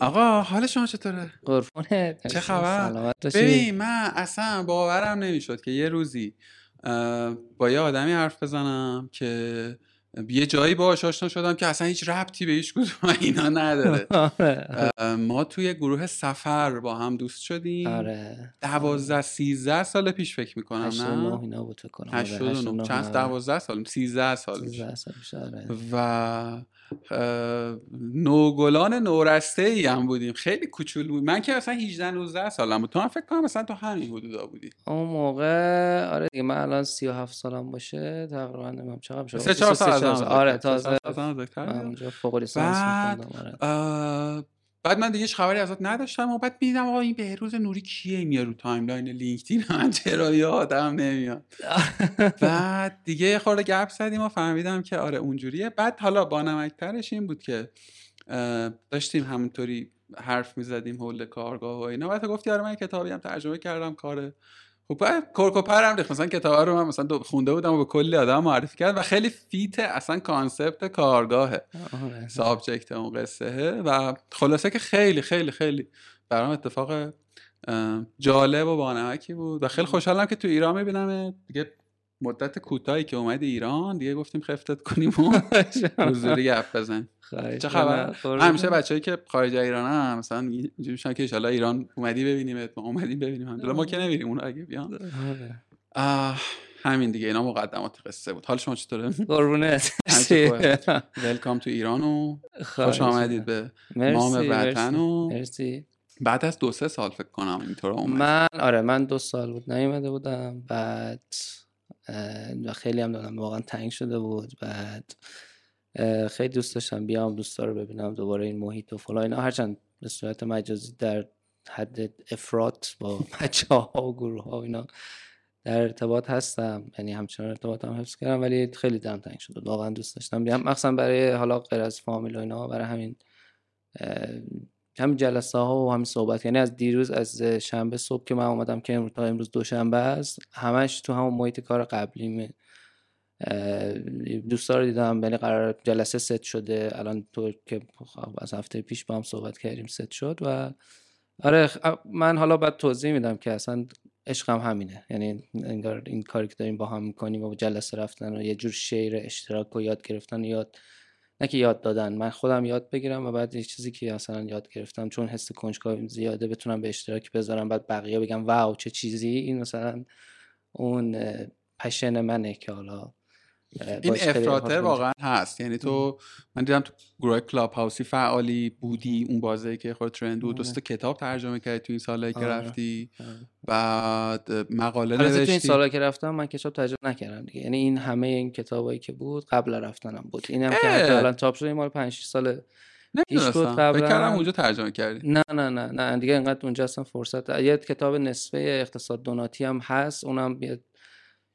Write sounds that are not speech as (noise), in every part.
آقا حال شما چطوره؟ قربونه چه خبر؟ ببین من اصلا باورم نمی‌شد که یه روزی با یه آدمی حرف بزنم که یه جایی باهاش آشنا شدم که اصلا هیچ ربطی به هیچ کدوم (laughs) اینا نداره. (laughs) آره. ما توی گروه سفر با هم دوست شدیم. آره. دوازده سیزده سال پیش فکر می‌کنم نه؟ اینا بود کنم. آره، چند؟ دوازده سال. سیزده سال پیش آره. و نوگلان نورسته ای هم بودیم. خیلی کوچول بود. من که اصلا 18 19 سالم بود. تو هم فکر کنم مثلا تو همین حدودا بودی. اون موقع آره دیگه من الان 37 سالم باشه. تقریبا نمی‌دونم چقدر شد. 3 4 سال آره تازه من اونجا فوق لیسانس می‌خوندم آره. بعد من دیگه خبری ازت نداشتم و بعد می‌دیدم آقا این بهروز نوری کیه میاد رو timeline لینکدین؟ من (laughs) چرا یادم نمیاد؟ بعد دیگه یه خورده گپ زدیم و فهمیدم که آره اونجوریه. بعد حالا بانمک‌ترش این بود که داشتیم همونطوری حرف می‌زدیم حول کارگاه و اینا. بعد گفتی آره من کتابی هم ترجمه کردم کار خب کرکوپر هم ریخت. مثلا کتاب رو من مثلا خونده بودم و به کلی آدم معرفی کرد و خیلی fit اصلا concept کارگاهه. subject اون قصه و خلاصه که خیلی خیلی خیلی برام اتفاق جالب و بانمکی بود و خیلی خوشحالم که تو ایران می‌بینم دیگه مدت کوتاهی که اومدی ایران دیگه گفتیم خفتت کنیم و (laughs) حضوری گپ بزن چه خبر؟ همیشه بچه‌ای که خارج ایران هم مثلا اینجوری میشن که ان ایران اومدی ببینیم ما اومدیم ببینیم. الحمدلله ما که نمیریم اون اگه بیان. آره. همین دیگه اینا مقدمات قصه بود. حال شما چطوره؟ قربونت. ولکام تو ایران و خوش آمدید به مام وطن و مرسی. بعد از دو سه سال فکر کنم اینطور اومد. من آره من دو سال بود نیومده بودم بعد و خیلی هم دادم واقعا تنگ شده بود. بعد خیلی دوست داشتم بیام دوستا رو ببینم دوباره این محیط و فلا اینا هرچند به صورت مجازی در حد افراد با (laughs) بچه ها و گروه ها و اینا در ارتباط هستم. یعنی همچنان ارتباط هم حفظ کردم ولی خیلی دلم تنگ شده واقعا دوست داشتم بیام. مخصوصا برای حالا غیر از فامیل و اینا برای همین همین جلسه ها و همین صحبت یعنی از دیروز از شنبه صبح که من اومدم که امروز تا امروز دوشنبه است همش تو همون محیط کار قبلیمه. دوستا رو دیدم یعنی قرار جلسه ست شده. الان تو که خب از هفته پیش با هم صحبت کردیم ست شد و آره من حالا باید توضیح میدم که اصلا عشقم همینه. یعنی انگار این کاری که داریم با هم می‌کنیم و جلسه رفتن و یه جور شعر اشتراک و یاد گرفتن یاد نه که یاد دادن من خودم یاد بگیرم و بعد یه چیزی که اصلا یاد گرفتم چون حس کنجکاویم زیاده بتونم به اشتراک بذارم بعد بقیه بگم wow چه چیزی؟ این مثلا اون passion منه که حالا این افراطه واقعا هست. یعنی تو من دیدم تو گروه کلاب هاوسی فعالی بودی اون بازه که خود trend بود. دوست کتاب ترجمه کردی تو این سالهایی که آره، رفتی. آره. بعد مقاله نوشتی تو این سالهایی که رفتم من کتاب ترجمه نکردم دیگه. یعنی این همه این کتابایی که بود قبل رفتنم بود. اینم که الان چاپ شده مال 5 6 سال پیش بود قبلا. اونجا ترجمه کردی. نه نه نه نه. دیگه اینقدر اونجا اصلا فرصت. یه کتاب نصفه اقتصاد دوناتی هم هست. اونم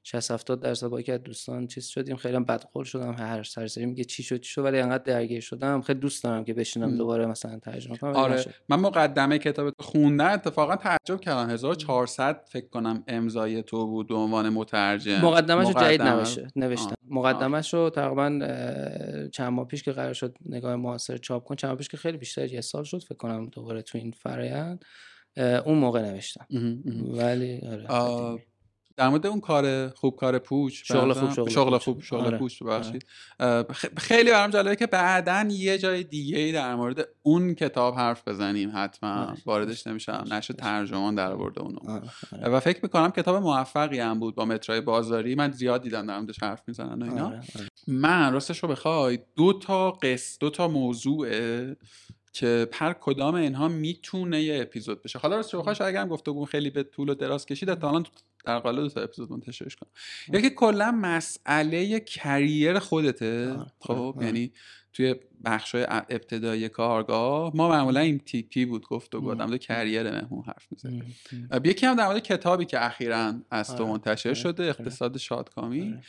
60 70 درصد با که دوستان چیز شدیم. خیلی بدقول شدم. هر سرسری میگه چی شد چی شد ولی انقدر درگیر شدم. خیلی دوست دارم که بشینم دوباره مثلا ترجمه کنم آره. من مقدمه کتاب خوندن اتفاقا تعجب کردم. 1400 فکر کنم امضای تو بود به عنوان مترجم. مقدمه‌شو جدید نوشته. نوشتم. مقدمه‌شو تقریبا چند ماه پیش که قرار شد نگاه معاصر چاپ کن چند ماه پیش که خیلی بیشتر یه سال شد. فکر کنم دوباره تو این فرآیند اون موقع نوشتم. ولی آره در مورد اون کار خوب کار پوچ شغل خوب شغل, شغل خوب شغل آره. پوچ ببخشید. آره. خیلی برام جالبه که بعدا یه جای دیگه ای در مورد اون کتاب حرف بزنیم حتما. واردش نمیشم. نشه ترجمان در آورده اونو. آره. و فکر می‌کنم کتاب موفقی هم بود با مترای بازاری. من زیاد دیدم در موردش حرف می‌زنن و اینا. من راستش رو بخوای دو تا قص دو تا موضوع که هر کدام اینها می‌تونه یه اپیزود بشه. حالا راستش بخوای شاید اگه گفتگو خیلی به طول و دراز کشید تا الان در قالب دو تا اپیزود منتشرش کنم. یکی کلا مسئله کریر خودته. خب یعنی توی بخش ابتدایی کارگاه ما معمولا این تیپی بود گفت و گفتم دو کریر مهمون حرف می‌زنیم یکی هم در مورد کتابی که اخیرا از تو آره، منتشر آره، شده آره. اقتصاد شادکامی.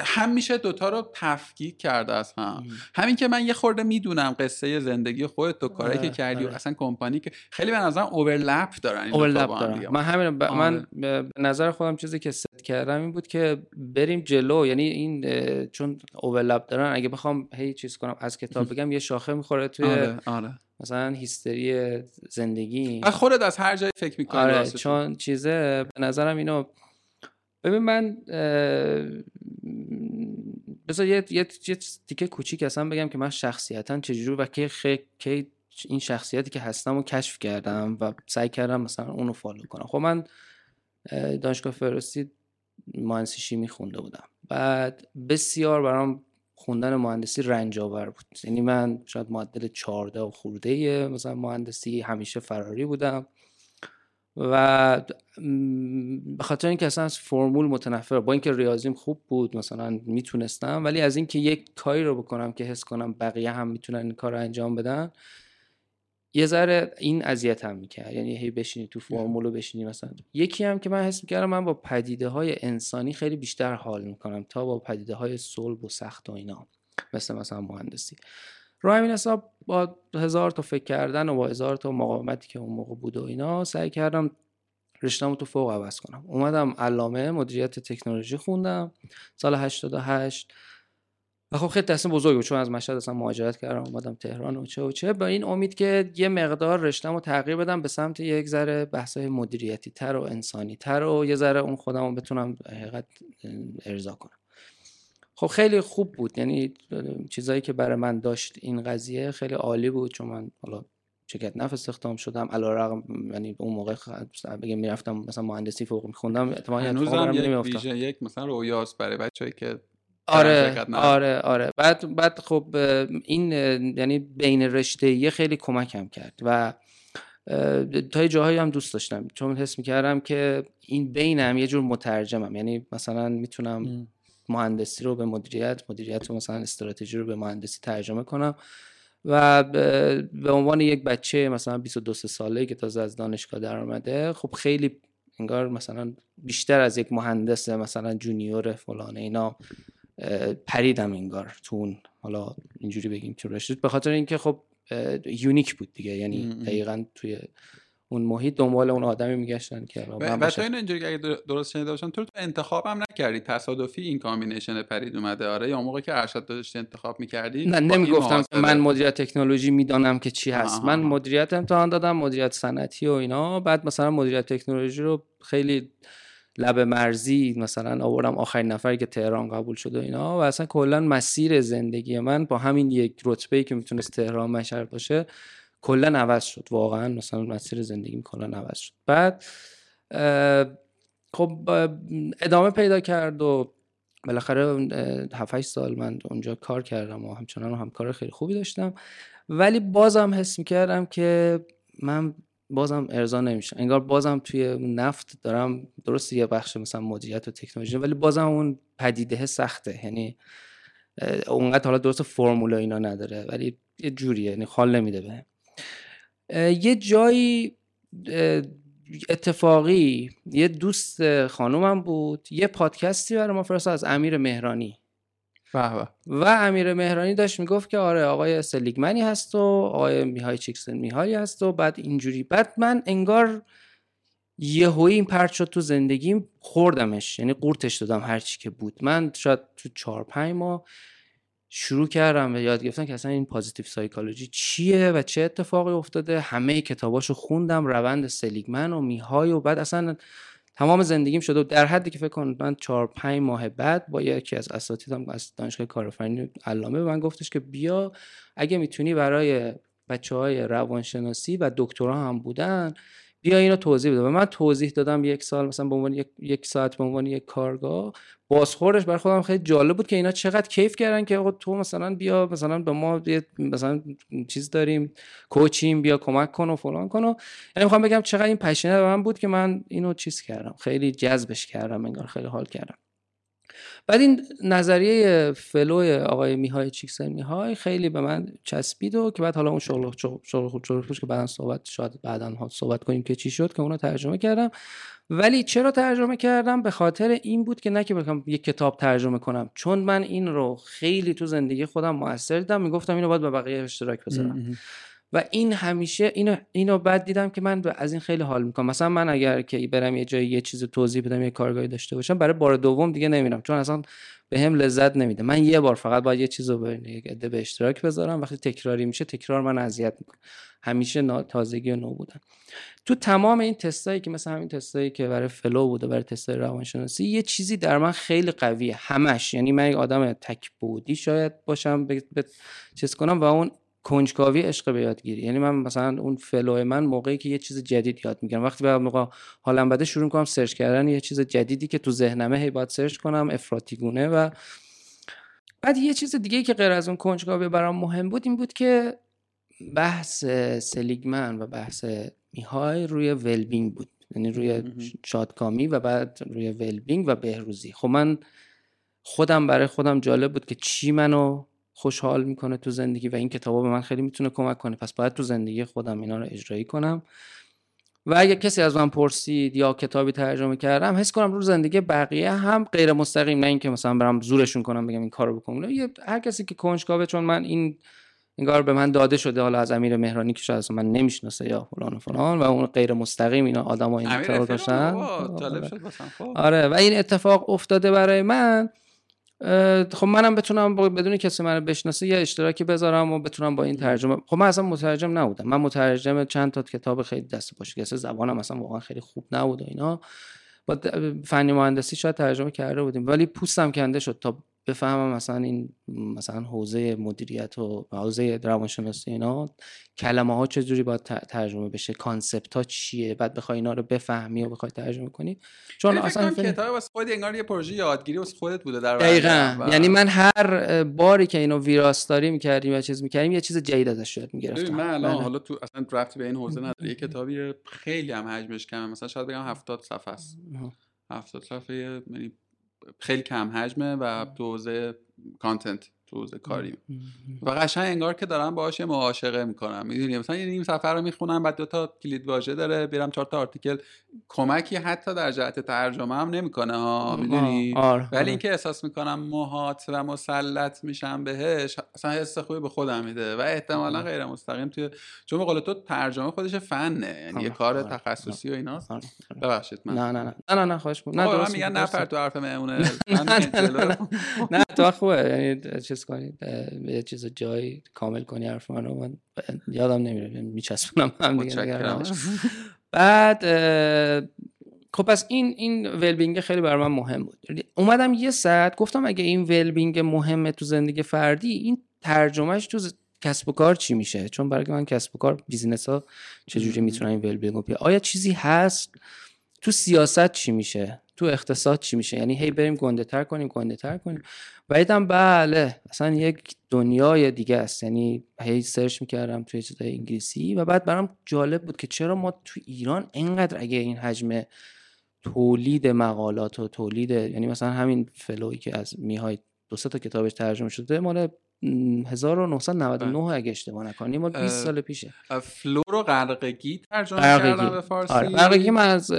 هم میشه دوتا رو تفکیک کرده از هم. همین که من یه خورده می‌دونم قصه زندگی خودت و کاری که آره، کردی و آره. اصلا کمپانی که خیلی به نظرم اوورلپ دارن اورلپ هم دارم دیگه. من همین ب... آره. من به به نظر خودم چیزی که ست کردم این بود که بریم جلو. یعنی این چون اوورلپ دارن اگه بخوام هی چیز کنم از کتاب بگم یه شاخه می‌خوره توی آره آره. مثلا هیستری زندگی. خودت از هر جایی فکر می‌کنی آره چون چیزه به نظرم اینو ببین من بذار یه, یه, یه تیکه کوچیک اصلا بگم که من شخصیتا چجوری و خی- کی این شخصیتی که هستم رو کشف کردم و سعی کردم مثلا اونو فالو کنم. خب من اه، دانشگاه فرستی مهندسی شیمی خونده بودم. بعد بسیار برام خوندن مهندسی رنج آور بود. یعنی من شاید معدل 14 و خورده مثلا مهندسی همیشه فراری بودم. و به خاطر اینکه اصلا از فرمول متنفر با اینکه ریاضیم خوب بود مثلا می‌تونستم ولی از اینکه یک کاری رو بکنم که حس کنم بقیه هم می‌تونن این کار رو انجام بدن یه ذره این اذیت هم می‌کرد. یعنی هی بشینی تو فرمول رو بشینی مثلا. یکی هم که من حس می‌کردم من با پدیده های انسانی خیلی بیشتر حال می‌کنم تا با پدیده های صلب و سخت و اینا مثل مثلا مهندسی. رو همین حساب با هزار تا فکر کردن و با هزار تا مقاومتی که اون موقع بود و اینا سعی کردم رشته‌مو تو فوق عوض کنم. اومدم علامه مدیریت تکنولوژی خوندم. سال 88 و خب خیلی تصمیم چون از مشهد اصلا مهاجرت کردم اومدم تهران و چه و چه. با این امید که یه مقدار رشته‌مو تغییر بدم به سمت یک ذره بحث‌های مدیریتی تر و انسانی تر و یه ذره اون خودمو بتونم حقیقت ارضا کنم. خب خیلی خوب بود. یعنی چیزایی که برای من داشت این قضیه خیلی عالی بود. چون من حالا شرکت نفت استخدام شدم. علیرغم یعنی اون موقع بگم می‌رفتم مثلا مهندسی فوق میخوندم اتفاقا هنوزم یک یک مثلا رویاست برای بچه‌ای که آره. آره آره. بعد بعد خب این یعنی بین رشته یه خیلی کمکم کرد. و تا یه جاهایی هم دوست داشتم. چون حس می‌کردم که این بینم یه جور مترجمم. یعنی مثلا می‌تونم مهندسی رو به مدیریت مدیریت رو مثلا استراتژی رو به مهندسی ترجمه کنم و به عنوان یک بچه مثلا 22 ساله که تازه از دانشگاه در اومده خب خیلی انگار مثلا بیشتر از یک مهندس مثلا junior فلان اینا پریدم انگار تو اون حالا اینجوری بگیم تو رشته به خاطر اینکه خب unique بود دیگه یعنی. دقیقا توی اون محیط دنبال اون آدمی میگشتن که و. تو اینو اینجوری که اگه در- درست شنیده باشم تو انتخابم نکردی. تصادفی این combination پرید اومده. آره یا موقع که ارشد داشتی انتخاب می‌کردی نه نمی‌گفتم که من مدیریت تکنولوژی می‌دانم که چی هست. آها، من. مدیریت امتحان دادم مدیریت صنعتی و اینا. بعد مثلا مدیریت تکنولوژی رو خیلی لب مرزی مثلا آوردم آخرین نفری که تهران قبول شد و اینا. و اصلا کلا مسیر زندگی من با همین یک رتبه که می‌تونست تهران مشهد باشه کلا عوض شد. واقعا مثلا مسیر زندگیم کلا عوض شد. بعد خب ادامه پیدا کرد و بالاخره 7 8 سال من اونجا کار کردم و همچنان همکار خیلی خوبی داشتم. ولی بازم حس می‌کردم که من بازم ارضا نمیشم. انگار بازم توی نفت دارم درست یه بخش مثلا مدیریت و تکنولوژی ولی بازم اون پدیده سخته. یعنی اونقدر حالا درست فرمول و اینا نداره ولی یه جوریه یعنی حال نمیده بهم. یه جایی اتفاقی یه دوست خانومم بود یه پادکستی برای ما فرستاد از امیر مهرانی. به به. و امیر مهرانی داشت می‌گفت که آره آقای سلیگمنی هست و آقای میهای چیکسن میهایی هست و بعد اینجوری. بعد من انگار یهویی این پرت شد تو زندگیم خوردمش یعنی قورتش دادم هر چی که بود. من شاید تو چهار پنج ماه شروع کردم به یاد گرفتن که اصلا این پازیتیو سایکولوژی چیه و چه اتفاقی افتاده. همه کتاباشو خوندم روند سلیگمن و میهای و بعد اصلا تمام زندگیم شده. و در حدی که فکر کن من چهار پنج ماه بعد با یکی از اساتیدم از دانشگاه کارآفرینی علامه به من گفتش که بیا اگه می‌تونی برای بچه های روانشناسی و دکترا هم بودن بیا اینو توضیح بده. و من توضیح دادم یک سال مثلا به عنوان یک, یک ساعت به عنوان یک کارگاه. بازخورش برای خودم خیلی جالب بود که اینا چقدر کیف کردن که آقا تو مثلا بیا مثلا به ما یه مثلا چیز داریم کوچیم بیا کمک کن و فلان کن و یعنی می‌خوام بگم چقدر این پشنه من بود که من اینو چیز کردم. خیلی جذبش کردم انگار خیلی حال کردم. بعد این نظریه فلو آقای میهای چیکسن میهای خیلی به من چسبید و که بعد حالا اون شغل شغل خود شغل که بعدا صحبت شاید بعدا ها صحبت کنیم که چی شد که اونو ترجمه کردم. ولی چرا ترجمه کردم؟ به خاطر این بود که نه که بخوام یک کتاب ترجمه کنم. چون من این رو خیلی تو زندگی خودم موثر دیدم. می‌گفتم اینو باید به بقیه اشتراک بذارم. و این همیشه اینو اینو بعد دیدم که من از این خیلی حال می‌کنم. مثلا من اگر که برم یه جایی یه چیز توضیح بدم یه کارگاهی داشته باشم برای بار دوم دیگه نمیرم. چون اصلا به هم لذت نمیده. من یه بار فقط باید یه چیز رو به به اشتراک بذارم. وقتی تکراری میشه تکرار من اذیت می‌کنه. همیشه تازگی و نو بودن تو تمام این تستایی که مثلا همین تستایی که برای فلو بوده برای تستای روانشناسی یه چیزی در من خیلی قویه. همش. یعنی من یک آدم تک بودی شاید باشم به چیز کنم و اون کنجکاوی عشق به یادگیری. یعنی من مثلا اون flow من موقعی که یه چیز جدید یاد می‌گیرم. وقتی به موقع حالم بده شروع کنم search کردن یه چیز جدیدی که تو ذهنمه هی باید search کنم افراطی گونه و بعد یه چیز دیگه که غیر از اون کنجکاوی برام مهم بود این بود که بحث سلیگمن و بحث میهای روی well-being بود. یعنی روی شادکامی و بعد روی well-being و بهروزی. خب من خودم برای خودم جالب بود که چی منو خوشحال می‌کنه تو زندگی و این کتابا به من خیلی می‌تونه کمک کنه. پس باید تو زندگی خودم اینا رو اجرایی کنم. و اگه کسی از من پرسید یا کتابی ترجمه کردم حس کنم رو زندگی بقیه هم غیر مستقیم نه اینکه مثلا برم زورشون کنم بگم این کارو بکن. یه هر کسی که کنجکاوه چون من این انگار به من داده شده حالا از امیر مهرانی که شاید من نمی‌شناسه یا فلان و فلان و اون غیر مستقیم اینا آدمای این کارو داشتن. آره. خب. آره و این اتفاق افتاده برای من. خب منم بتونم بدون کسی منو بشناسه یه اشتراکی بذارم و بتونم با این ترجمه خب من اصلا مترجم نبودم. من مترجم چند تا کتاب خیلی دست باشه که زبانم اصلا واقعا خیلی خوب نبود و اینا. با فنی مهندسی شاید ترجمه کرده بودیم. ولی پوستم کنده شد تا بفهمم مثلا این مثلا حوزه مدیریت و حوزه روانشناسی اینا کلمه ها چجوری باید ترجمه بشه؟ کانسپت ها چیه؟ بعد بخوای اینا رو بفهمی و بخوای ترجمه کنی؟ چون اصلا فیلم... کتاب واسه خود انگار یه پروژه یادگیری واسه خودت بوده در دقیقاً. یعنی من هر باری که اینو ویراستاری می‌کردیم یا چیز می‌کردیم یه چیز جدید ازش یاد می‌گرفتم. من الان بله. حالا تو اصلا رفتی به این حوزه نداره. یه (laughs) کتابی خیلی هم حجمش کمه. مثلا شاید بگم 70 صفحه است. 70 صفحه یعنی خیلی کم حجمه و دوزه کانتنت تو کاری. و قشنگ انگار که دارم باهاش معاشقه می‌کنم. می‌دونی؟ مثلا یه نیم سفر رو می‌خونم بعد دو تا کلید واژه داره بیرم چهار تا آرتیکل. کمکی حتی در جهت ترجمه هم نمی‌کنه ها؟ می‌دونی؟ آره، ولی آره. اینکه احساس می‌کنم محاط و مسلط میشم بهش اصلا حس خوبی به خودم میده و احتمالا غیر مستقیم توی چون قول تو ترجمه خودش فنه یعنی یه کار تخصصی و ایناست. ببخشید من. نه نه نه. نه نه خواهش نه میگن نفر تو حرف مهمونه. (laughs) نه تو خوبه. یعنی چیز کنید یه چیز جایی کامل کنی حرف منو من یادم نمیره یعنی میچسبونم هم دیگه بعد خب پس این این well-being خیلی برای من مهم بود. اومدم یه ساعت گفتم اگه این well-being مهمه تو زندگی فردی این ترجمهش تو کسب و کار چی میشه؟ چون برای من کسب و کار business ها چجوری می‌تونن این well-being رو آیا چیزی هست؟ تو سیاست چی میشه؟ تو اقتصاد چی میشه؟ یعنی هی بریم گنده تر کنیم گنده تر کنیم. و دیدم بله اصلا یک دنیای دیگه است. یعنی هی search می‌کردم توی چیزای انگلیسی و بعد برام جالب بود که چرا ما تو ایران اینقدر اگه این حجم تولید مقالات و تولید یعنی مثلا همین flow ی که از میهای دو تا کتابش ترجمه شده مال 1999 بله. اگه اشتباه نکنیم ما 20 سال پیشه. flow رو غرقگی ترجمه کردم به فارسی. آره. غرقگی من از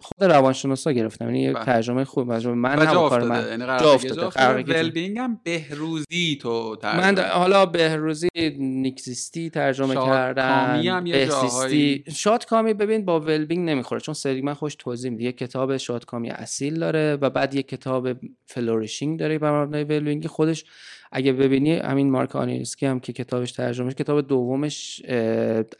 خود روانشناسا گرفتم. یعنی یه بله. ترجمه خوب من نه کار من یعنی جا افتاده. well-being هم بهروزی تو ترجمه. من حالا بهروزی نیکزیستی ترجمه کردم. هم جاهایی. شاد کامی ببین با well-being نمی‌خوره چون سلیگمن خودش توضیح میده. یه کتاب شاد کامی اصیل داره و بعد یه کتاب flourishing داره بر مبنای well-being خودش اگه ببینی همین مارک آنیلسکی هم که کتابش ترجمه کتاب دومش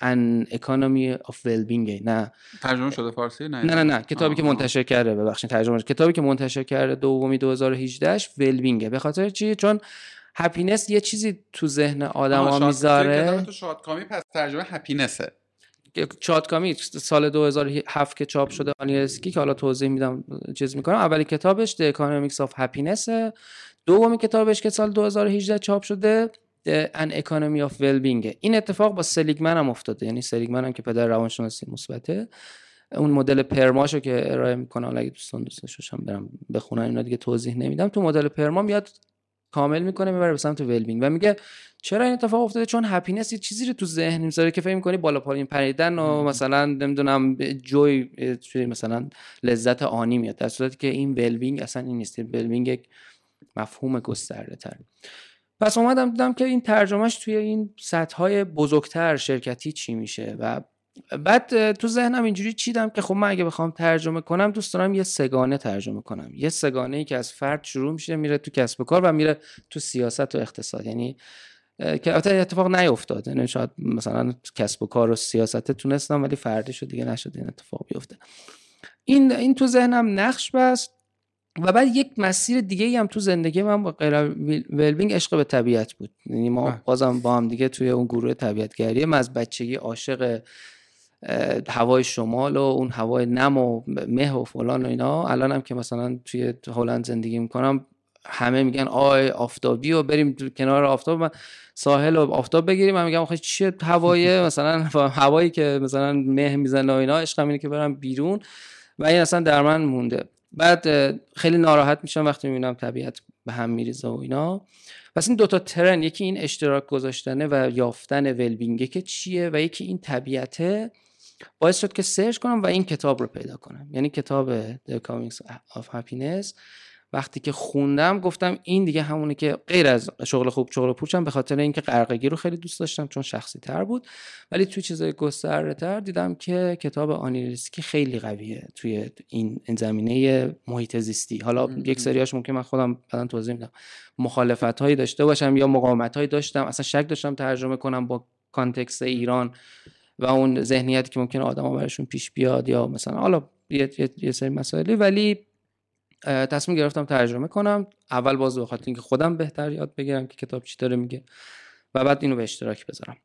An Economy of Well-being نه. ترجمه شده فارسی؟ نه. نه نه, نه. کتابی که منتشر کرده ببخشید ترجمه کتابی که منتشر کرده دومی 2018 ش well-being ه به خاطر چی؟ چون happiness یه چیزی تو ذهن آدما می‌ذاره تو شادکامی پس ترجمه happiness ه شادکامی سال 2007 که چاپ شده آنیلسکی که حالا توضیح میدم چیز می‌کنم. اولی کتابش The Economics of Happiness دومی کتابش که سال 2018 چاپ شده An Economy of Well این اتفاق با سلیگمن هم افتاده یعنی سلیگمن هم که پدر روانشناسی مثبته. اون مدل پرماشو که ارائه می‌کنه حالا اگه دوستان دوست داشتم برم بخونن اینا دیگه توضیح نمیدم. تو مدل پرما میاد کامل می‌کنه می‌بره به سمت well-being و میگه چرا این اتفاق افتاده؟ چون happiness یه چیزی رو تو ذهن می‌ذاره که فکر می‌کنی بالا پایین پریدن و مثلا نمی‌دونم جوی مثلا لذت آنی میاد. در صورتی که این ولبینگ اصلا این نیست. ولبینگ یک مفهوم گسترده تر پس اومدم دیدم که این ترجمهش توی این سطح های بزرگتر شرکتی چی میشه و بعد تو ذهنم اینجوری چیدم که خب من اگه بخوام ترجمه کنم دوست دارم یه سگانه ترجمه کنم. یه سگانه ای که از فرد شروع میشه میره تو کسب و کار و میره تو سیاست و اقتصاد. یعنی که البته اتفاق نیفتاد یعنی شاید مثلا کسب و کار و سیاست تونستم ولی فردی شد دیگه نشد این اتفاق بیفته. این این تو ذهنم نقش بست. و بعد یک مسیر دیگه هم تو زندگی من با غیر ولبینگ عشق به طبیعت بود. یعنی ما بازم با هم دیگه توی اون گروه طبیعتگری من از بچگی عاشق هوای شمال و اون هوای نم و مه و فلان و اینا. الان هم که مثلا توی هلند زندگی می‌کنم همه میگن آی آفتابی و بریم کنار آفتاب من ساحل و آفتاب بگیریم. من میگم آخه چیه هوای (laughs) مثلا هوایی که مثلا مه می‌زنه و اینا عشقم اینه که برم بیرون. و این اصلا در من مونده. بعد خیلی ناراحت میشم وقتی می‌بینم طبیعت به هم میریزه و اینا. پس این دوتا ترن یکی این اشتراک گذاشتنه و یافتن ولبینگه که چیه و یکی این طبیعته باعث شد که سرچ کنم و این کتاب رو پیدا کنم. یعنی کتاب The Comings of Happiness. وقتی که خوندم گفتم این دیگه همونه که غیر از شغل خوب شغل پوچم به خاطر اینکه قرقگی رو خیلی دوست داشتم چون شخصی تر بود. ولی توی چیزای گسترده تر دیدم که کتاب آنیلیسکی خیلی قویه توی این زمینه محیط زیستی. حالا یک سریاش ممکن من خودم بعدا توضیح میدم. مخالفت هایی داشته باشم یا مقاومت هایی داشتم. اصلا شک داشتم ترجمه کنم با context ایران و اون ذهنیتی که ممکنه آدم برشون پیش بیاد یا مثلا حالا یه, یه سری مسائلی. ولی تصمیم گرفتم ترجمه کنم. اول باز به خاطر اینکه خودم بهتر یاد بگیرم که کتاب چی داره میگه و بعد اینو به اشتراک بذارم.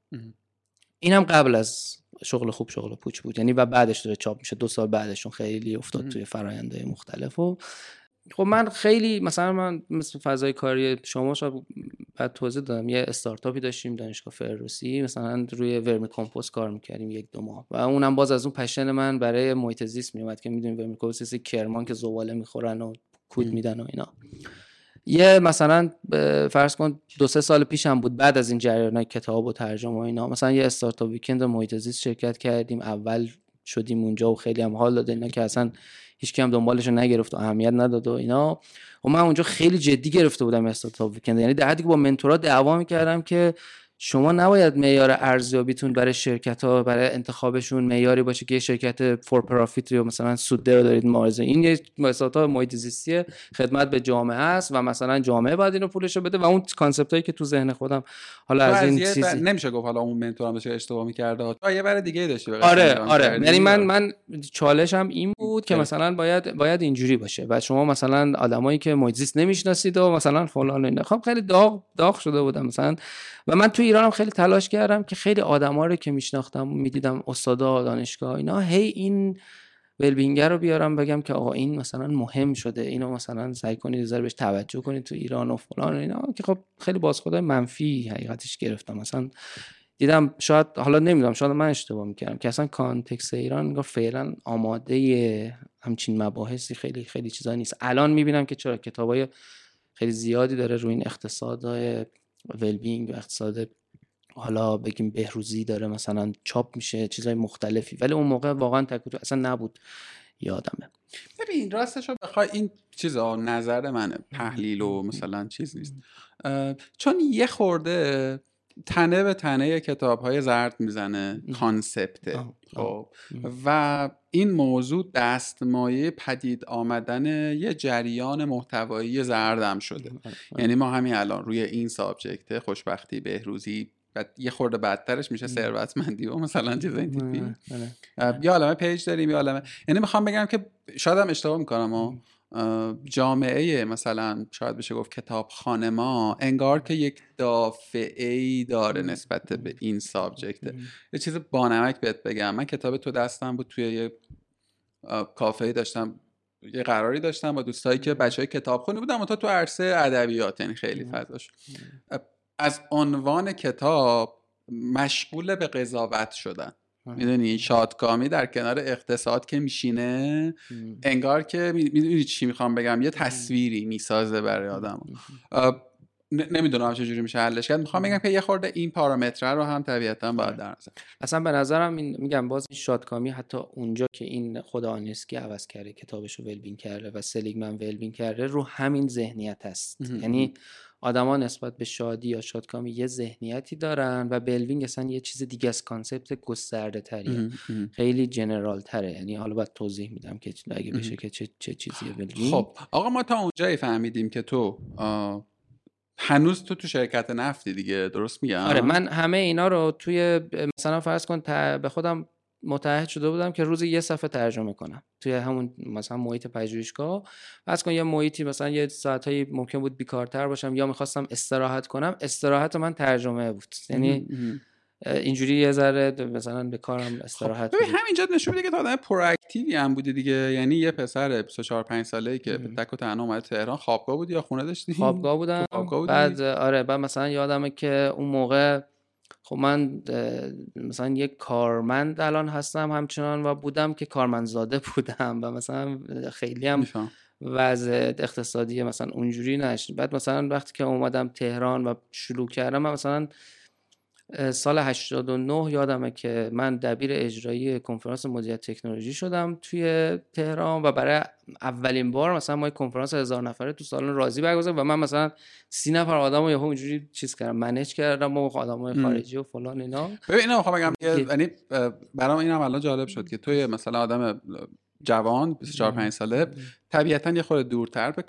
اینم قبل از شغل خوب شغل پوچ بود. یعنی و بعدش داره چاپ میشه. دو سال بعدشون خیلی افتاد توی فراینده مختلف و خب من خیلی مثلا من مثل فضای کاری شما شاید بعد توضیح دادم یه استارتاپی داشتیم دانشگاه فردوسی مثلا روی ورمی کمپوست کار می‌کردیم یک دو ماه. و اونم باز از اون پشن من برای محیط زیست میومد که می‌دونیم ورمی کمپوست کرمان که زباله می‌خورن و کود میدن و اینا. یه مثلا فرض کن دو سه سال پیشم بود بعد از این جریان کتاب و ترجمه و اینا مثلا یه استارتاپ ویکند محیط زیست شرکت کردیم اول شدیم اونجا و خیلی هم حال داد اینا که اصلا هیچ هم دنبالش نگرفت و اهمیت نداد و اینا. و من اونجا خیلی جدی گرفته بودم استارتاپ ویکند یعنی در حدی که با منتورا دعوا می‌کردم که شما نباید معیار ارزیابیتون برای شرکت ها برای انتخابشون معیاری باشه که یه شرکت فور پرافیت یا مثلا سوده رو دارید مارزه. این یه مؤسسات محیط زیستی خدمت به جامعه است و مثلا جامعه باید اینو پولش بده و اون کانسپت هایی که تو ذهن خودم حالا از این چیزی نمیشه گفت حالا اون منتور هم اشتباه می‌کرده. یه برای دیگه داشتی آره آره. یعنی من من چالشم این بود که مثلا باید باید اینجوری باشه و شما مثلا آدمایی که محیط زیست نمی‌شناسید و مثلا فلان اینا. خب خیلی داغ داغ شده بودم مثلا. و من تو ایرانم خیلی تلاش کردم که خیلی آدما رو که میشناختم می‌دیدم استادا دانشگاه اینا هی این ولبینگر رو بیارم بگم که آقا این مثلا مهم شده اینو مثلا سعی کنید بهش توجه کنید تو ایران و فلان و اینا که خب خیلی بازخورد منفی حقیقتش گرفتم. مثلا دیدم شاید حالا نمی‌دونم شاید من اشتباه می‌کردم که اصلا کانتکست ایران انگار فعلا آماده همچین مباحثی خیلی خیلی چیزا نیست. الان می‌بینم که چرا کتابای خیلی زیادی داره روی این اقتصادهای ولبینگ و اقتصاد حالا بگیم بهروزی داره مثلا چاپ میشه چیزهای مختلفی. ولی اون موقع واقعا تکوتو اصلا نبود یادمه. ببین راستش رو بخوای این چیزا نظر منه تحلیل و مثلا چیز نیست. چون یه خورده تنه به تنه کتاب های زرد می‌زنه کانسپته خب. و این موضوع دستمایه پدید آمدن یه جریان محتوایی زردم شده. یعنی ما همین الان روی این سابجکت خوشبختی بهروزی و یه خورده بدترش میشه ثروتمندی و مثلا چیز این تیپی. یه عالمه page داریم یه عالمه. یعنی می‌خوام بگم که شاید هم اشتباه می‌کنم و جامعه مثلا شاید بشه گفت کتاب ما انگار که یک دافعه ای داره نسبت به این subject یه چیز بانمک بهت بگم. من کتاب تو دستم بود توی یه کافه داشتم یه قراری داشتم با دوستایی که بچه های کتاب خونی بودم تا تو عرصه ادبیات یعنی خیلی فضاش. از عنوان کتاب مشغول به قضاوت شدن. می‌دونی شادکامی در کنار اقتصاد که میشینه انگار که می‌دونی چی می‌خوام بگم؟ یه تصویری می‌سازه برای آدم نمی‌دونم چجوری میشه حلش کرد. می‌خوام بگم که یه خورده این پارامتر رو هم طبیعتا باید در نظر. اصلا به نظرم این میگم باز این شادکامی حتی اونجا که این خدا آنیسکی عوض کرده کتابش رو ولبین کرده و سلیگمن ولبین کرده رو همین ذهنیت هست یعنی آدما نسبت به شادی یا شادکامی یه ذهنیتی دارن و well-being اصلا یه چیز دیگه از concept گسترده تریه خیلی general تره یعنی حالا باید توضیح میدم که اگه بشه که چه, چه چیزیه well-being خب آقا ما تا اونجایی فهمیدیم که تو هنوز تو تو شرکت نفتی دیگه درست میگم؟ آره من همه اینا رو توی مثلا فرض کن به خودم متعهد شده بودم که روزی یه صفحه ترجمه کنم توی همون مثلا محیط پژوهشگاه. فرض کن یه محیطی مثلا یه ساعتایی ممکن بود بیکارتر باشم یا می‌خواستم استراحت کنم استراحت من ترجمه بود. یعنی اینجوری یه ذره مثلا به کارم استراحت خب همینجا نشون میده که تو آدم پرواکتیوی هم بودی دیگه. یعنی یه پسر 24 5 ساله که به تک و تنها اومد تهران خوابگاه بودی یا خونه داشتی؟ خوابگاه بودم. خوابگاه بودی؟ بعد آره بعد مثلا یادمه که اون موقع خب من مثلا یک کارمند الان هستم همچنان و بودم که کارمندزاده بودم و مثلا خیلی هم وضع اقتصادی مثلا اونجوری نشد. بعد مثلا وقتی که اومدم تهران و شروع کردم من مثلا سال 89 یادمه که من دبیر اجرایی کنفرانس مدیریت تکنولوژی شدم توی تهران و برای اولین بار مثلا ما کنفرانس هزار نفره تو سالن رازی برگزار و من مثلا سی نفر آدم رو اینجوری چیز کردم منیج کردم با آدم خارجی و فلان اینا. ببین اینا می‌خوام بگم یعنی برام اینم الان جالب شد که توی مثلا آدم جوان 24 5 ساله. طبیعتا یه خورده دورتر به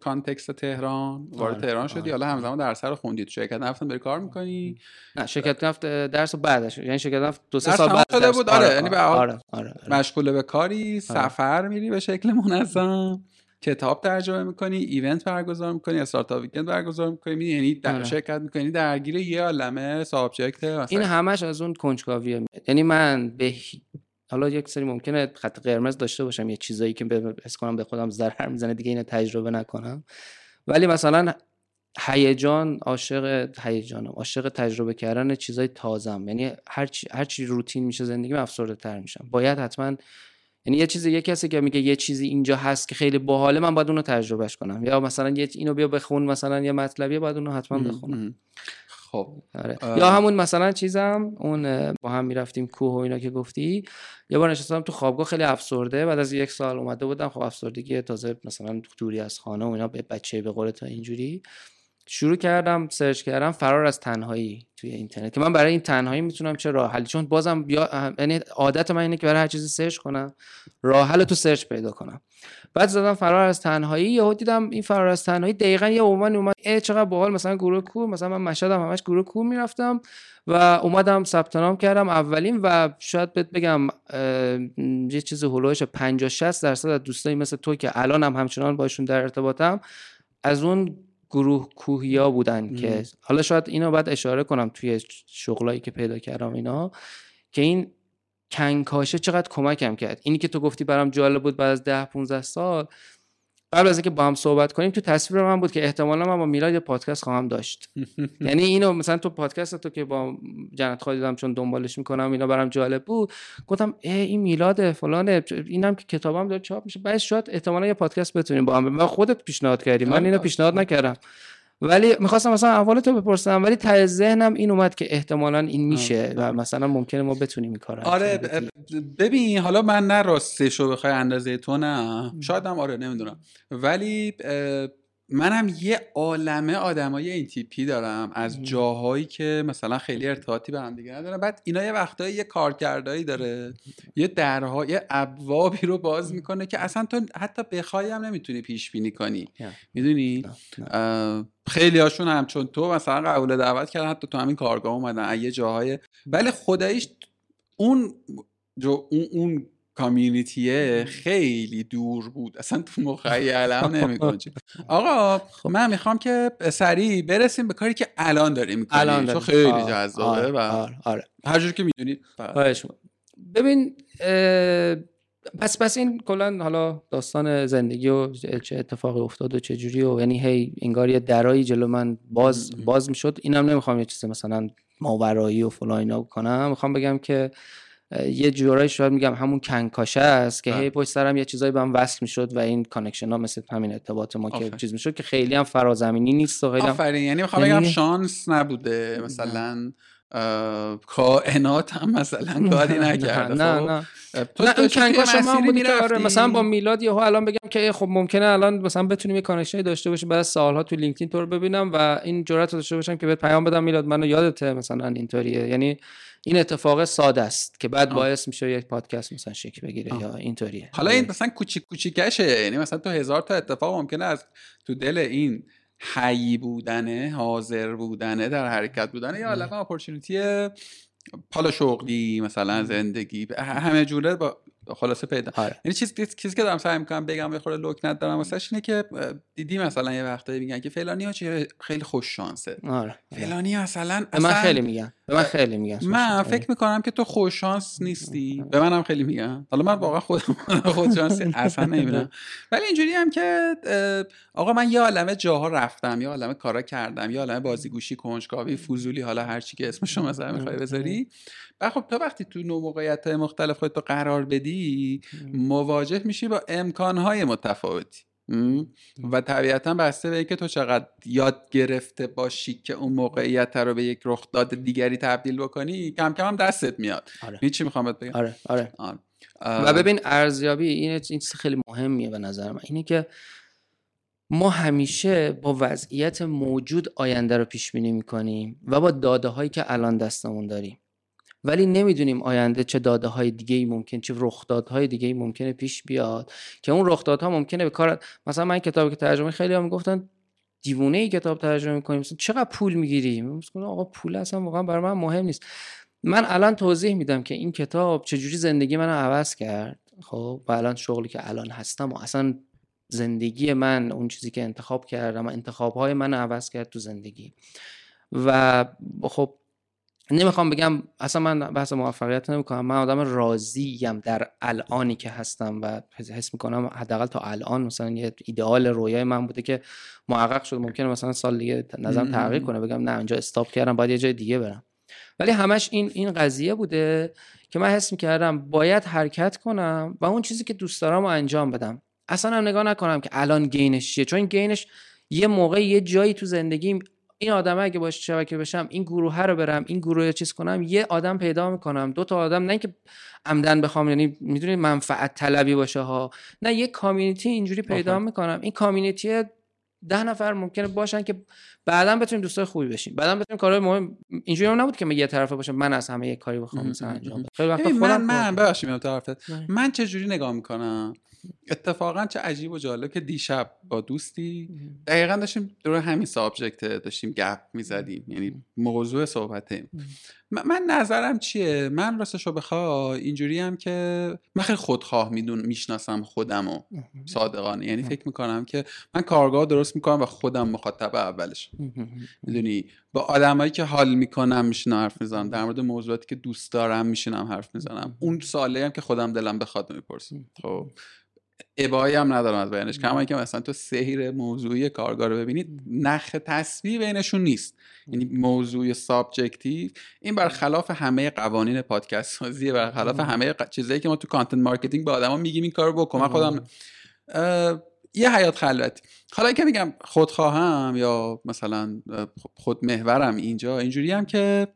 context تهران. وارد آره، تهران شدی. آره. حالا همزمان درس رو خوندی. تو شرکت نفت بری کار می‌کنی؟ نه شرکت نفت درس بعدش. یعنی شرکت نفت دو سه سال بعد شده بود. آره, یعنی به آره،, آره،, مشغول به کاری. سفر میری به شکل منظم. کتاب ترجمه می‌کنی. event برگزار می‌کنی. startup weekend برگزار می‌کنی. یعنی در شرکت می‌کنی. درگیر یه عالمه subject این همش از اون کنجکاویه. یعنی من به حالا یک سری ممکنه خط قرمز داشته باشم یه چیزایی که حس کنم به خودم ضرر می‌زنه دیگه اینو تجربه نکنم. ولی مثلا هیجان عاشق هیجانم عاشق تجربه کردن چیزای تازم یعنی هر چی هر چی روتین میشه زندگی افسرده تر میشم. باید حتما یعنی یه چیزی یه کسی که میگه یه چیزی اینجا هست که خیلی باحاله من باید اونو تجربهش کنم. یا مثلا یه اینو بیا بخون مثلا یه مطلبی باید اونو حتما بخونم. خب آره. یا همون مثلا چیزم اون با هم می‌رفتیم کوه و اینا که گفتی یه بار نشستم تو خوابگاه خیلی افسرده. بعد از یک سال اومده بودم خب افسردگی تازه مثلا دوری از خانه و اینا به بچه به قول تا اینجوری. شروع کردم search کردم فرار از تنهایی توی اینترنت که من برای این تنهایی می‌تونم چه راه حلی چون بازم بیا یعنی عادت من اینه که برای هر چیزی search کنم راه حل تو search پیدا کنم. بعد زدم فرار از تنهایی یهو دیدم این فرار از تنهایی دقیقا یه عنوان اومد ای چقدر باحال مثلا گروه کور مثلا من مشهدم همش گروه کور می‌رفتم و اومدم ثبت نام کردم اولین و شاید بهت بگم یه چیز هولوش 50 60 درصد از دوستایی مثل تو که الان هم همچنان باشون در ارتباطم از اون گروه کوهیا بودن که حالا شاید اینو باید اشاره کنم توی شغلایی که پیدا کردم اینا که این کنکاشه چقدر کمکم کرد. اینی که تو گفتی برام جالب بود بعد از ده 15 سال قبل از اینکه با هم صحبت کنیم تو تصویر من بود که احتمالا من با میلاد یه پادکست خواهم داشت. (laughs) یعنی اینو مثلا تو پادکست تو که با جنت خواهی دیدم چون دنبالش می‌کنم اینا برام جالب بود گفتم ای این میلاد فلان اینم که کتابم داره چاپ میشه. بعد شاید احتمالا یه پادکست بتونیم با هم من خودت پیشنهاد کردی. من اینو پیشنهاد نکردم. ولی می‌خواستم مثلا احوال تو بپرسم ولی ته ذهنم این اومد که احتمالا این میشه و مثلا ممکنه ما بتونیم این کار آره ببین حالا من نه راستش بخوای اندازه تو نه. شاید هم آره نمی‌دونم. ولی منم یه عالمه آدمای این تیپی دارم. از جاهایی که مثلا خیلی ارتباطی به هم دیگه ندارن. بعد اینا یه وقتایی یه کارکردایی داره. یه درها یه ابوابی رو باز می‌کنه که اصلا تو حتی بخوای هم نمی‌تونی پیش بینی کنی می‌دونی؟ خیلی هاشون هم چون تو مثلا قبول دعوت کردن. حتی تو همین کارگاه اومدن. یه جاهای ولی خداییش اون جو اون, اون کامیونیتیه خیلی دور بود. اصلا تو مخیلم نمی‌کنه (laughs) آقا خب. من می‌خوام که سریع برسیم به کاری که الان داریم می‌کنیم الان چون خیلی جذابه و آره. آره. هر جور که می‌دونید ببین پس پس این کلا حالا داستان زندگی و چه اتفاقی افتاد و چه جوری و یعنی هی انگار یه درایی جلو من باز باز می‌شد. اینم نمی‌خوام یه چیز مثلا ماورایی و فلان اینا بکنم می‌خوام بگم که یه جورایی شاید میگم همون کنکاشه است که بله. هی پشت سرم یه چیزایی به هم وصل می‌شد و این connection ها مثل همین ارتباط ما که. چیز می‌شد که خیلی هم فرازمینی نیست و خیلی هم آفرین یعنی می‌خوام بگم یعنی- شانس نبوده مثلا کائنات هم مثلا کاری نکرده نه خب؟ نه تو نه این کنکاش ما بوده که آره. مثلا با میلاد یهو الان بگم که خب ممکنه الان مثلا بتونیم یه connection ی داشته باشیم بعد از سالها تو LinkedIn تو رو ببینم و این جرأت رو داشته باشم که بهت پیام بدم میلاد منو یادته مثلا اینطوریه یعنی این اتفاق ساده است که بعد آه. باعث میشه یک پادکست مثلا شکل بگیره آه. یا اینطوریه. حالا این مثلا کوچیک کوچیکشه یعنی مثلا تو هزار تا اتفاق ممکنه از تو دل این حی بودنه حاضر بودنه در حرکت بودنه یا علاقه اپورتونیتی حالا شغلی مثلا زندگی ه- همه جوره با خلاصه پیدا. آره. یعنی چیز چیزی که دارم سعی می‌کنم بگم یه خورده لوک ندارم واسش اینه که دیدی مثلا یه وقتایی میگن که فلانی ها چه خیلی خوش شانسه. آره. فلانی مثلا من خیلی میگن. به من خیلی میگن من فکر می‌کنم که تو خوششانس نیستی. به منم خیلی میگن. حالا من واقعا خودم (laughs) خوششانسی اصلا نمی‌بینم. ولی اینجوری هم که آقا من یه عالمه جاها رفتم یه عالمه کارا کردم یه عالمه بازیگوشی کنجکاوی فضولی حالا هر چی که اسمشو مثلا می‌خوای بذاری. و خب تو وقتی تو نوع موقعیت مختلف خودت قرار بدی مواجه میشی با امکانهای متفاوتی؟ و طبیعتا بسته به اینکه تو چقدر یاد گرفته باشی که اون موقعیت رو به یک رخداد دیگری تبدیل بکنی کم کم هم دستت میاد. آره. چی می‌خوام بگم؟ آره آره. آره. و ببین ارزیابی این این چیز خیلی مهمیه به نظر من. اینه که ما همیشه با وضعیت موجود آینده رو پیش بینی می‌کنیم و با داده هایی که الان دستمون داریم. ولی نمی‌دونیم آینده چه داده های دیگه ای ممکن چه رخدادهای دیگه ای ممکنه پیش بیاد. که اون رخدادها ممکنه به کار مثلا من کتابی که ترجمه خیلی هم می‌گفتن دیوونه ای کتاب ترجمه می‌کنیم مثلا چقدر پول می‌گیری؟ مثلا آقا پول اصلا واقعا برای من مهم نیست. من الان توضیح میدم که این کتاب چجوری زندگی منو عوض کرد. خب و الان شغلی که الان هستم و اصلا زندگی من اون چیزی که انتخاب کردم انتخاب های من عوض کرد تو زندگی. و خب نمی‌خوام بگم اصلا من بحث موفقیت نمی‌کنم. من آدم راضیم در الانی که هستم و حس می‌کنم حداقل تا الان مثلا یه ایدئال رویای من بوده که محقق شد ممکنه مثلا سال دیگه نظرم تغییر کنه بگم نه اینجا استاپ کردم باید یه جای دیگه برم. ولی همش این این قضیه بوده که من حس می‌کردم باید حرکت کنم و اون چیزی که دوست دارم رو انجام بدم. اصلا هم نگاه نکنم که الان گینش چیه. چون گینش یه موقع یه جایی تو زندگیم این آدم اگه باش شبکه بشم این گروه رو برم این گروه رو چیز کنم یه آدم پیدا می‌کنم. دو تا آدم نه که عمدن بخوام یعنی می‌دونی منفعت طلبی باشه ها. نه یه کامیونیتی اینجوری پیدا. می‌کنم. این کامیونیتی ده نفر ممکنه باشن که بعدا بتونیم دوستای خوبی بشیم. بعدا بتونیم کارهای مهم اینجوری هم نبود که من یه طرفه باشم من از همه یه کاری بخوام ام، مثلا ام، انجام ام. بدم. خیلی وقتا ببین، من من ببخشید میام طرفت کنم. من چه جوری نگاه می‌کنم؟ اتفاقا چه عجیب و جالب که دیشب با دوستی دقیقا داشتیم دور همین subject داشتیم گپ می‌زدیم یعنی موضوع صحبتیم. من, نظرم چیه؟ من راستش رو بخوای اینجوری هم که من خیلی خودخواه میدون می‌شناسم خودمو. صادقانه. یعنی فکر می‌کنم که من کارگاه درست می‌کنم و خودم مخاطب اولش. می‌دونی؟ با آدمایی که حال می‌کنم میشینم حرف می‌زنم. در مورد موضوعاتی که دوست دارم میشینم حرف می‌زنم. اون سواله هم که خودم دلم بخواد می‌پرسم. خب. ابایی هم ندارم از بیانش. کما که مثلا تو سیر موضوعی کارگاه رو ببینید نخ تسبیح بینشون نیست. یعنی موضوع subjective. این برخلاف همه قوانین پادکست سازیه برخلاف همه ق- چیزایی که ما تو content marketing به آدما میگیم این کارو بکن. من خودم یه حیات خلوتی. حالا که میگم خودخواهم یا مثلا اه، خود محورم اینجا اینجوری هم که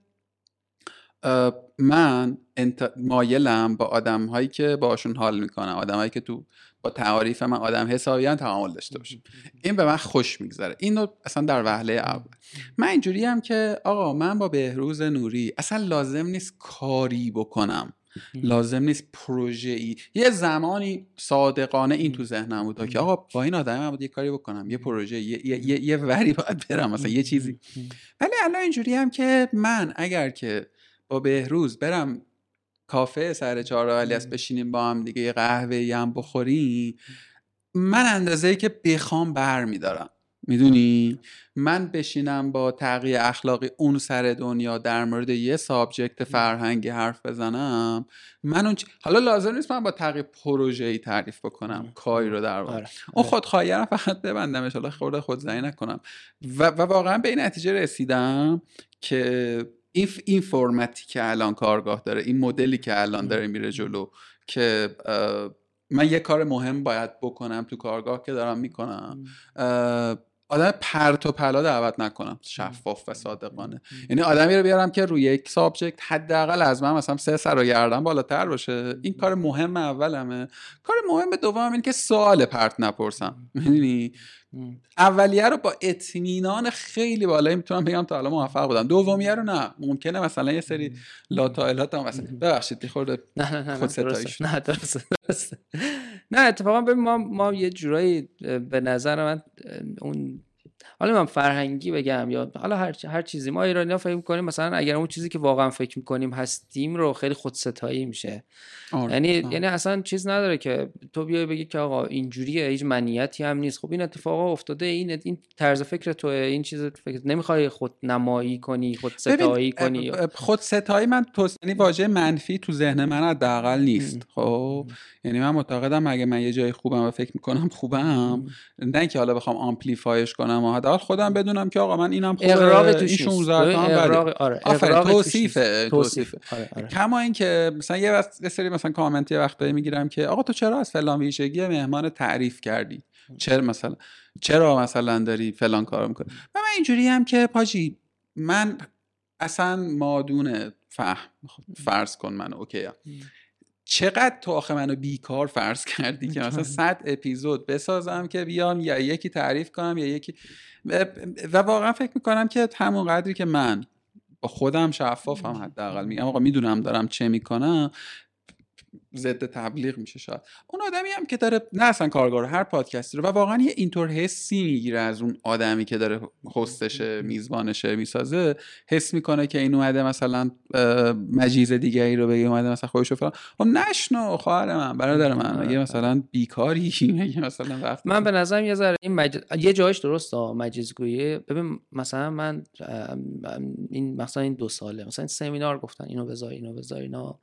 من انت... مایلم با آدم هایی که باشون حال می‌کنم. آدم هایی که تو تعاریف من آدم حسابیان تعامل داشته باشم این به من خوش میگذره. اینو اصلا در وهله اول من اینجوری هم که آقا من با بهروز نوری اصلا لازم نیست کاری بکنم. لازم نیست پروژه ای یه زمانی صادقانه این تو ذهنم بود که آقا با این آدم هم یه کاری بکنم. یه پروژه یه, یه, یه, یه وری باید برم مثلا یه چیزی. ولی الان اینجوری هم که من اگر که با بهروز برم کافه سر چهار است بشینیم با هم دیگه یه قهوه هم بخوریم. من اندازه ای که بخوام بر میدارم. می‌دونی؟ من بشینم با تغییر اخلاقی اون سر دنیا در مورد یه سابجکت فرهنگی حرف بزنم من اون چ... حالا لازم نیست من با تغییر پروژه ای تعریف بکنم. کاری رو در واقع. آره. اون خودخواهی رو فقط ببندمش. حالا خورده خود نکنم. و, و واقعا به این نتیجه رسیدم که این این فرمتی که الان کارگاه داره این مدلی که الان داره میره جلو که من یه کار مهم باید بکنم تو کارگاه که دارم می‌کنم آدم پرت و پلا دعوت نکنم شفاف و صادقانه. یعنی آدمی رو بیارم که روی یک سابجکت حداقل از من مثلا سه سر و گردن بالاتر باشه. این کار مهم اولمه. کار مهم دوم این که سوال پرت نپرسم. می‌دونی؟ اولیه رو با اطمینان خیلی بالایی می‌تونم بگم تا حالا موفق بودم دومیه رو نه. ممکنه مثلا یه سری لاتایلات هم مثلا ببخشید خورده نه نه نه خود نه درسته نه اتفاقا ببین ما ما یه جورایی به نظر من اون حالا من فرهنگی بگم یا حالا هر هر چیزی. ما ایرانی فکر می‌کنیم مثلا اگر اون چیزی که واقعا فکر می‌کنیم هستیم رو خیلی خودستایی میشه. آره، یعنی یعنی اصلا چیز نداره که تو بیای بگی که آقا اینجوریه هیچ منیتی هم نیست. خب این اتفاقا افتاده این این طرز فکر تو این چیز فکر نمی‌خوای خود نمایی کنی خود ستایی کنی. خود ستایی من تو یعنی واژه منفی تو ذهن من حداقل نیست. خب؟ یعنی من معتقدم اگه من یه جای خوبم و فکر می‌کنم خوبم نه اینکه حالا بخوام آمپلیفایش کنم و حداقل خودم بدونم که آقا من اینم خوبه اقراق این 16 تا اقراق آره اقراق توصیفه توصیفه. آره آره. کما اینکه مثلا یه وقت سری مثلا کامنت یه وقتایی می‌گیرم که آقا تو چرا از فلان ویژگی مهمان تعریف کردی؟ چرا مثلا چرا مثلا داری فلان کارو می‌کنی؟ و من اینجوری هم که پاجی من اصلا مادون فهم. فرض کن من اوکی چقدر تو آخه منو بیکار فرض کردی که مثلا (laughs) صد اپیزود بسازم که بیام یا یکی تعریف کنم یا یکی و واقعا فکر می‌کنم که همون قدری که من با خودم شفافم حداقل میگم آقا می‌دونم دارم چه می‌کنم ضد تبلیغ میشه شاید. اون آدمی هم که داره نه اصلا کارگار هر پادکستی رو. و واقعا یه اینطور حسی می‌گیره از اون آدمی که داره هستشه میزبانشه می‌سازه. حس می‌کنه که این اومده مثلا مجیز دیگری رو بگه اومده مثلا خودشو فلان. خب نشنو خواهر من برادر من. مگه مثلا بیکاری (laughs) مگه مثلا وقت من به نظرم یه ذره این مج... یه جایش درسته مجیزگویی. ببین مثلا من این مثلا این دو ساله. مثلا سمینار گفتن اینو بذار اینو بذار اینا.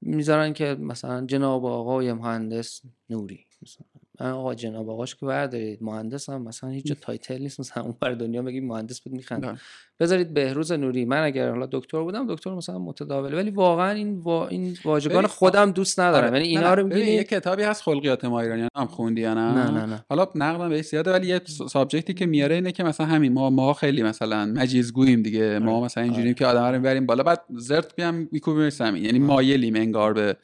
می‌ذارن که مثلا جناب آقای مهندس نوری. مثلا آقا جناب آقاش که بردارید مهندس هم مثلا هیچ title نیست مثلا اون بر دنیا بگید مهندس بود میخند بذارید بهروز نوری. من اگر حالا دکتر بودم دکتر مثلا متداول ولی واقعا این وا... این واژگان خودم دوست ندارم. آره. یعنی اینا رو یه کتابی هست خلقیات ما ایرانی هم خوندی یا نه. نه نه, نه. حالا نقدم بهش زیاده ولی یه سابجکتی که میاره اینه که مثلا همین ما ما خیلی مثلا مجیزگوییم دیگه. ما آره. مثلا اینجوریم آره. که آدم رو بریم بالا. بعد زرت بیام میکوبیم زمین. یعنی مایلیم انگار به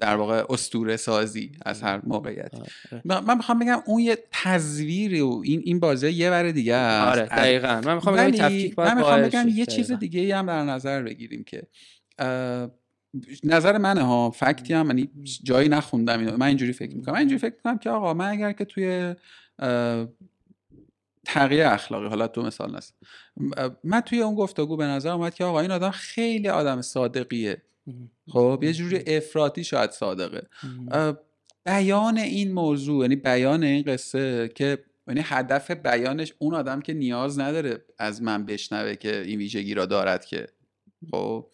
در واقع استوره سازی از هر موقعیتی. من می‌خوام بگم اون یه تصویری و این این بازی یه بر دیگه است. آره دقیقاً. من می‌خوام بگم تفکیک می‌خوام بگم یه چیز دیگه هم در نظر بگیریم که نظر منه ها فکتی هم یعنی جایی نخوندم من اینجوری فکر می‌کنم. من اینجوری فکر می‌کنم که آقا من اگر که توی تغییر اخلاقی حالا تو مثال نست من توی اون گفتگو به نظر اومد که آقا این آدم خیلی آدم صادقیه. خب یه جوری افراطی شاید صادقه. بیان این موضوع یعنی بیان این قصه که یعنی هدف بیانش اون آدم که نیاز نداره از من بشنوه که این ویژگی را دارد که. خب.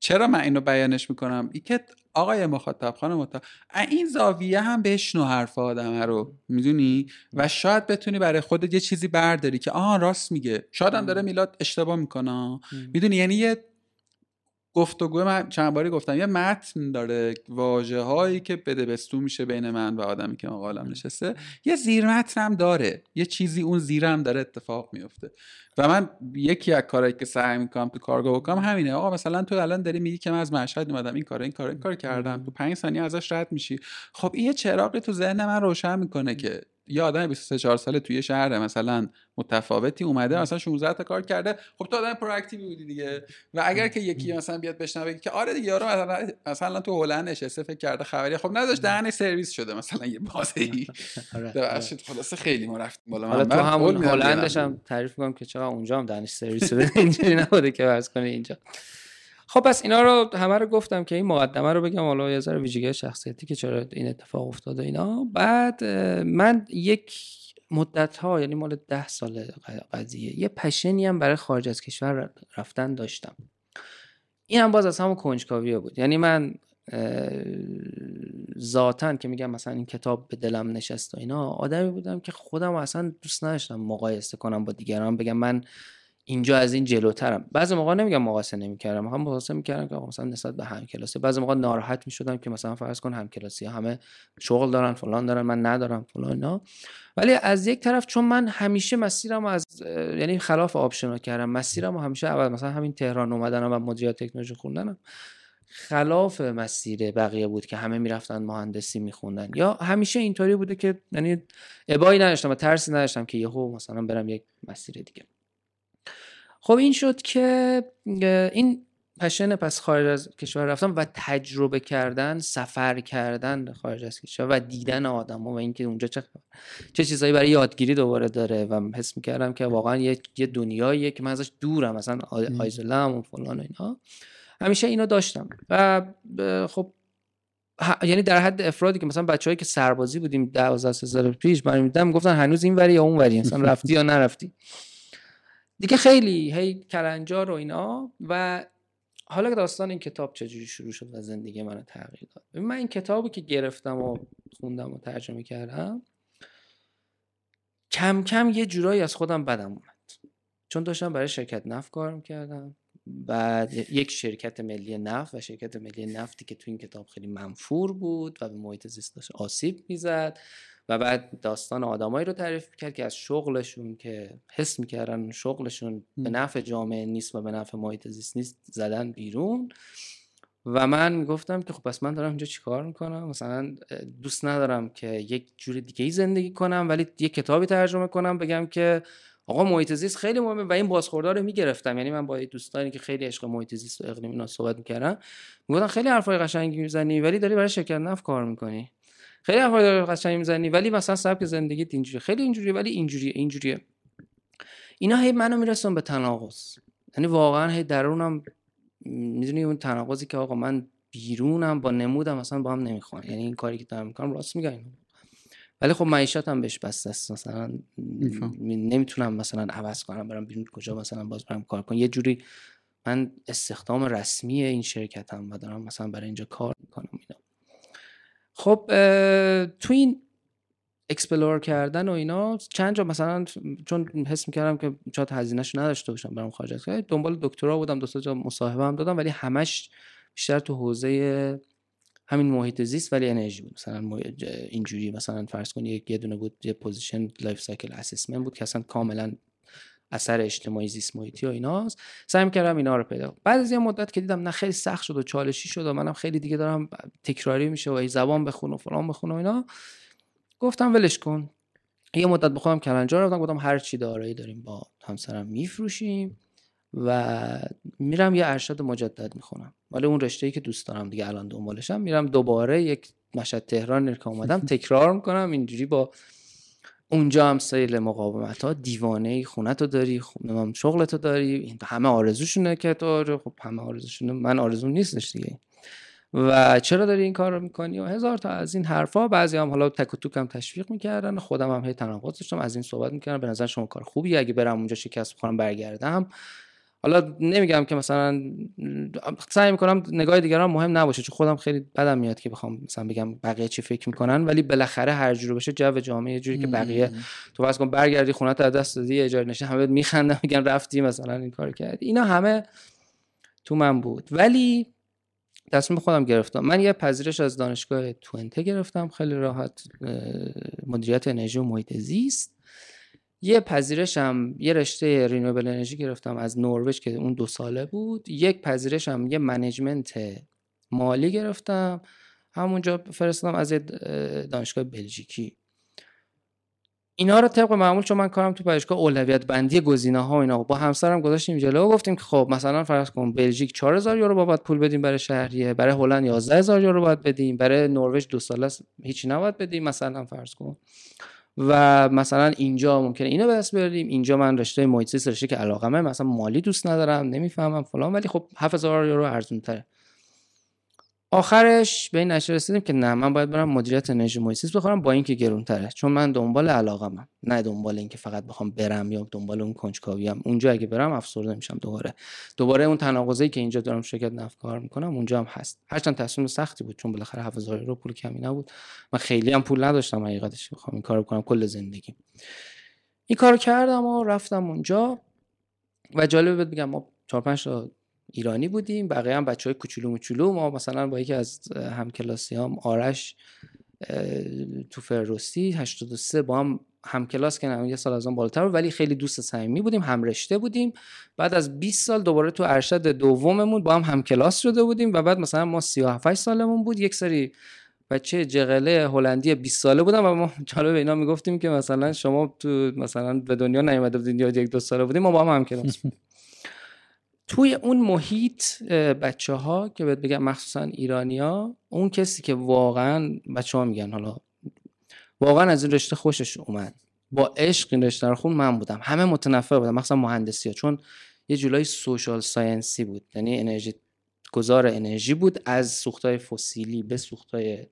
چرا من اینو بیانش می‌کنم؟ ای که آقای مخاطب خانم مخاطب این زاویه هم بشنو حرف آدمه رو می‌دونی؟ و شاید بتونی برای خودت یه چیزی برداری که آها راست میگه. شاید هم داره میلاد اشتباه می‌کنه. می‌دونی؟ یعنی یه گفتگو من چند باری گفتم. یه متن داره واجه هایی که بده بستو میشه بین من و آدمی که مقالم نشسته. یه زیر متن هم داره. یه چیزی اون زیرم داره اتفاق میفته و من یکی از کارهایی که سعی می‌کنم تو کارگاه بکنم همینه. آقا مثلا تو الان داری میگی که من از مشهد اومدم. این کار این کار این کار کردم. تو پنج ثانیه ازش رد میشی. خب این یه چراغی تو ذهن من روشن می‌کنه که یه آدم 23 4 ساله توی شهر مثلا متفاوتی اومده مثلا 16 تا کار کرده. خب تو آدم پرواکتیوی بودی دیگه. و اگر که یکی مثلا بیاد بشنوه که آره دیگه یارو مثلا مثلا تو هلند نشسته فکر کرده خبری. خب نداشت دهن سرویس شده مثلا یه بازی ای (laughs) آره، ببخشید آره. خلاص خیلی ما رفتیم بالا. حالا تو همون هلندش هم تعریف کنم که چرا اونجا هم دهنش سرویس شده. (laughs) اینجوری نبوده که فرض کنه اینجا. خب پس اینا رو همه رو گفتم که این مقدمه رو بگم. حالا یه ذره ویژگی شخصیتی که چرا این اتفاق افتاده اینا. بعد من یک مدت ها یعنی مال ده سال قضیه یه پشنی هم برای خارج از کشور رفتن داشتم. این هم باز از همون کنجکاویه بود. یعنی من ذاتا که میگم مثلا این کتاب به دلم نشست و اینا آدمی بودم که خودم اصلا دوست نداشتم مقایسه کنم با دیگران. بگم من اینجا از این جلوترم. بعضی موقع نمیگم مقایسه نمی‌کردم. هم مقایسه می‌کردم که مثلا نسبت به هم کلاسی. بعضی موقع ناراحت می‌شدم که مثلا فرض کن هم کلاسی همه شغل دارن فلان دارن من ندارم فلان اینا. ولی از یک طرف چون من همیشه مسیرم از یعنی خلاف آپشنا کردم. مسیرم همیشه اول مثلا همین تهران اومدنم و مدیریت تکنولوژی خوندنم. خلاف مسیر بقیه بود که همه می‌رفتن مهندسی میخوندن. یا همیشه اینطوری بوده که یعنی ابایی نداشتم و ترسی نداشتم که یهو مثلا برم یک مسیر دیگه. خب این شد که این پشن پس خارج از کشور رفتن و تجربه کردن سفر کردن خارج از کشور و دیدن آدم و اینکه اونجا چه چه چیزهایی برای یادگیری دوباره داره و حس می‌کردم که واقعا یه, یه دنیاییه که من ازش دورم مثلا آیزولم و فلان و اینا. همیشه اینو داشتم و خب یعنی در حد افرادی که مثلا بچههایی که سربازی بودیم 12 سال پیش من میدم گفتن هنوز این وری یا اون وری مثلا رفتی یا نرفتی. دیگه خیلی هی کلنجار و اینا. و حالا داستان این کتاب چجوری شروع شد و زندگی منو تغییر داد. من این کتابی که گرفتم و خوندم و ترجمه کردم کم کم یه جورایی از خودم بدم اومد. چون داشتم برای شرکت نفت کار می‌کردم بعد یک شرکت ملی نفت و شرکت ملی نفتی که تو این کتاب خیلی منفور بود و به محیط زیست آسیب می‌زد. و بعد داستان آدمایی رو تعریف کرد که از شغلشون که حس می‌کردن شغلشون به نفع جامعه نیست و به نفع محیط زیست نیست زدن بیرون. و من می‌گفتم که خب پس من دارم اینجا چیکار می‌کنم؟ مثلا دوست ندارم که یک جور دیگه ای زندگی کنم ولی یک کتابی ترجمه کنم بگم که آقا محیط زیست خیلی مهمه و این بازخوردار رو می‌گرفتم. یعنی من با دوستانی که خیلی عشق محیط زیست و اقلیم اینا صحبت می‌کردم می‌گفتن خیلی حرفای قشنگی می‌زنی ولی داری برای شرکت نفت کار می‌کنی. خیلی حرفای قشنگی می‌زنی ولی مثلا سبک زندگیت اینجوری خیلی اینجوری ولی اینجوریه اینجوریه. اینا هی منو میرسون به تناقض. یعنی واقعا هی درونم می‌دونی اون تناقضی که آقا من بیرونم با نمودم مثلا با هم نمی‌خوان. یعنی این کاری که دارم می‌کنم راست میگم ولی خب معیشتم بهش بسته است. مثلا نمی‌تونم مثلا عوض کنم برم بیرون کجا مثلا باز برم کار کنم. یه جوری من استخدام رسمی این شرکتم و دارم مثلا برای اینجا کار می‌کنم. خب تو این explore کردن و اینا چند جا مثلا چون حس می‌کردم که شاید هزینهش نداشته باشم برام خارج از دنبال دکترا بودم دو جا مصاحبه هم دادم ولی همش بیشتر تو حوزه همین محیط زیست ولی انرژی بود. مثلا اینجوری مثلا فرض کنید یه دونه بود یه position life cycle assessment بود که اصلا کاملا اثر اجتماعی زیست محیطی و ایناست. سعی کردم اینا رو پیدا بعد از یه مدت که دیدم نه خیلی سخت شد و چالشی شد و منم خیلی دیگه دارم تکراری میشه و هی زبان بخون و فلان بخون و اینا. گفتم ولش کن. یه مدت بخوام کلنجار رفتم گفتم هر چی دارایی داریم با همسرم میفروشیم و میرم یه ارشد مجدد می‌خونم. ولی اون رشته ای که دوست دارم دیگه الان دنبالشم میرم دوباره یک مشهد تهران که اومدم (laughs) تکرار می‌کنم. اینجوری با اونجا هم سیل مقاومت ها دیوانه خونه تو داری خونه شغل تو داری. همه آرزوشونه که تو خب همه آرزوشونه. من آرزو نیستش دیگه. و چرا داری این کار رو می‌کنی؟ و هزار تا از این حرفا بعضی هم حالا تک و توک هم تشویق می‌کردن. خودم هم هی تناقض داشتم. از این صحبت می‌کردم. به نظر شما کار خوبی اگه برم اونجا شکست بخورم برگردم. حالا نمیگم که مثلا سعی می‌کنم نگاه دیگران مهم نباشه چون خودم خیلی بدم میاد که بخوام مثلا بگم بقیه چی فکر می‌کنن ولی بالاخره هر جوری بشه جو جامعه جوری که بقیه تو واسه کن برگردی خونه از دست دادی اجاره نشه همه میخندن میگن رفتی مثلا این کار کردی. اینا همه تو من بود. ولی تصمیم خودم گرفتم. من یه پذیرش از دانشگاه تونته گرفتم خیلی راحت مدیریت انرژی و محیط زیست. یه پذیرشم یه رشته رینوبل انرژی گرفتم از نروژ که اون دو ساله بود. یک پذیرشم یه منیجمنت مالی گرفتم. همونجا فرستادم از دانشگاه بلژیکی. اینا رو طبق معمول چون من کارم تو پژوهشگاه اولویت بندی گزینه ها و اینا با همسرم گذاشتیم جلو و گفتیم که خب مثلا فرض کن بلژیک 4000 یورو باید پول بدیم برای شهریه برای هلند 11000 یورو باید بدیم برای نروژ دو ساله هیچی نباید بدیم مثلا فرض کن. و مثلا اینجا ممکنه اینو به دست بیاریم اینجا من رشته محیط رشته که علاقمه مثلا مالی دوست ندارم نمی‌فهمم فلان ولی خب 7000 یورو ارزون تره آخرش به این نشه رسیدیم که نه من باید برم مدیریت انرژی محیط بخورم با اینکه گرون تره چون من دنبال علاقمم نه دنبال اینکه فقط بخوام برم یا دنبال اون کنجکاوی ام اونجا اگه برم افسرده میشم دوباره. دوباره اون تناقضی که اینجا دارم شرکت نفت کار می‌کنم اونجا هم هست. هرچند تصمیم سختی بود چون بالاخره 7000 یورو پول کمی نبود. من خیلی هم پول نداشتم حقیقتش بخوام این کارو کنم کل زندگی. این کارو کردم و رفتم اونجا. و جالب بگم ما چهار پنج تا ایرانی بودیم بقیه هم بچه های کوچولو موچولو. ما مثلا با یکی از همکلاسی هم آرش تو فرروستی 83 با هم هم کلاس که یه سال از اون بالاتر ولی خیلی دوست صمیمی بودیم هم رشته بودیم. بعد از 20 سال دوباره تو ارشد دوممون با هم هم کلاس شده بودیم و بعد مثلا ما 37 سالمون بود. یک سری بچه جغله هلندی 20 ساله بودم و ما (laughs) جالب اینا می‌گفتیم که مثلا شما تو مثلا به دنیا نیومده بودین یا یک دو ساله بودیم ما با هم هم کلاس توی اون محیط بچه ها که بهت بگم مخصوصا ایرانیا اون کسی که واقعا بچه ها میگن حالا واقعا از این رشته خوشش اومد. با عشق این رشته رو خون من بودم. همه متنفر بودم مخصوصا مهندسی ها چون یه جولای سوشال ساینسی بود. یعنی انرژی گذار انرژی بود از سوختهای فسیلی به سوختهای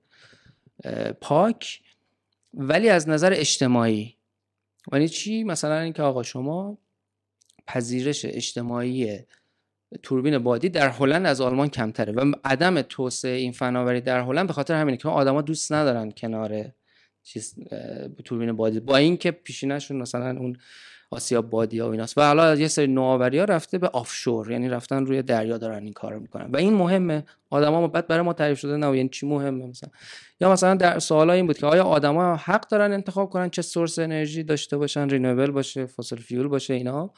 پاک. ولی از نظر اجتماعی یعنی چی؟ مثلا اینکه آقا شما پذیرش اجتماعی توربین بادی در هلند از آلمان کمتره و عدم توسعه این فناوری در هلند به خاطر همینه که آدما دوست ندارن کنار چیز توربین بادی با اینکه پیشینشون مثلا اون آسیا بادی ها و ایناست. و حالا یه سری نوآوری ها رفته به آفشور یعنی رفتن روی دریا دارن این کارو می‌کنن. و این مهمه. آدما بعد برای ما تعریف شده نه یعنی چی مهمه مثلا. یا مثلا در سوال این بود که آیا آدما حق دارن انتخاب کنن چه source انرژی داشته باشن renewable باشه fossil fuel باشه اینا؟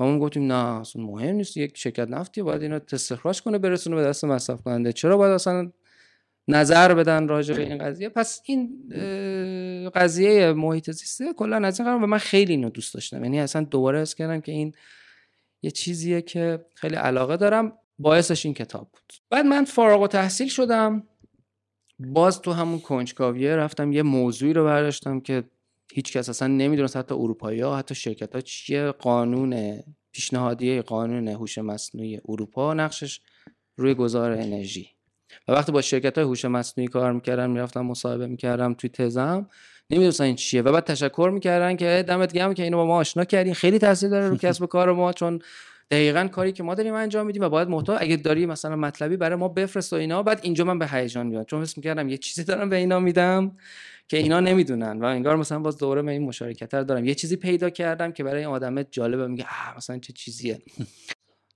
و ما گفتیم نه اصلا مهم نیست یک شرکت نفتی باید اینو استخراج کنه برسونه به دست مصرف کننده چرا باید اصلا نظر بدن راجع به این قضیه؟ پس این قضیه محیط زیسته کلا از این قرار و من خیلی اینو دوست داشتم. یعنی اصلا دوباره حس کردم که این یه چیزیه که خیلی علاقه دارم. باعثش این کتاب بود. بعد من فارغ و تحصیل شدم. باز تو همون کنجکاویه رفتم یه موضوعی رو برداشتم که هیچ کس اصلا نمی‌دونست حتی اروپایی ها حتی شرکت ها چیه. قانون پیشنهادیه قانون هوش مصنوعی اروپا نقشش روی گذار انرژی. و وقتی با شرکت های هوش مصنوعی کار می‌کردم می‌رفتم مصاحبه می‌کردم توی تزم نمی‌دونستن این چیه. و بعد تشکر می‌کردن که دمت گرم که اینو با ما آشنا کردین خیلی تاثیر داره رو کسب کار ما چون دقیقا کاری که ما داریم انجام میدیم و باید محتوا اگه داری مثلا مطلبی برای ما بفرست و اینا. بعد اینجا من به هیجان میاد چون حس می‌کردم یه چیزی دارم به اینا میدم. که اینا نمی‌دونن و انگار مثلا باز دوره من این مشارکت رو دارم. یه چیزی پیدا کردم که برای این آدم جالبه میگه مثلا چه چیزیه.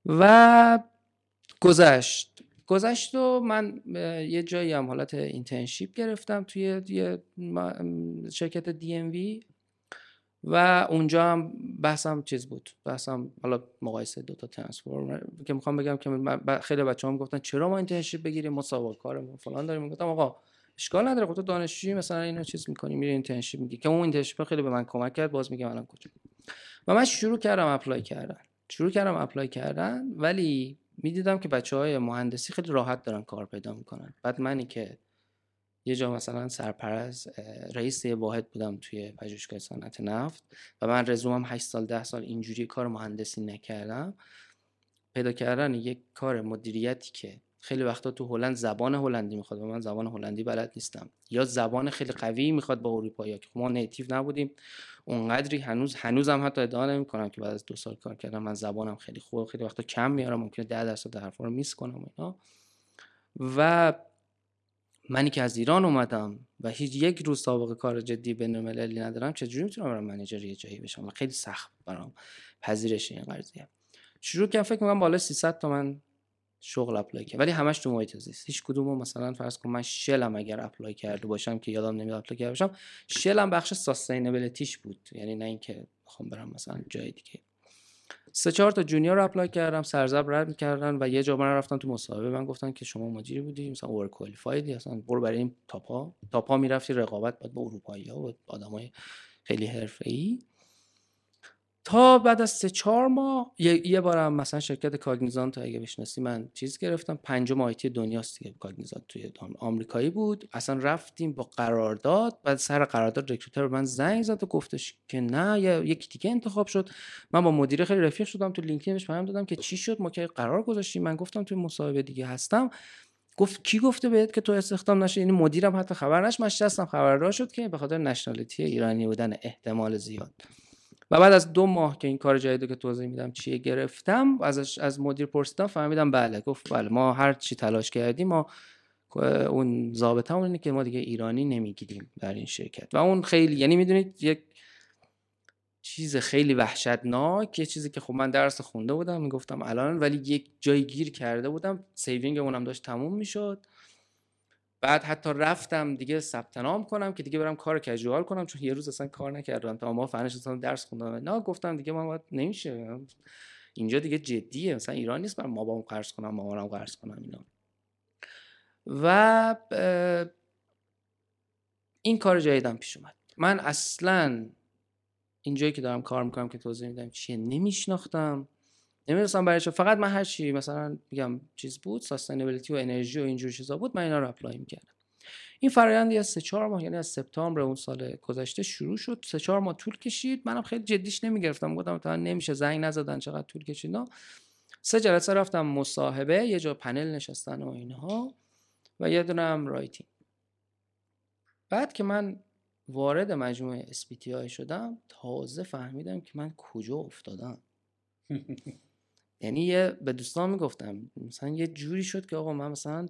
و گذشت. گذشت و من یه جایی هم حالت اینترنشیپ گرفتم توی یه شرکت دی ام وی و اونجا هم بحثم چیز بود. بحثم حالا مقایسه دو تا transformer که می‌خوام بگم که خیلی بچه هم گفتن چرا ما internship بگیریم؟ ما سابقه کارمون فلان داریم. گفتم آقا اشکال نداره. خب تو دانشجویی مثلا اینو چیز می‌کنی میری internship میگی. که اون internship خیلی به من کمک کرد. باز میگم الان کجا. و من شروع کردم apply کردن. شروع کردم apply کردن ولی می‌دیدم که بچه های مهندسی خیلی راحت دارن کار پیدا می‌کنن. بعد منی که یه جا مثلا سرپرست رئیس یه واحد بودم توی پژوهشگاه صنعت نفت و من رزومم 8 سال 10 سال اینجوری کار مهندسی نکردم. پیدا کردن یک کار مدیریتی که خیلی وقتا تو هلند زبان هلندی می‌خواد و من زبان هلندی بلد نیستم. یا زبان خیلی قوی می‌خواد با اروپایی که ما نیتیو نبودیم. اونقدری هنوز هنوزم حتی ادعا نمی‌کنم که بعد از دو سال کار کردم من زبانم خیلی خوب خیلی وقتا کم میارم ممکنه 10 درصد حرفا رو میس کنم اینا. و منی که از ایران اومدم و هیچ یک روز سابقه کار جدی بین المللی ندارم چجوری می‌تونم برم manager یه جایی بشم؟ و خیلی سخت برام پذیرش این قضیه. شروع کردم فکر کنم بالا 300 تا من شغل apply کردم. ولی همش تو محیط زیست. هیچ کدومو مثلا فرض کن من Shell م اگر apply کرده باشم که یادم نمیاد apply کرده باشم Shell م بخش sustainability ش بود. یعنی نه اینکه بخوام برم مثلا جای دیگه. سه چهار تا junior apply کردم سر ضرب رد می‌کردن و یه جا من رفتم تو مصاحبه. من گفتن که شما مدیری بودی مثلا overqualified ی اصلا برو برای این top ا top ا می‌رفتی رقابت بعد با اروپایی ها و آدمای خیلی حرفه‌ای. تا بعد از سه چهار ماه یه, یه بارم مثلا شرکت Cognizant اگه بشناسی من چیز گرفتم. پنجم IT دنیاست دیگه. Cognizant توی آمریکایی بود. اصلا رفتیم با قرارداد. بعد سر قرارداد recruiter من زنگ زد و گفتش که نه یکی دیگه انتخاب شد. من با مدیر خیلی رفیق شدم. تو LinkedIn ش پیام دادم که چی شد؟ ما که قرار گذاشتیم. من گفتم توی مصاحبه دیگه هستم. گفت کی گفته بهت که تو استخدام نشه یعنی مدیرم حتی خبر نش من شستم. خبردار شد که به خاطر nationality ایرانی بودن احتمال زیاد. و بعد از دو ماه که این کار جدید که توضیح میدم چیه گرفتم ازش از مدیر پرسیدم فهمیدم بله. گفت بله ما هر چی تلاش کردیم ما اون ضابطه اینه که ما دیگه ایرانی نمی‌گیریم در این شرکت. و اون خیلی یعنی می‌دونید یک چیز خیلی وحشتناک یه چیزی که خب من درس خونده بودم می‌گفتم الان ولی یک جای گیر کرده بودم saving اونم داشت تموم می‌شد. بعد حتی رفتم دیگه ثبت نام کنم که دیگه برم کار casual کنم چون یه روز اصلا کار نکردم. تا ما فنش درس خوندم. نه گفتم دیگه من باید نمیشه. اینجا دیگه جدیه. مثلا ایران نیست. من بابام قرض کنم مامانم قرض کنم اینا. و این کار جدیدم پیش اومد. من اصلا اینجایی که دارم کار می‌کنم که توضیح میدم چیه نمیشناختم. نمی‌دونستم برای چه. فقط من هر چی مثلا میگم چیز بود sustainability و انرژی و اینجور چیزا بود من اینا رو apply می‌کردم. این فرایند از سه چهار ماه یعنی از سپتامبر اون سال گذشته شروع شد. سه چهار ماه طول کشید. منم خیلی جدیش نمی‌گرفتم. گفتم تا نمیشه زنگ نزدن چقدر طول کشید. نه سه جلسه رفتم مصاحبه یه جا پنل نشستن و اینها و یه دونه writing بعد که من وارد مجموعه SBTI شدم تازه فهمیدم که من کجا افتادم. (laughs) یعنی یه به دوستان می‌گفتم مثلا یه جوری شد که آقا من مثلا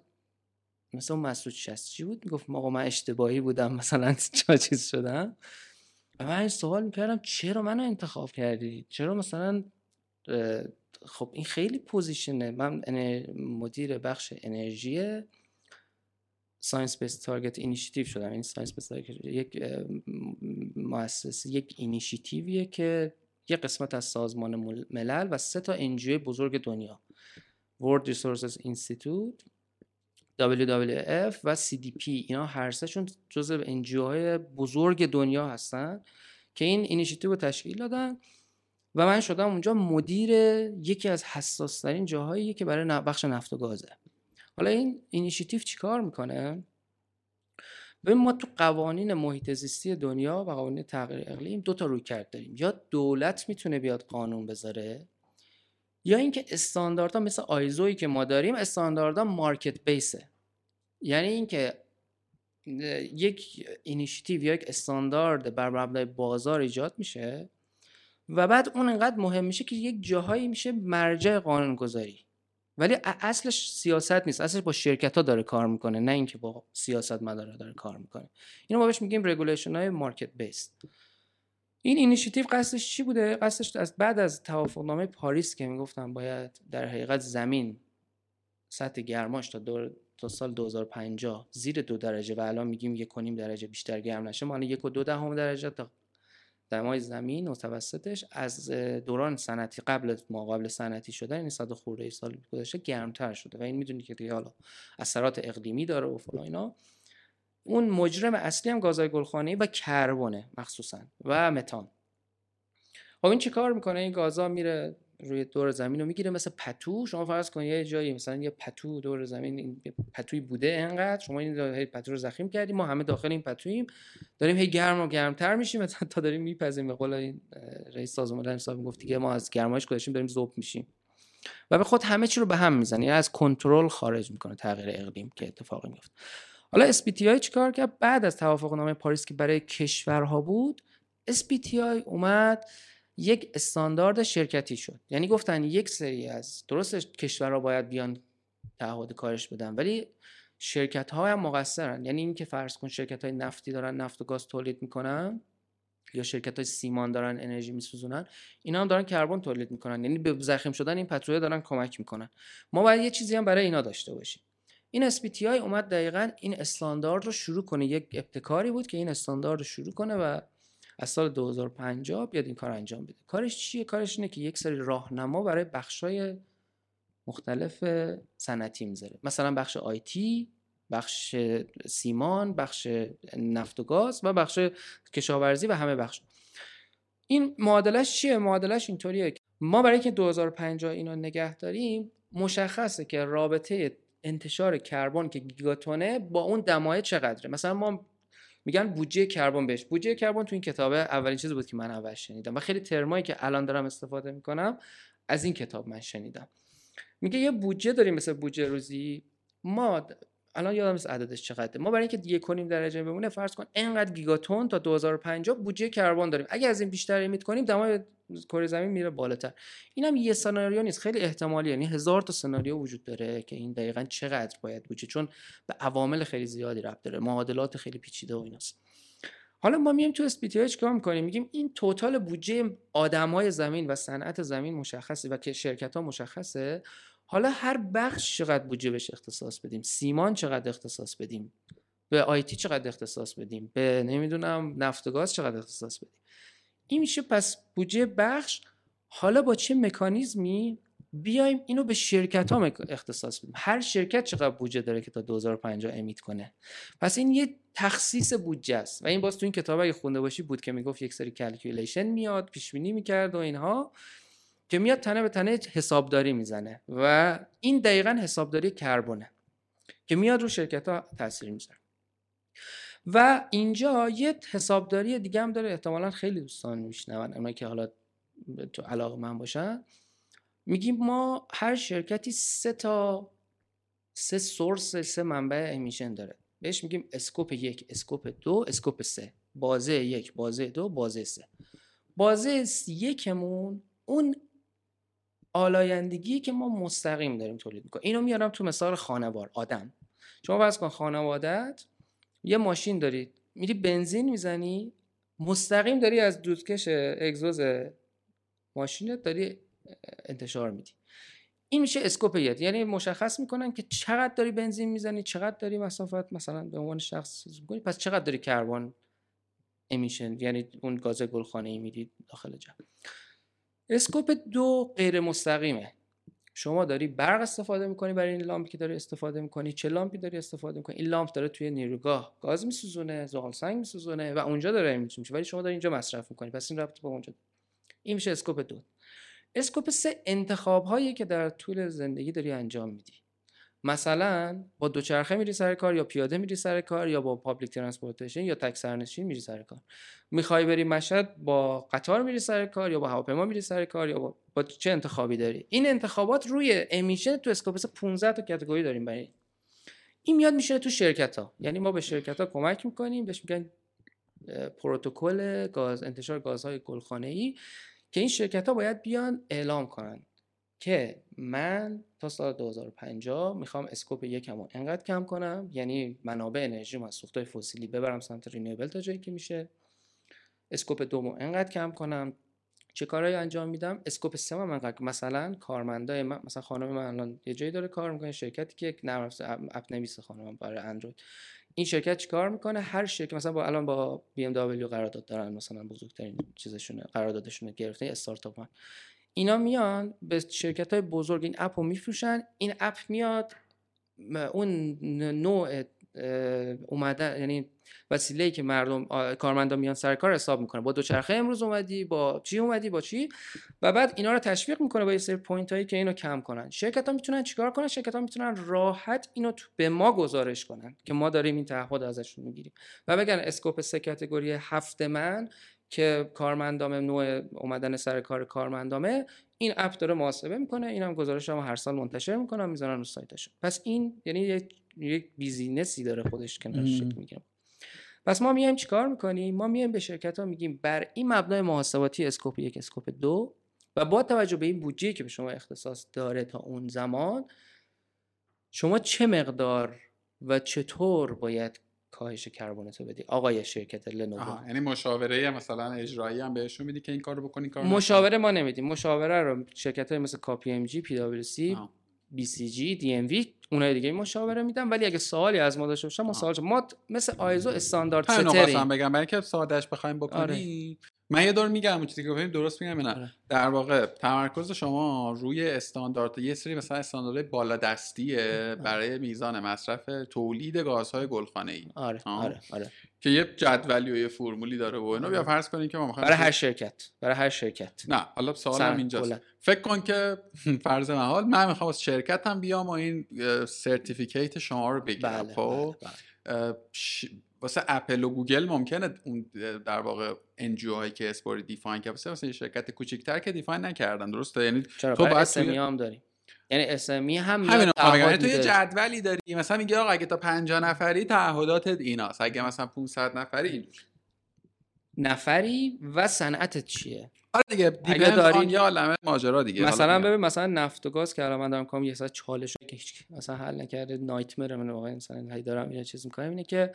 مثلا مسعود چی بود؟ می‌گفت آقا من اشتباهی بودم مثلا (laughs) چا چیز شدم. و من این سوال می‌کردم چرا منو انتخاب کردی؟ چرا مثلا خب این خیلی position ه. من مدیر بخش انرژی Science Based Target Initiative شدم. این Science Based یک مؤسسه یک اینیشیتیویه که یک قسمت از سازمان ملل و سه تا NGO بزرگ دنیا. World Resources Institute WWF و CDP اینا هر سهشون جزء NGO های بزرگ دنیا هستن که این اینیشیتیو رو تشکیل دادن و من شدم اونجا مدیر یکی از حساس ترین جاهایی که برای بخش نفت و گازه. حالا این اینیشیتیو چیکار می‌کنه؟ ببین ما تو قوانین محیط زیستی دنیا و قوانین تغییر اقلیم دو تا رویکرد داریم. یا دولت می‌تونه بیاد قانون بذاره یا اینکه استانداردها مثل ایزویی که ما داریم استانداردها market based ه. یعنی اینکه یک اینیشیتیو یا یک استاندارد بر مبنای بازار ایجاد میشه و بعد اون انقدر مهم میشه که یک جاهایی میشه مرجع قانون گذاری ولی اصلش سیاست نیست. اصلش با شرکت ها داره کار می‌کنه نه اینکه با سیاست مداره داره کار می‌کنه. اینو ما بهش میگیم regulation های market based این initiative قصدش چی بوده؟ قصدش از بعد از توافقنامه پاریس که می‌گفتم باید در حقیقت زمین سطح گرماش تا دور تا سال 2050 زیر دو درجه و الان میگیم یک و نیم درجه بیشتر گرم نشه ما یک و دو دهم درجه تا دمای زمین متوسطش از دوران سنتی قبل ما قبل سنتی شدن این صد خورده سال گذشته گرمتر شده. و این می‌دونی که دیگه حالا اثرات اقلیمی داره و فلان اینا. اون مجرم اصلی هم گازهای گلخانه‌ای و کربونه مخصوصا و متان. خب این چیکار می‌کنه؟ این گازا میره روی دور زمین رو می‌گیره مثل پتو. شما فرض کنید یه جایی مثلا یه پتو دور زمین این پتوی بوده انقدر. شما این پتو رو زخیم کردی. ما همه داخل این پتوییم. داریم هی گرم و گرمتر میشیم. (laughs) تا داریم میپزیم. به قول این رئیس سازمان حساب می‌گفت که ما از گرمایش گذشتیم داریم ذوب میشیم. و به خود همه چی رو به هم می‌زنه. یعنی از کنترل خارج می‌کنه تغییر اقلیم که اتفاقی میفته حالا SBTI چیکار کرد؟ بعد از توافق نامه پاریس که برای کشورها بود SBTI اومد. یک استاندارد شرکتی شد. یعنی گفتن یک سری از درست کشورها باید بیان تعهد کارش بدن ولی شرکت ها هم مقصرن. یعنی اینکه فرض کن شرکت های نفتی دارن نفت و گاز تولید می‌کنن یا شرکت های سیمان دارن انرژی میسوزونن اینا هم دارن کربن تولید می‌کنن. یعنی به زخم شدن این پتروله دارن کمک می‌کنن. ما باید یه چیزی هم برای اینا داشته باشیم. این SBTI اومد دقیقا این استاندارد رو شروع کنه. یک ابتکاری بود که این استاندارد رو شروع کنه و از سال 2050 بیاد این کار انجام بده. کارش چیه؟ کارش اینه که یک سری راهنما برای بخشای مختلف صنعتی می‌ذاره. مثلا بخش آیتی بخش سیمان بخش نفت و گاز و بخش کشاورزی و همه بخش. این معادلش چیه؟ معادلش اینطوریه ما برای که 2050 اینو نگه داریم مشخصه که رابطه انتشار کربن که گیگاتونه با اون دمای چقدره. مثلا ما میگن بودجه کربن بهش. بودجه کربن تو این کتابه اولین چیزی بود که من اول شنیدم و خیلی ترمایی که الان دارم استفاده می‌کنم از این کتاب من شنیدم. میگه یه بودجه داریم مثل بودجه روزی. ما الان یادم نیست عددش چقدره. ما برای اینکه یک کنیم درجه بمونه فرض کن اینقدر گیگاتون تا 2050 بودجه کربن داریم. اگه از این بیشتر امیت کنیم دمای کره زمین میره بالاتر. اینم یه سناریو نیست. خیلی احتمالی یعنی هزار تا سناریو وجود داره که این دقیقا چقدر باید بودجه چون به عوامل خیلی زیادی ربط داره. معادلات خیلی پیچیده و ایناست. حالا ما میایم تو اسپیتی چیکار می‌کنیم؟ میگیم این توتال بودجه آدمای زمین و صنعت زمین مشخصه و که شرکت ها مشخصه. حالا هر بخش چقدر بودجه بهش اختصاص بدیم؟ سیمان چقدر اختصاص بدیم؟ به IT چقدر اختصاص بدیم؟ به نمی‌دونم نفت و گاز چقدر اختصاص بدیم؟ این میشه پس بودجه بخش. حالا با چه مکانیزمی؟ بیایم اینو به شرکت ها اختصاص بدیم. هر شرکت چقدر بودجه داره که تا 2050 emit کنه؟ پس این یه تخصیص بودجه است. و این باز تو این کتاب اگه خونده باشی بود که می‌گفت یک سری calculation میاد پیش بینی می‌کرد و اینها که میاد تنه به تنه حسابداری می‌زنه. و این دقیقا حسابداری کربونه که میاد رو شرکت ها تاثیر می‌ذاره. و اینجا یه حسابداری دیگه هم داره احتمالا خیلی دوستان میشنون اونایی که حالا تو علاقه من باشن. میگیم ما هر شرکتی سه تا سه source سه منبع emission داره. بهش میگیم scope یک scope دو scope سه. بازه یک بازه دو بازه سه. بازه یکمون اون آلایندگی که ما مستقیم داریم تولید می‌کنیم. اینو میارم تو مثال خانوار آدم. شما فرض کن خانوادت یه ماشین دارید میری بنزین می‌زنی. مستقیم داری از دودکش اگزوز ماشینت داری انتشار میدی. این میشه scope یک. یعنی مشخص می‌کنن که چقدر داری بنزین می‌زنی چقدر داری مسافت مثلا به عنوان شخص می‌کنی پس چقدر داری کربن emission یعنی اون گاز گلخانه ای میدی داخل جو scope دو غیر مستقیمه. شما داری برق استفاده می‌کنی برای این لامپی که داری استفاده می‌کنی؟ چه لامپی داری استفاده می‌کنی؟ این لامپ داره توی نیروگاه گاز میسوزونه زغال سنگ میسوزونه و اونجا داره میشه ولی شما داری اینجا مصرف می‌کنی. پس این رابطه با اونجا این میشه scope دو. scope سه انتخاب هایی که در طول زندگی داری انجام میدی. مثلا با دوچرخه میری سر کار یا پیاده میری سر کار یا با public transportation یا تک سرنشین میری سر کار. می‌خوای بری مشهد با قطار میری سر کار یا با هواپیما میری سر کار یا با, با چه انتخابی داری؟ این انتخابات روی emission تو scope 15 تا category داریم برای این. میاد میشه تو شرکت ها یعنی ما به شرکت ها کمک می‌کنیم بهش میگن پروتکل گاز انتشار گازهای گلخانه ای که این شرکت ها باید بیان اعلام کنن که من تا سال 2050 می‌خوام scope یکم رو انقدر کم کنم یعنی منابع انرژی از سوختای فسیلی ببرم سمت renewable تا جایی که میشه. scope دومو انقدر کم کنم. چه کارهایی انجام میدم؟ scope سه من مثلا کارمندای من مثلا خانم من الان یه جایی داره کار می‌کنه شرکتی که یک نرم app نویس خانم برای اندروید. این شرکت چیکار می‌کنه؟ هر شرکت مثلا با الان با BMW قرارداد دارن مثلا بزرگترین چیزشونه قراردادشون گرفته استارتاپ من اینا میان به شرکت های بزرگ این app رو میفروشن این app میاد اون نوع اومدن یعنی وسیله که مردم کارمندا میان سر کار حساب می‌کنه با دوچرخه امروز اومدی با چی اومدی با چی؟ و بعد اینا رو تشویق می‌کنه با یه سری point هایی که اینو کم کنن. شرکت ها می‌تونن چیکار کنن؟ شرکت ها می‌تونن راحت اینو به ما گزارش کنن که ما داریم این تعهد ازشون می‌گیریم. و بگن scope سه category هفت من که کارمندامه نوع اومدن سر کار کارمندامه این app داره محاسبه می‌کنه اینم گزارش هم هر سال منتشر می‌کنم می‌ذارن رو سایتش. پس این یعنی یک یک business ی داره خودش کنارش شکل می‌گیره. پس ما میایم چیکار می‌کنیم؟ ما میایم به شرکت ها میگیم بر این مبنای محاسباتی scope یک scope دو و با توجه به این بودجه که به شما اختصاص داره تا اون زمان شما چه مقدار و چطور باید کاهش کربنتو بدی. آقای شرکت لنوو یعنی مشاوره مثلا اجرایی هم بهشون میدی که این کارو بکنی کار مشاوره ما نمیدیم. مشاوره رو شرکت های مثل کاپی ام جی پی دبلیو سی بی سی جی دی ام وی اونای دیگه مشاوره میدم ولی اگه سوالی از ما داشته باشن ما سوال ما مثل ISO استاندارد setter یم. بگم. برای که سادهش بخوایم بکنی آره. من یه دور میگم اون چیزی که گفتیم درست میگم نه؟ آره. در واقع تمرکز شما روی استاندارد یه سری مثلا استاندارد بالا دستیه برای میزان مصرف تولید گازهای گلخانه ای آره آره آره. که یه جدولی و یه فرمولی داره و اینو. بیا آره. فرض کنیم که ما برای هر شرکت برای هر شرکت. نه حالا سوالم اینجاست. فکر کن که (laughs) فرض محال من می‌خوام از شرکت هم بیام و این سرتیفیکیت شما رو بگیرم. بله، خب؟ بله، بله. واسه اپل و گوگل ممکنه اون در واقع انجیو هایی که اسپوری دیفاین که واسه شرکت کوچیک‌تر که دیفاین نکردن درسته؟ یعنی تو باید هم داریم یعنی اسمی هم همین یعنی تو یه جدولی داری. مثلا میگه آقا اگه تا 50 نفری تعهداتت ایناست. اگه مثلا 500 نفری نفری و صنعتت چیه؟ آره دیگه دیگه داری یه عالمه ماجرا دیگه. مثلا ببین مثلا نفت و گاز که الان من دارم کام یه ساعت چالش که هیچ مثلا حل نکرده. نایتمر من واقعا مثلا هی دارم یه چیز می‌کنم. اینه که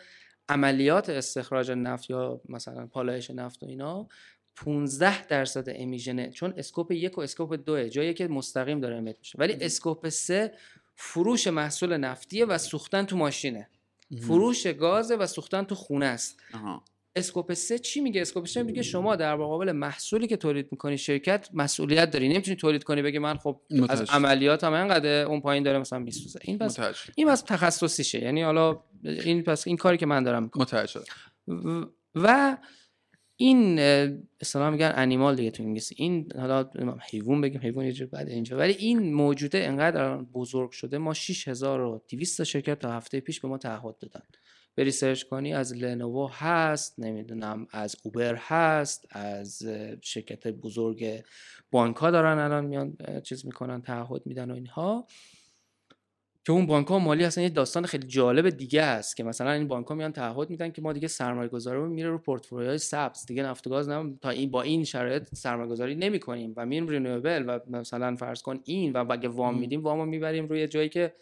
عملیات استخراج نفت یا مثلا پالایش نفت و اینا 15 درصد emission ه چون scope یک و scope دوه جایی که مستقیم داره emit میشه. ولی scope سه فروش محصول نفتیه و سوختن تو ماشینه. فروش گازه و سوختن تو خونه است. scope سه چی میگه؟ scope سه میگه شما در مقابل محصولی که تولید می‌کنی شرکت مسئولیت داری. نمی‌تونی تولید کنی بگه من خب از عملیات هم انقدر اون پایین داره مثلا میسوزه این پس این پس تخصصیشه. یعنی حالا این پس این کاری که من دارم می‌کنم. و این اصلا میگن انیمال دیگه تو انگلیسی. این حالا حیوان بگیم حیوان یه بعد اینجا. ولی این موجوده انقدر بزرگ شده. ما 6200 تا شرکت تا هفته پیش به ما تعهد دادن. بری سرچ کنی از لنوو هست نمی‌دونم از اوبر هست از شرکت بزرگ بانک ها دارن الان میان چیز می‌کنن تعهد میدن و اینها. که اون بانک ها مالی اصلا یه داستان خیلی جالب دیگه است که مثلا این بانک ها میان تعهد میدن که ما دیگه سرمایه گذاری میره رو پورتفولیوهای سبز. دیگه نفت و گاز نم تا این با این شرایط سرمایه گذاری نمی کنیم و میریم renewable و مثلا فرض کن این و اگه وام میدیم وامو می‌بریم روی جایی که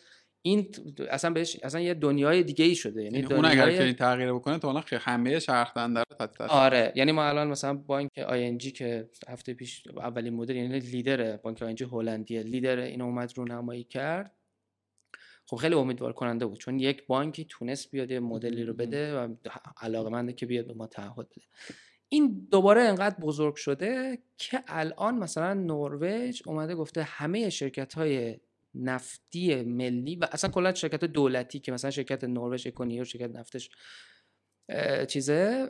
این اصلا بهش اصلا یه دنیای دیگه ای شده. یعنی, یعنی اون اگر که این تغییر بکنه تو اون همه شهرخنده رو آره. یعنی ما الان مثلا بانک ING که هفته پیش اولین مدل یعنی لیدر بانک ING هلندیه لیدر این اومد رو نمایی کرد. خب خیلی امیدوار کننده بود چون یک بانکی تونست بیاد یه مدلی رو بده و علاقه که بیاد به ما تعهد بده. این دوباره انقدر بزرگ شده که الان مثلا نروژ اومده گفته همه شرکت های نفتی ملی و اصلا کلا شرکت دولتی که مثلا شرکت نروژ Equinor شرکت نفتش چیزه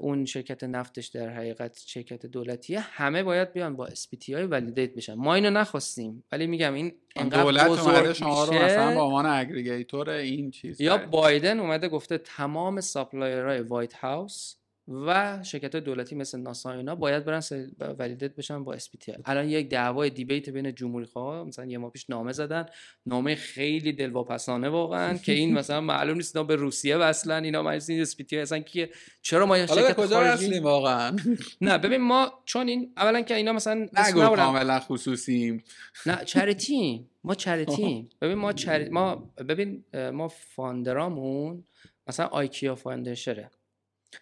اون شرکت نفتش در حقیقت شرکت دولتیه. همه باید بیان با SBTi validate بشن. ما اینو نخواستیم ولی میگم این دولت اومده شما رو مثلا با عنوان aggregator این چیز یا بایدن اومده گفته تمام supplier های White House و شرکت دولتی مثل ناسا اینا باید برن validate بشن با SBTi الان یک دعوای debate بین جمهوری خواه مثلا یه ماه پیش نامه زدن. نامه خیلی دلواپسانه واقعا که این (laughs) مثلا معلوم نیست اینا به روسیه وصلن اینا مجلس SBTi اصلا کیه؟ چرا ما شرکت کجا خارجی؟ واقعا؟ نه ببین ما چون این اولا که اینا مثلا نگو کاملا خصوصیم. نه (laughs) charity ما charity (laughs) ببین ما charity ما ببین ما funder امون مثلا IKEA funder شه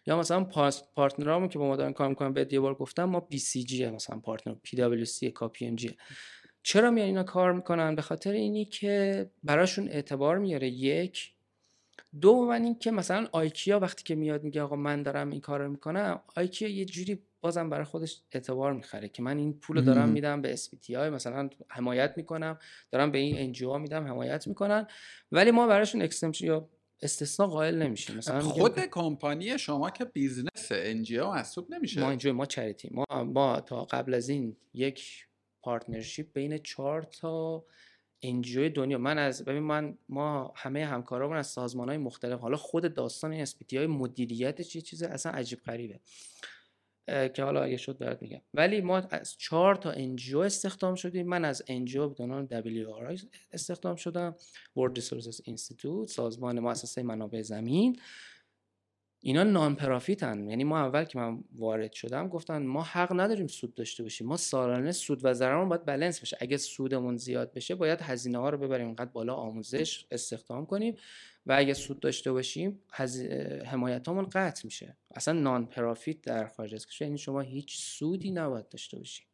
یا مثلا partner امون که با ما دارن کار می‌کنن به یه بار گفتم ما BCG مثلا partner پی دبلیو سی کاپی ام جی چرا میان اینا کار می‌کنن؟ به خاطر اینی که براشون اعتبار میاره یک. دو من این که مثلا IKEA وقتی که میاد میگه آقا من دارم این کار رو می‌کنم IKEA یه جوری بازم برای خودش اعتبار می‌خره که من این پول دارم میدم به های مثلا حمایت می‌کنم دارم به این NGO میدم حمایت می‌کنن. ولی ما براشون extension یا استثنا قائل نمیشیم مثلا خود کمپانی شما که business NGO محسوب نمیشه. ما NGO ما charity. ما ما تا قبل از این یک partnership بین چهار تا NGO دنیا. من از ببین من ما همه همکارامون از سازمان های مختلف حالا خود داستان این SBTi مدیریت چیه چیز اصلا عجیب غریبه. که حالا اگه شد برات میگم. ولی ما از چهار تا NGO استخدام شدیم. من از NGO به عنوان WRI استخدام شدم. World Resources Institute سازمان مؤسسه منابع زمین. اینا non-profit ن یعنی ما اول که من وارد شدم گفتن ما حق نداریم سود داشته باشیم. ما سالانه سود و ضررمون باید بلنس بشه. اگه سودمون زیاد بشه باید هزینه ها رو ببریم. اینقدر بالا آموزش استخدام کنیم و اگه سود داشته باشیم حمایتامون قطع میشه. اصلا non-profit در خارج از کشور یعنی شما هیچ سودی نباید داشته باشیم.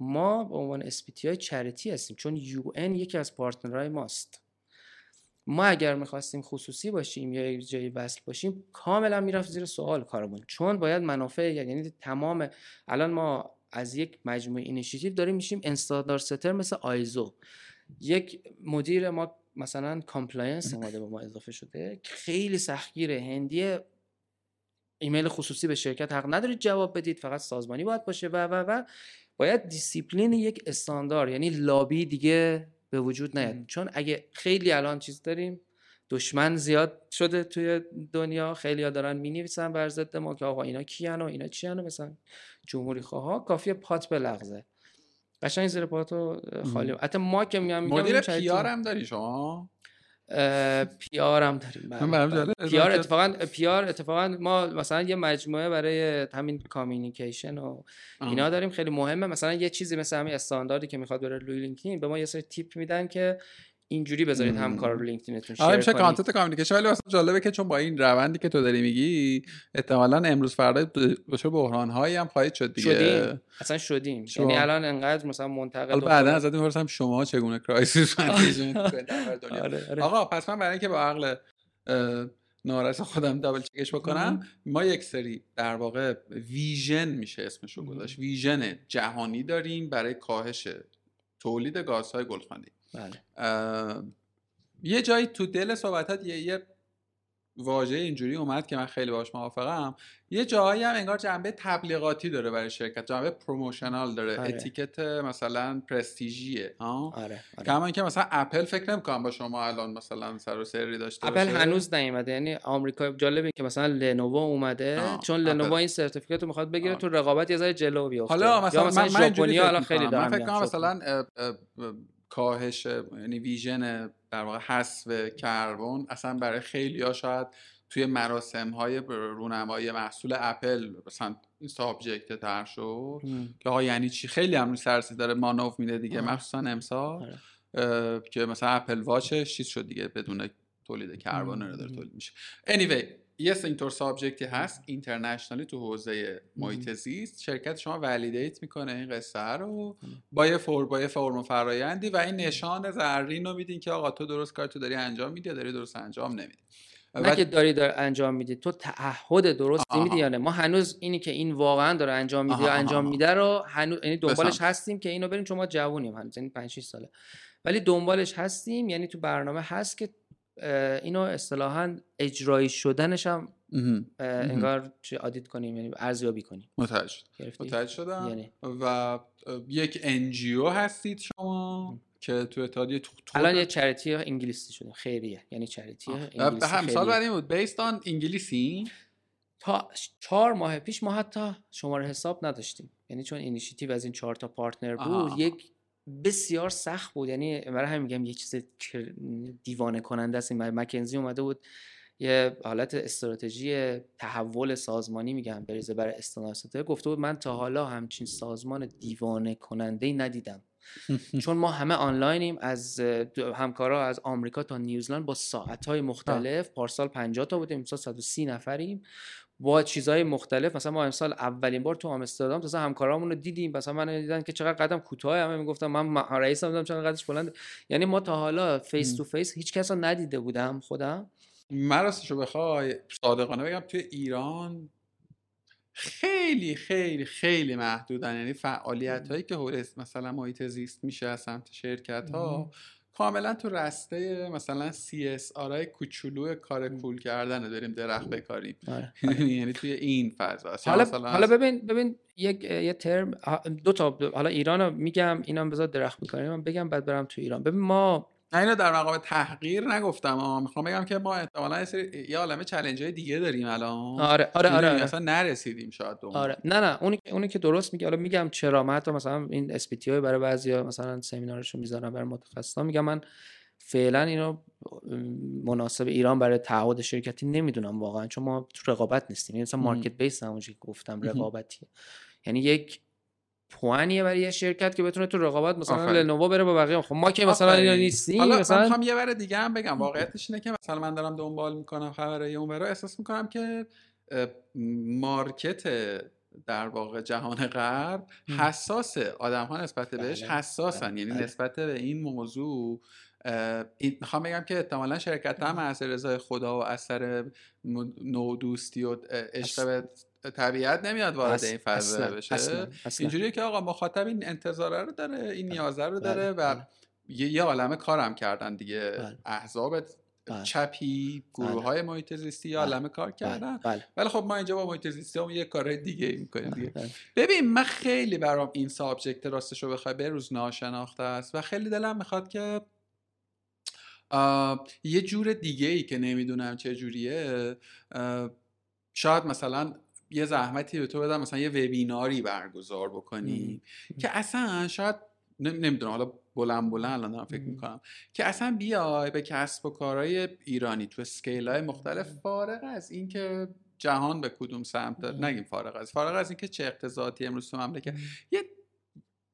ما به عنوان SBTi charity هستیم چون UN یکی از partner های ماست. ما اگر می‌خواستیم خصوصی باشیم یا یک جایی وصل باشیم کاملا می‌رفت زیر سوال کارمون. چون باید منافع یعنی تمام الان ما از یک مجموعه اینیشیتیو داریم میشیم standard setter مثل ISO. یک مدیر ما مثلا compliance اومده به ما اضافه شده خیلی سختگیره هندیه. ایمیل خصوصی به شرکت حق ندارید جواب بدید فقط سازمانی باید باشه و و و. باید دیسیپلین یک استاندار یعنی لابی دیگه به وجود نیاد. چون اگه خیلی الان چیز داریم دشمن زیاد شده توی دنیا خیلی دارن می نویسن بر ضد ما که آقا اینا کیان و اینا چیان مثلا جمهوری خواه کافیه پات به لغزه. قشنگ زیر پاتو خالی. حتی ما که میگم مدیر PR هم داری شما؟ PR هم داریم بله. PR اتفاقا PR اتفاقا ما مثلا یه مجموعه برای همین communication و اینا داریم خیلی مهمه. مثلا یه چیزی مثل همین استانداردی که می‌خواد بره روی LinkedIn به ما یه سری tip میدن که اینجوری بذارید همکارا رو LinkedIn تون آره share میشه کنید. content communication ولی واسه جالبه که چون با این روندی که تو داری میگی احتمالاً امروز فردا دچار بحران هایی هم خواهید شد دیگه. شدیم. اصلا شدیم. شما- یعنی الان انقدر مثلا منتقد حالا بعدا ازت می‌پرسم شما چگونه (laughs) crisis آره آره. آقا پس من برای اینکه با عقل نارس خودم double check ش بکنم ما یک سری در واقع vision میشه اسمشو گذاشت. vision جهانی داریم برای کاهش تولید گازهای گلخانه‌ای. بله یه جایی تو دل صحبتات یه, یه واژه اینجوری اومد که من خیلی باش موافقم یه جایی هم انگار جنبه تبلیغاتی داره برای شرکت جنبه promotional داره آره. اتیکت مثلا پرستیژیه آره آره کما اینکه مثلا اپل فکر نمی‌کنم با شما الان مثلا سر و سری داشته اپل باشه. هنوز نیومده یعنی آمریکا جالبه که مثلا Lenovo اومده آه، چون Lenovo. این certificate رو می‌خواد بگیره آه. تو رقابت یه ذره جلو بیفته حالا مثلا, یا مثلا من, من خیلی من فکر کنم. مثلا کاهش یعنی vision در واقع حذف کربن اصلا برای خیلی ها شاید توی مراسم های رونمایی محصول اپل مثلا این subject تر شد. که آقا یعنی چی خیلی هم سرسی داره مانور میده دیگه آه. مخصوصا امسال آره. که مثلا Apple Watch ش چیز شد دیگه بدون تولید کربن رو داره تولید میشه anyway یه اینطور subject ی هست international ی تو حوزه محیط زیست. شرکت شما validate می‌کنه این قصه رو با یه فور با یه فرم و فرایندی و این نشان زرین رو میدین که آقا تو درست کار تو داری انجام میدی یا داری درست انجام نمیدی. نه که داری داره انجام میدی. تو تعهد درستی آها. میدی یا نه؟ ما هنوز اینی که این واقعا داره انجام میده یا انجام. میده رو هنوز یعنی دنبالش بسم. هستیم که اینو بریم. چون ما جوونیم هنوز یعنی 5 6 ساله. ولی دنبالش هستیم یعنی تو برنامه هست که اینو اصطلاحا اجرایی شدنش هم انگار چه audit کنیم یعنی ارزیابی کنیم. متوجه. متوجه شدم. یعنی. و یک NGO هستید شما که تو اتحادیه تو تو- الان یه charity انگلیسی شدیم. خیریه. یعنی charity آه. انگلیسی همسال خیریه. بعد این بود. based on انگلیسی؟ تا چهار ماه پیش ما حتی شماره حساب نداشتیم. یعنی چون اینیشیتیو از این چهار تا partner بود آها. یک بسیار سخت بود. یعنی برای همین میگم یه چیز دیوانه کننده است. مکنزی اومده بود. یه حالت استراتژی تحول سازمانی میگم بریزه برای استانساته گفته بود من تا حالا همچین سازمان دیوانه کننده ای ندیدم. (laughs) چون ما همه آنلاینیم از همکارا از آمریکا تا نیوزلند با ساعتهای مختلف پارسال 50 تا بودیم امسال 130 نفریم. با چیزهای مختلف. مثلا ما امسال اولین بار تو آمستردام تازه همکارامون رو دیدیم. مثلا من دیدن که چقدر قدم کوتاه همه می‌گفتم من رئیسم بودم چقدر قدش بلند. یعنی ما تا حالا face. to face هیچ کس رو ندیده بودم خودم. من راستشو بخوای صادقانه بگم توی ایران خیلی خیلی خیلی محدودن. یعنی فعالیت هایی که حول مثلا محیط زیست میشه از سمت شرکت ها کاملا تو رسته مثلا CSR های کوچولو کار کول کردن داریم درخت بکاریم. آره. (laughs) یعنی توی این فضا. حالا حالا ببین ببین یک یه ترم دو تا حالا ایران میگم اینم بذار درخت من بگم بعد برم تو ایران. ببین ما نه اینو در مقام تحقیر نگفتم اما می‌خوام بگم که ما احتمالا یه سری یه عالمه challenge های دیگه داریم الان آره آره آره, آره. اصلا نرسیدیم شاید اون. آره نه نه اونی که اونی که درست میگه حالا میگم چرا من حتی مثلا این SBTi برای بعضیا مثلا سمینارشو می‌ذارم برای متخصصا میگم من فعلا اینو مناسب ایران برای تعهد شرکتی نمی‌دونم واقعا چون ما تو رقابت نیستیم یعنی مثلا. market based همونجوری که گفتم. رقابتیه یعنی یک پوانیه برای یه شرکت که بتونه تو رقابت مثلا. لنوو بره با بقیه خب ما که مثلا اینا. نیستیم حالا مثلا می‌خوام یه بر دیگه هم بگم واقعیتش اینه که مثلا من دارم دنبال می‌کنم خبرای اون برا احساس می‌کنم که مارکت در واقع جهان غرب م. حساسه آدم ها نسبت بهش بله، حساسن بله، یعنی بله. نسبت به این موضوع می‌خوام بگم که احتمالا شرکت هم از رضای خدا و اثر نودوستی و اه، عشق به طبیعت نمیاد وارد این فضا بشه. اینجوریه که آقا مخاطب این انتظاره رو داره این نیازه رو بله، داره و بله. یه, یه عالمه کارم کردن دیگه بله. احزاب بله. چپی گروه های محیط زیستی بله. عالمه کار کردن بله بله ولی خب ما اینجا با محیط زیستی هم یه کار دیگه می‌کنیم دیگه بله. ببین من خیلی برام این سابجکت راستش رو بخوای به روز ناشناخته است و خیلی دلم می‌خواد که یه جور دیگه ای که نمی‌دونم چه جوریه شاید مثلا یه زحمتی به تو بدم مثلا یه وبیناری برگزار بکنی. که اصلا شاید نمی‌دونم حالا بلند بلند الان دارم فکر. می‌کنم. که اصلا بیای به کسب و کارهای ایرانی تو اسکیل های مختلف فارغ از اینکه جهان به کدوم سمت داره. نگیم فارغ از فارغ از اینکه چه اقتصادی امروز تو مملکت. یه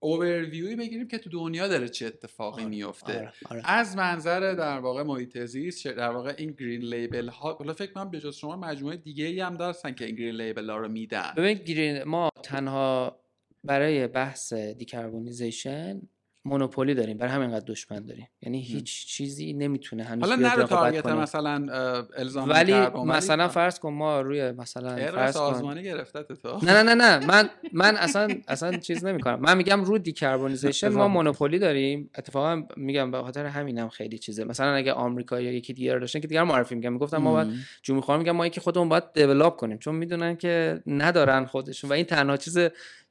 اوورویوی بگیریم که تو دنیا داره چه اتفاقی آره، میفته آره، آره. از منظر در واقع محیط زیست در واقع این گرین لیبل ها حالا فکر کنم به جز شما مجموعه دیگه ای هم دارن که این گرین لیبل ها رو میدن ببین گرین ما تنها برای بحث دیکربونیزیشن مونوپولی داریم برای همینقدر دشمن داریم. یعنی هیچ چیزی نمی‌تونه هنوز حالا نرو تارگت. مثلا الزام ولی مثلا فرض کن ما روی مثلا فرض کن آزمانی گرفته تو نه نه نه نه. من (laughs) من اصلا اصلا چیز نمی کنم من میگم رو دیکربونیزیشن ما. مونوپولی داریم. اتفاقا میگم به خاطر همینم خیلی چیزه. مثلا اگه آمریکا یا یکی دیگه رو داشتن که دیگه معرفی میگم می‌گفتم ما باید جمهوری خواهان میگم ما یکی خودمون باید دیولپ کنیم. چون می‌دونن که ندارن خودشون و این تنها چیز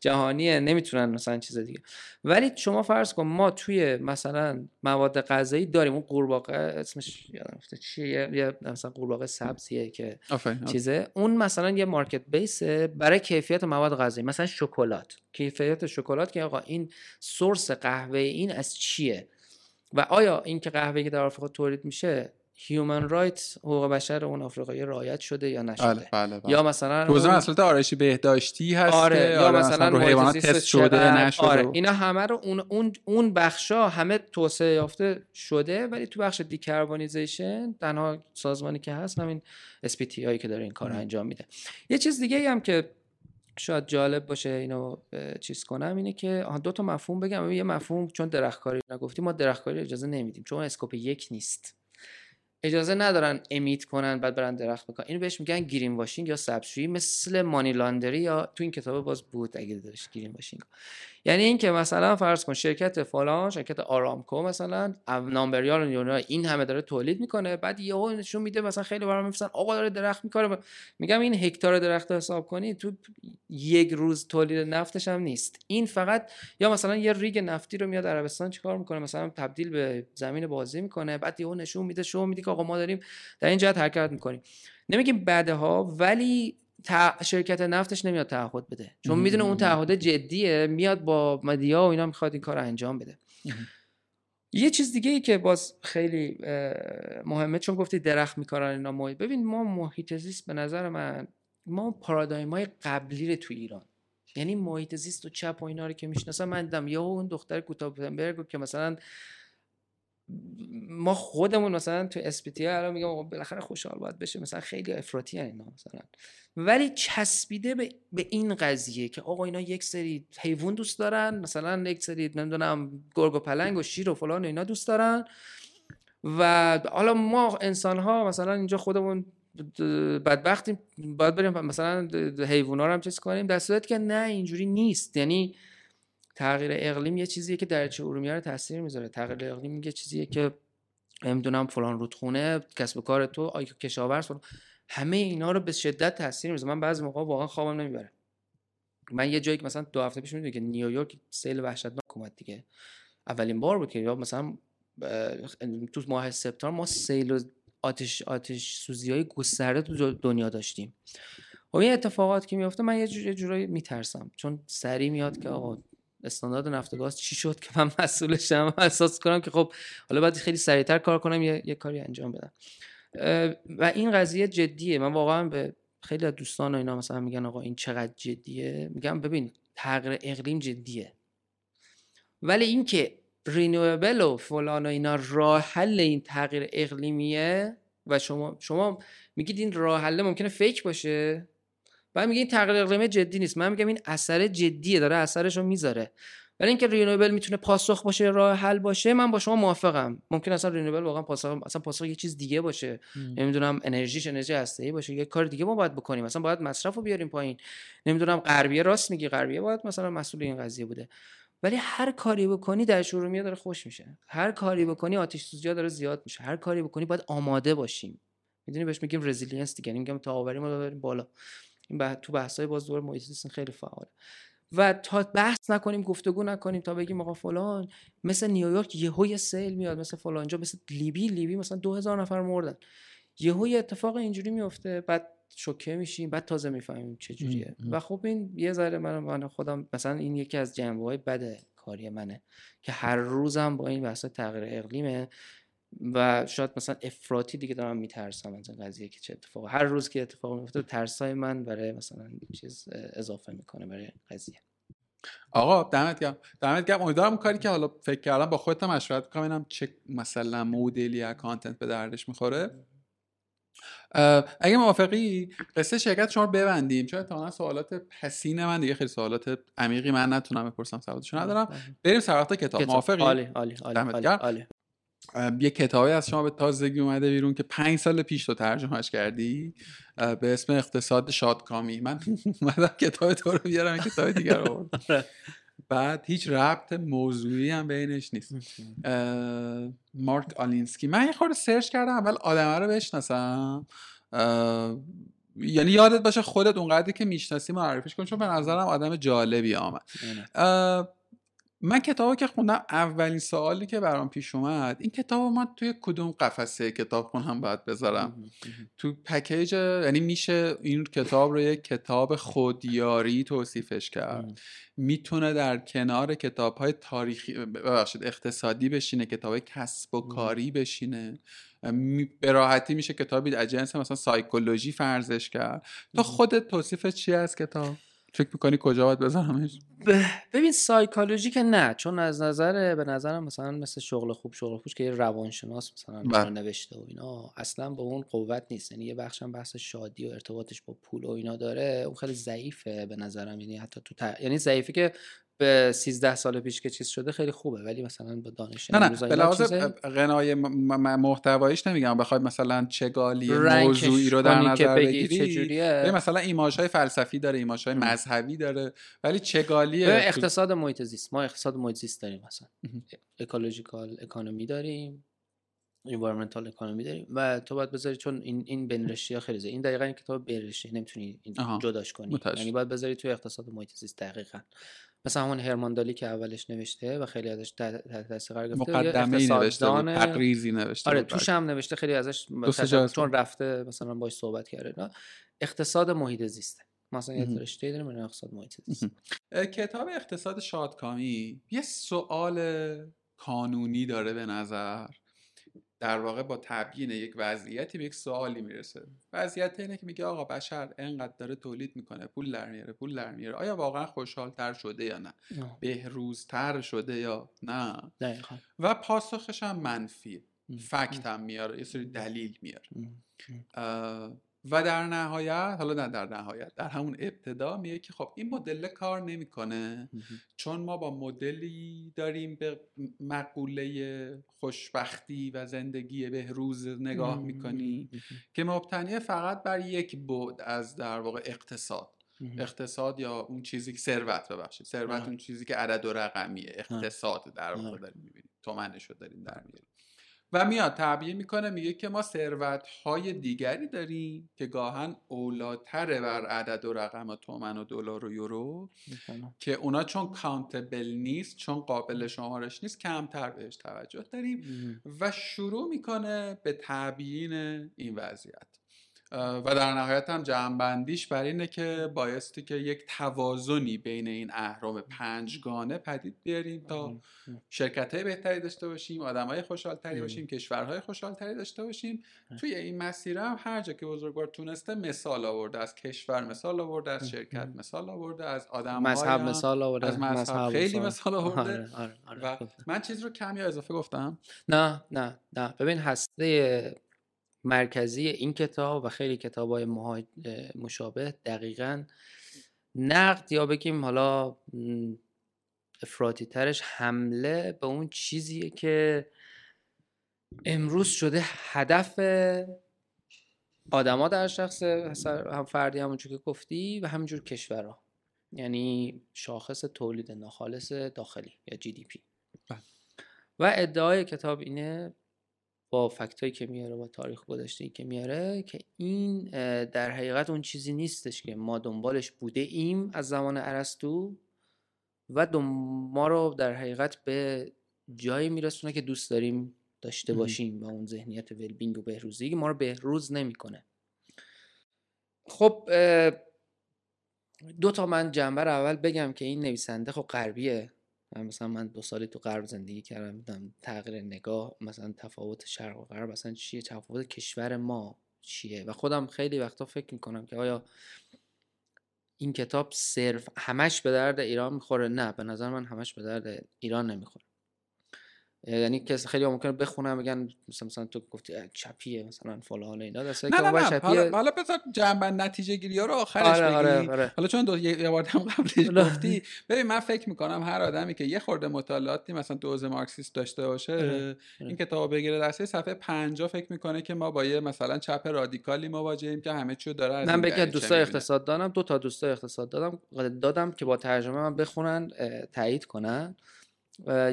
جهانیه نمی‌تونن مثلا چیز دیگه. ولی شما فرض کن ما توی مثلا مواد غذایی داریم اون قورباغه اسمش یادم رفته چیه؟ یه- مثلا قورباغه سبزیه که آفرین. چیزه. اون مثلا یه مارکت بیسه برای کیفیت مواد غذایی مثلا شکلات. کیفیت شکلات که آقا این سورس قهوه این از چیه؟ و آیا این که قهوه که در آفریقا تولید میشه human right حقوق بشر اون آفریقایی رعایت شده یا نشده؟ بله بله بله. یا مثلا توزیع اون- محصولات آرایشی بهداشتی هست آره یا آره، مثلا رو حیوانات تست شده نشده آره اینا همه رو اون اون اون بخشا همه توسعه یافته شده ولی تو بخش decarbonization تنها سازمانی که هست همین SBTi هایی که داره این کار. انجام میده. یه چیز دیگه هم که شاید جالب باشه اینو چیز کنم اینه که آها، دو تا مفهوم بگم. یه مفهوم چون درختکاری نگفتیم ما درختکاری اجازه نمیدیم چون اسکوپ یک نیست. اجازه ندارن امیت کنن بعد برن درخت بکنن اینو بهش میگن گرین واشینگ یا سبزشویی مثل مانی لاندری یا تو این کتاب باز بود اگه داشت گرین واشینگ. یعنی اینکه مثلا فرض کن شرکت فلان شرکت آرامکو مثلا نامبریال این همه داره تولید می‌کنه. بعد یهو نشون میده مثلا خیلی برام میفرستن آقا داره درخت می‌کنه میگم این هکتار درخت رو حساب کنی تو یک روز تولید نفتش هم نیست. این فقط یا مثلا یه ریگ نفتی رو میاد عربستان چیکار می‌کنه؟ مثلا تبدیل به زمین بازی می‌کنه. بعد یهو نشون میده شو میده که آقا ما داریم در این جهت حرکت می‌کنیم. نمیگیم بعدها ولی تع- شرکت نفتش نمیاد تعهد بده. چون می‌دونه اون تعهد جدیه میاد با مدیا و اینا می‌خواد این کار انجام بده. یه چیز دیگه ای که باز خیلی مهمه چون گفتی درخت میکارن اینا محیط. ببین ما محیط زیست به نظر من ما پارادایم های قبلی رو تو ایران. یعنی محیط زیست و چپ و اینا رو که می‌شناسم من دیدم یا اون دختر رو که مثلا ما خودمون مثلا تو اسپیتی الان میگم بالاخره خوشحال باید بشه. مثلا خیلی افراطی اینا مثلا. ولی چسبیده به, به این قضیه که آقا اینا یک سری حیوان دوست دارن مثلا یک سری نمی‌دونم گرگ و پلنگ و شیر و فلان و اینا دوست دارن و حالا ما انسان ها مثلا اینجا خودمون بدبختیم باید بریم مثلا حیوونا رو هم چیز کنیم در صورتی که نه اینجوری نیست یعنی تغییر اقلیم یه چیزیه که درجه ارومیه رو تاثیر می‌ذاره تغییر اقلیم یه چیزیه که نمی‌دونم فلان رودخونه کسب کار تو آی کشاورز. همه اینا رو به شدت تاثیر می‌ذاره. من بعضی موقع واقعا خوابم نمی‌بره. من یه جایی که مثلا دو هفته پیش می‌دونی که نیویورک سیل وحشتناک اومد دیگه. اولین بار بود که یا مثلا تو ماه سپتامبر ما سیل و آتش آتش سوزی های گسترده تو دنیا داشتیم. خب این اتفاقات که میفته من یه جور- یه جورایی میترسم. چون سری میاد که آقا استاندارد نفت و گاز چی شد که من مسئولشم؟ (laughs) احساس کنم که خب حالا باید خیلی سریعتر کار کنم یه, یه کاری انجام بدم. و این قضیه جدیه. من واقعا به خیلی از دوستان و اینا مثلا میگن آقا این چقدر جدیه؟ میگم ببین تغییر اقلیم جدیه. ولی اینکه رینوبل و فلان و اینا راه حل این تغییر اقلیمیه و شما شما میگید این راه حل ممکنه فیک باشه؟ بعد میگه این تغییر اقلیمی جدی نیست. من میگم این اثر جدیه داره اثرش رو می‌ذاره. ولی اینکه رینوبل می‌تونه پاسخ باشه راه حل باشه من با شما موافقم. ممکن اصلا رینوبل واقعا پاسخ اصلا پاسخ یه چیز دیگه باشه. نمی‌دونم انرژیش انرژی هسته‌ای باشه یه کار دیگه ما باید بکنیم. مثلا باید مصرف رو بیاریم پایین. نمی‌دونم غربیه راست میگی غربیه باید مثلا مسئول این قضیه بوده. ولی هر کاری بکنی دریاچه ارومیه داره خشک میشه. هر کاری بکنی آتش سوزی داره زیاد میشه. هر کاری بکنی باید آماده باشیم. می‌دونی بهش میگیم resilience دیگه. یعنی میگم تاب‌آوری ما رو ببریم بالا. این بح- تو بحث‌های باز دور محیط خیلی فعاله. و تا بحث نکنیم گفتگو نکنیم تا بگیم آقا فلان مثل نیویورک یهو یه سیل میاد مثل فلانجا مثل لیبی لیبی مثلا 2000 نفر مردن. یهو یه اتفاق اینجوری میفته بعد شوکه میشیم بعد تازه می‌فهمیم چه جوریه. و خب این یه ذره من من خودم مثلا این یکی از جنبه های بد کاری منه که هر روزم با این بحث تغییر اقلیمه. و شاید مثلا افراطی دیگه دارم میترسم از این قضیه که چه اتفاق هر روز که اتفاق میفته ترسای من برای مثلا چیز اضافه می‌کنه برای قضیه. آقا دمت گرم. دمت گرم. امیدوارم کاری که حالا فکر کردم با خودت مشورت کنم اینم چه مثلا مدلی از کانتنت به دردش می‌خوره. اگه موافقی قصه شرکت شما رو ببندیم. چون اتفاقا سوالات پسین من دیگه خیلی سوالات عمیقی من نتونم بپرسم سوالاتشو ندارم. بریم سراغ کتاب. موافقی؟ عالی عالی عالی. یه کتابی از شما به تازگی اومده بیرون که پنج سال پیش تو ترجمهش کردی. به اسم اقتصاد شادکامی. من (laughs) اومدم کتاب تو رو بیارم کتاب دیگر رو (laughs) آره. بعد هیچ ربط موضوعی هم بینش نیست. مارک آنیلسکی. من یه خورده سرچ کردم اول آدمه رو بشناسم. یعنی یادت باشه خودت اونقدری که می‌شناسی معرفیش کن چون به نظرم آدم جالبی آمد. من کتابو که خوندم اولین سوالی که برام پیش اومد این کتاب من توی کدوم قفسه کتاب خونم باید بذارم؟ تو package یعنی میشه این کتاب رو یک کتاب خودیاری توصیفش کرد. می‌تونه در کنار کتاب های تاریخی ببخشید اقتصادی بشینه کتاب های کسب و کاری بشینه. به راحتی میشه کتابی از جنس مثلا سایکولوژی فرضش کرد. تو خودت توصیف چی از کتاب؟ فکر می‌کنی کجا باید بذارمش ببین سایکولوژی که نه چون از نظر به نظرم مثلا مثل شغل خوب شغل خوش که یه روانشناس مثلا بله. نوشته و اینا اصلا با اون قوت نیست. یعنی یه بخشم بحث شادی و ارتباطش با پول و اینا داره اون خیلی ضعیفه به نظرم. یعنی حتی تو یعنی ضعیفی که به 13 سال پیش که چیز شده خیلی خوبه ولی مثلا با دانش نه نه به لحاظ غنای محتواییش نمیگم بخواد مثلا چگالی موضوعی رو در نظر بگیری مثلا ایماژ های فلسفی داره ایماژ های مذهبی داره ولی چگالی اقتصاد محیط زیست ما اقتصاد محیط زیست داریم مثلا. ecological economy داریم environmental economy داریم و تو باید بذاری چون این این بین ها خیلی زیاد این دقیقا این کتاب بین نمی‌تونی جداش کنی. یعنی باید بذاری توی اقتصاد محیط زیست دقیقا. مثلا همون هرماندالی که اولش نوشته و خیلی ازش تحت تاثیر قرار گرفته. مقدمه نوشته تقریزی نوشته آره توش هم نوشته خیلی ازش چون رفته مثلا باش صحبت کرده. اقتصاد محیط زیسته. مثلا یه رشته داریم اقتصاد محیط زیست. کتاب اقتصاد شادکامی یه سوال کانونی داره به نظر. در واقع با تبیین یک وضعیتی به یک سوالی می‌رسه. وضعیت اینه که میگه آقا بشر انقدر داره تولید می‌کنه پول در میاره پول در میاره. آیا واقعا خوشحالتر شده یا نه؟ بهروزتر شده یا نه؟ دقیقا. و پاسخش هم منفی. فکت هم میاره یه سری دلیل میاره. و در نهایت حالا نه در نهایت در همون ابتدا میگه که خب این مدل کار نمی‌کنه. چون ما با مدلی داریم به مقوله خوشبختی و زندگی بهروز نگاه می‌کنی که مبتنی فقط بر یک بود از در واقع اقتصاد. اقتصاد یا اون چیزی که ثروت ببخشید. ثروت اون چیزی که عدد و رقمیه. اقتصاد در واقع داریم می‌بینیم. تومنش رو داریم در میاریم و میاد تعبیه می‌کنه میگه که ما ثروت های دیگری داریم که گاهن اولاتره بر عدد و رقم تومن و دلار و یورو که اونا چون کانتبل نیست چون قابل شمارش نیست کمتر بهش توجه داریم و شروع می‌کنه به تعبیین این وضعیت. و در نهایت هم جمعبندیش بر اینه که بایستی که یک توازنی بین این اهرام پنجگانه پدید بیاریم تا شرکت های بهتری داشته باشیم آدم های خوشحالتری باشیم کشورهای خوشحالتری داشته باشیم. توی این مسیر هم هر جا که بزرگوار تونسته مثال آورده از کشور مثال آورده از شرکت مثال آورده از آدم مذهب مثال آورده. از مذهب خیلی مثال. آورده. آره، آره، آره، و من چیز رو کمی اضافه گفتم. نه نه نه. ببین هسته مرکزی این کتاب و خیلی کتاب های مشابه دقیقا نقد یا بگیم حالا افراطی ترش حمله به اون چیزیه که امروز شده هدف آدما در شخص هم فردی همونجور که گفتی و همینجور کشورها. یعنی شاخص تولید ناخالص داخلی یا جی دی پی. و ادعای کتاب اینه با فکتایی که میاره با تاریخ گذشته که میاره که این در حقیقت اون چیزی نیستش که ما دنبالش بوده ایم از زمان ارسطو و ما رو در حقیقت به جایی میرسونه که دوست داریم داشته باشیم و اون ذهنیت ولبینگ و بهروزی ما رو بهروز نمی‌کنه. خب دو تا من جنبه اول بگم که این نویسنده خب غربیه. مثلا من دو سالی تو غرب زندگی کردم دیدم تغییر نگاه مثلا تفاوت شرق و غرب مثلا چیه تفاوت کشور ما چیه؟ و خودم خیلی وقتا فکر می‌کنم که آیا این کتاب صرف همش به درد ایران می‌خوره؟ نه به نظر من همش به درد ایران نمی‌خوره. یعنی کسی خیلی ممکنه بخونم بگن مثلا, مثلا تو گفتی چپیه مثلا فلان اینا. دسته نه نه, نه. چپیه. حالا, بذار جنبن نتیجه گیری رو آخرش آره آره آره. حالا چون دو یه بار هم قبلش گفتی ببین من فکر می‌کنم هر آدمی که یه خورده مطالعاتی مثلا دوز مارکسیست داشته باشه آره، آره. این کتاب بگیره دسته صفحه 50 فکر می‌کنه که ما با یه مثلا چپ رادیکالی مواجهیم که همه چی داره از من به دوستای اقتصاد دادم دو تا دوستای اقتصاد دادم دادم که با ترجمه من بخونن تایید کنن.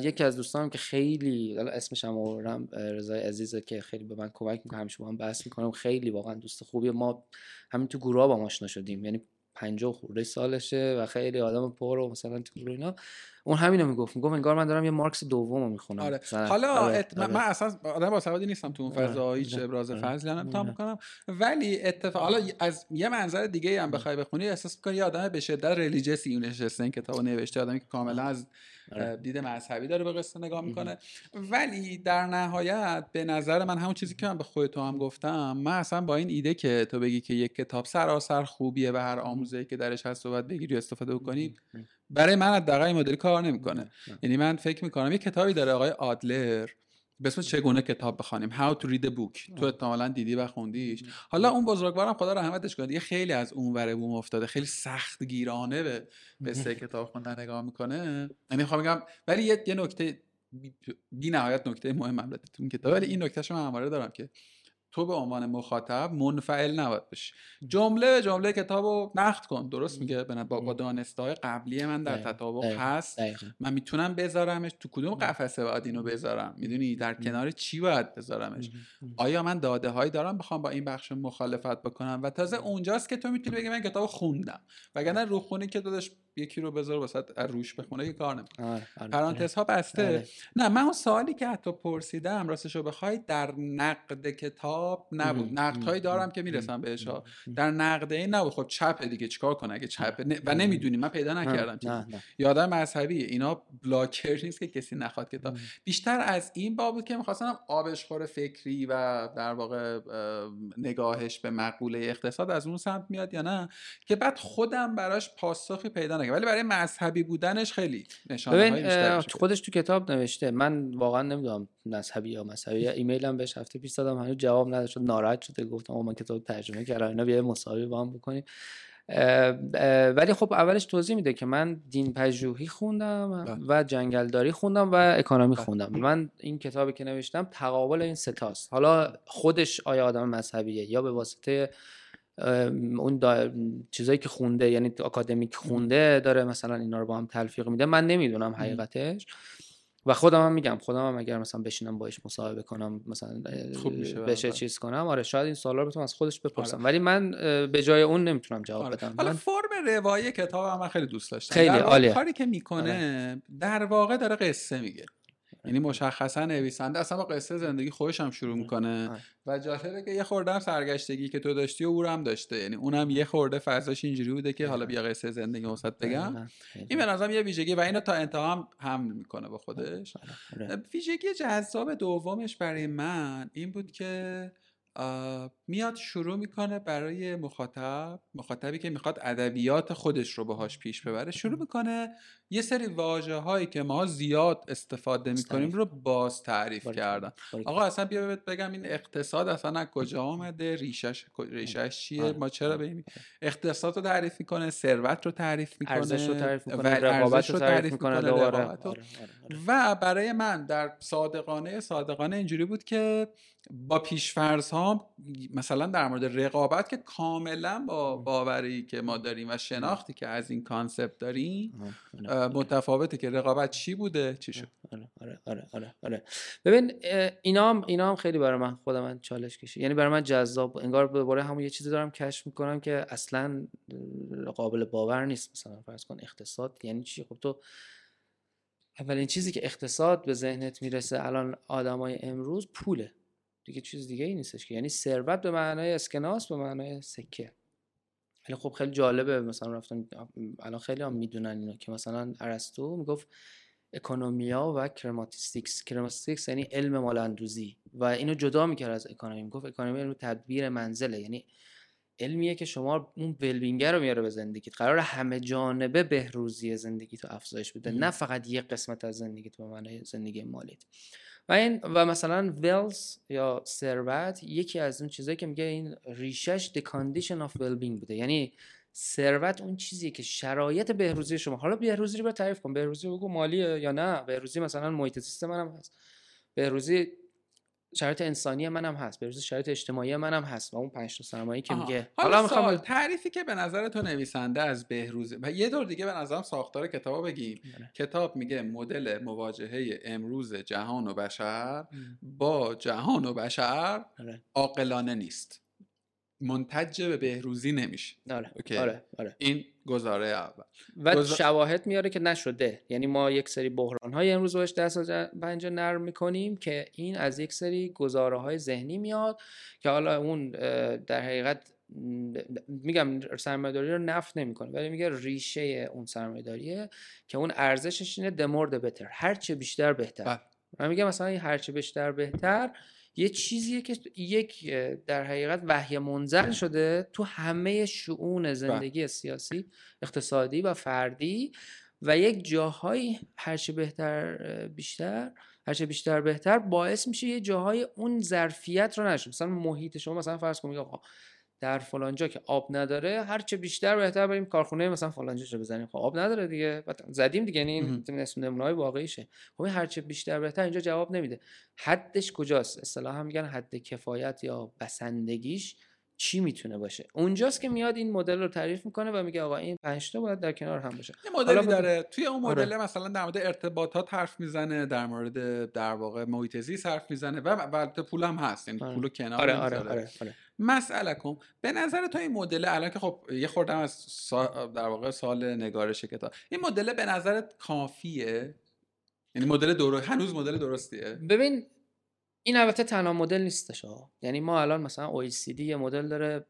یکی از دوستانم که خیلی اسمش هم آوردم رضای عزیزه که خیلی به من کمک می‌کنه همیشه با هم بحث می‌کنم خیلی واقعا دوست خوبی ما همین تو گروه با آشنا شدیم. یعنی پنجاه خورده سالشه و خیلی آدم پر و مثلا تو گروه اینا. اون همینو می‌گفت. می‌گفت انگار من دارم یه مارکس دومو می‌خونم. آره. حالا آره. ات... آره. من اصلا آدم با سوادی نیستم تو اون آره. فضا هیچ ابراز آره. فضلی نمی‌تونم می‌کنم. ولی اتفاق حالا از یه منظر دیگه هم بخوای بخونی احساس می‌کنی یه آدم به شدت ریلیجیسی اون نشسته. این کتابو نوشته آدمی که کاملا از دید مذهبی داره به قصه نگاه می‌کنه. ولی در نهایت به نظر من همون چیزی که من به خود تو هم گفتم من اصلا با این ایده که تو بگی که یک کتاب سراسر خوبیه و هر آموزه که درش هست صحبت بگیری استفاده بکنی برای من حداقل این مدلی کار نمی‌کنه. یعنی من فکر می‌کنم یه کتابی داره آقای آدلر به اسم چگونه کتاب بخوانیم؟ How to read a book. تو احتمالا دیدی و خوندیش. حالا اون بزرگوارم خدا رحمتش کنه یه خیلی از اون وره بوم افتاده. خیلی سخت گیرانه به قصه کتاب خوندن نگاه می‌کنه. یعنی خواهم بگم ولی یه, یه نکته بی نهایت نکته مهم هم تو کتاب. ولی این نکته من هماره دارم که تو به عنوان مخاطب منفعل نباید باشی جمله به جمله کتاب رو نقد کن. درست میگه؟ با, با دانسته قبلی من در تطابق هست. من می‌تونم بذارمش. تو کدوم قفسه باید اینو بذارم؟ می‌دونی در کنار چی باید بذارمش؟ آیا من داده هایی دارم؟ بخوام با این بخش مخالفت بکنم. و تازه اونجاست که تو می‌تونی بگی من کتاب خوندم. وگرنه رو خونی که دادش یکی رو بذار واسه روش بخونه که کار نمی‌کنه. آره، آره، پرانتز ها بسته. آره. نه من اون سوالی که حتی پرسیدم راستش رو بخوای در نقد کتاب نبود. نقد هایی دارم که می‌رسم بهش ها در نقد این نبود. خب چپ دیگه چیکار کنه؟ اگه چپ و نمی‌دونی. من پیدا نکردم یادم مذهبی. اینا بلاکر نیست که کسی نخواد کتاب. بیشتر از این باب که می‌خواستم آبشخور فکری و در واقع نگاهش به مقوله اقتصاد از اون سمت میاد یا نه که بعد خودم براش پاسخی پیدا ولی برای مذهبی بودنش خیلی نشانه خودش تو کتاب نوشته. من واقعا نمی‌دونم مذهبی یا مذهبی. (laughs) ایمیلم بهش هفته پیش دادم هنوز جواب نداشت. ناراحت شده. گفتم من کتاب ترجمه کردم. اینا بیا مصاحبه با هم بکنیم. ولی خب اولش توضیح میده که من دین پژوهی خوندم بله. و جنگلداری خوندم و اکانومی بله. خوندم. من این کتابی که نوشتم تقابل این ستاست حالا خودش آیا آدم مذهبیه یا به واسطه اون چیزایی که خونده یعنی آکادمیک خونده داره مثلا اینا رو با هم تلفیق میده. من نمی‌دونم حقیقتش. و خودم هم میگم خودم هم اگر مثلا بشینم باش مصاحبه کنم مثلا بشه چیز کنم آره شاید این سوالا رو بتونم از خودش بپرسم. آره. ولی من به جای اون نمی‌تونم جواب آره. بدم. حالا فرم روایی کتاب هم من خیلی دوست داشتم. خیلی عالیه. کاری که می‌کنه آره. در واقع داره قصه میگه. یعنی مشخصا نویسنده. اصلا با قصه زندگی خودش هم شروع می‌کنه. و جالبه که یه خورده سرگشتگی که تو داشتی و او هم داشته. یعنی اونم یه خورده فضاش اینجوری بوده که حالا بیا قصه زندگی وسط بگم. این به نظرم یه ویژگی و اینو تا انتها هم حمل می‌کنه با خودش. آره، آره. ویژگی جذاب دومش برای من این بود که میاد شروع می‌کنه برای مخاطب مخاطبی که می‌خواد ادبیات خودش رو باهاش پیش ببره شروع می‌کنه یه سری واجه هایی که ما زیاد استفاده می‌کنیم رو باز تعریف کردن. آقا اصلا بیا بگم این اقتصاد اصلا از کجا آمده ریشش ریشش چیه؟ آره. ما چرا به آره. اقتصاد رو تعریف می‌کنه ثروت رو تعریف می‌کنه ارزش رو تعریف می‌کنه رقابت رو تعریف می‌کنه و برای من در صادقانه صادقانه اینجوری بود که با پیشفرض ها مثلا در مورد رقابت که کاملا با باوری که ما داریم و شناختی که از این کانسپت داریم متفاوته که رقابت چی بوده چی شد؟ آره آره آره آره, آره. ببین اینا هم اینا هم خیلی برای من خود من چالش کشید. یعنی برای من جذاب انگار دوباره همون یه چیزی دارم کشف می‌کنم که اصلا قابل باور نیست. مثلا فرض کن اقتصاد یعنی چی؟ خب تو اولین چیزی که اقتصاد به ذهنت می‌رسه الان آدمای امروز پوله. دیگه چیز دیگه ای نیستش که. یعنی ثروت به معنای اسکناس به معنای سکه. ولی خب خیلی جالبه مثلا رفتم الان خیلی هم می‌دونن اینو که مثلا ارسطو می‌گفت oikonomia و chrematistics. chrematistics یعنی علم مال‌اندوزی و اینو جدا می‌کرد از economy. می‌گفت economy علم تدبیر منزله. یعنی علمیه که شما اون well-being رو میاره به زندگیت. قراره همه جانبه بهروزی زندگی تو افزایش بده. نه فقط یک قسمت از زندگی تو به معنی زندگی مالیت. و این و مثلا ویلز یا ثروت یکی از اون چیزایی که میگه این ریشش the condition of well-being بوده. یعنی ثروت اون چیزیه که شرایط بهروزی شما. حالا بهروزی رو تعریف کن. بهروزی بگو مالیه یا نه؟ بهروزی مثلا محیط سیستم منم هست. بهروزی شرایط انسانی منم هست به شرایط اجتماعی منم هست و اون پنج تا سرمایه‌ای که میگه. حالا می‌خوام تعریفی که به نظر تو نویسنده از بهروز و یه دور دیگه به نظرم ساختار کتاب بگیم. بله. کتاب میگه مدل مواجهه امروز جهان و بشر با جهان و بشر بله. عاقلانه نیست. منتج به بهروزی نمیشه. آره آره آره. این گزاره اول. و شواهد میاره که نشده. یعنی ما یک سری بحران های امروز باش دست پنجه نرم می‌کنیم که این از یک سری گزاره های ذهنی میاد که حالا اون در حقیقت میگم سرمایه‌داری رو نفت نمی‌کنه ولی میگه ریشه اون سرمایه‌داریه که اون ارزشش اینه دمورد بهتر هر چه بیشتر بهتر. بله. من میگم مثلا هر چه بیشتر بهتر یه چیزیه که یک در حقیقت وحی منزل شده تو همه شعون بله. زندگی سیاسی اقتصادی و فردی و یک جاهایی هرچه بهتر بیشتر هرچه بیشتر بهتر باعث میشه یه جاهای اون ظرفیت رو نشه مثلا محیط شما مثلا فرض کنید آقا در فلانجا که آب نداره هر چه بیشتر بهتر بریم کارخونه مثلا فلانجا رو بزنیم؟ خب آب نداره دیگه. زدیم دیگه یعنی این نمونه های واقعیشه خب هر چه بیشتر بهتر اینجا جواب نمیده. حدش کجاست؟ اصطلاحا میگن حد کفایت یا بسندگیش چی می‌تونه باشه؟ اونجاست که میاد این مدل رو تعریف می‌کنه و میگه آقا این 5 تا باید در کنار هم باشه. یه مدلی داره. توی اون آره. مدل مثلا در مورد ارتباطات حرف می‌زنه در مورد در واقع محیط زیست حرف می‌زنه و البته پول هم هست. یعنی آره. پولو کنار آره آره, آره, آره. مسئله کن. به نظر تو این مدل الان که خب یه خوردم از سا... در واقع سال نگارش کتاب این مدل به نظرت کافیه؟ یعنی مدل درست هنوز مدل درستیه؟ ببین این البته تنها مدل نیستش یعنی ما الان مثلا OECD یه مدل داره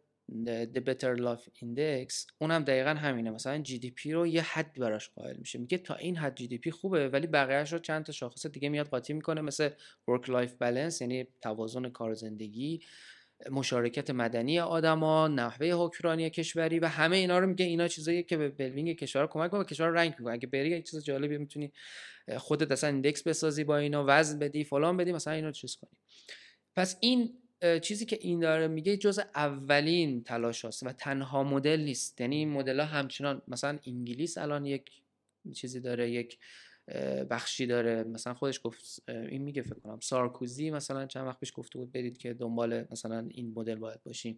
The Better Life Index. اونم دقیقا همینه. مثلا GDP رو یه حد براش قائل میشه. میگه تا این حد GDP خوبه ولی بقیهش رو چند تا شاخص دیگه میاد قاطی می‌کنه مثل Work Life Balance یعنی توازن کار زندگی. مشارکت مدنی آدما نحوه حکمرانی کشوری و همه اینا رو میگه اینا چیزایی که به well-being کشور کمک کنه کشور rank می‌کنه اگه بری چیز جالبی می‌تونی خودت اصلا index بسازی با اینا وزن بدی فلان بدی مثلا اینو چیز کنی. پس این چیزی که این داره میگه جز اولین تلاش هست و تنها مدل نیست. یعنی این مدل ها همچنان مثلا انگلیس الان یک چیزی داره یک بخشی داره. مثلا خودش گفت این میگه فکر کنم سارکوزی مثلا چند وقت پیش گفته بود برید که دنبال مثلا این مدل باید باشیم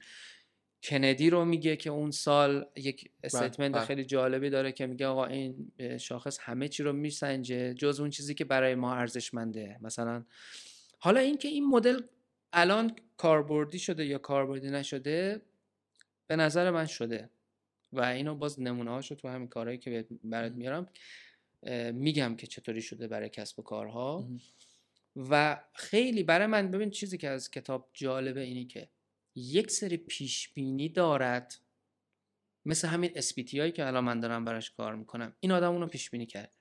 کندی رو میگه که اون سال یک بله، statement بله. خیلی جالبی داره که میگه آقا این شاخص همه چی رو میسنجه جز اون چیزی که برای ما ارزشمنده. مثلا حالا اینکه این مدل الان کاربردی شده یا کاربردی نشده به نظر من شده و اینو باز نمونه هاشو تو همین کارهایی که برات میارم میگم که چطوری شده برای کسب و کارها. و خیلی برای من ببین چیزی که از کتاب جالبه اینی که یک سری پیش بینی دارد. مثل همین اسپیتی هایی که الان من دارم براش کار می‌کنم. این آدم اونو پیش بینی کرده.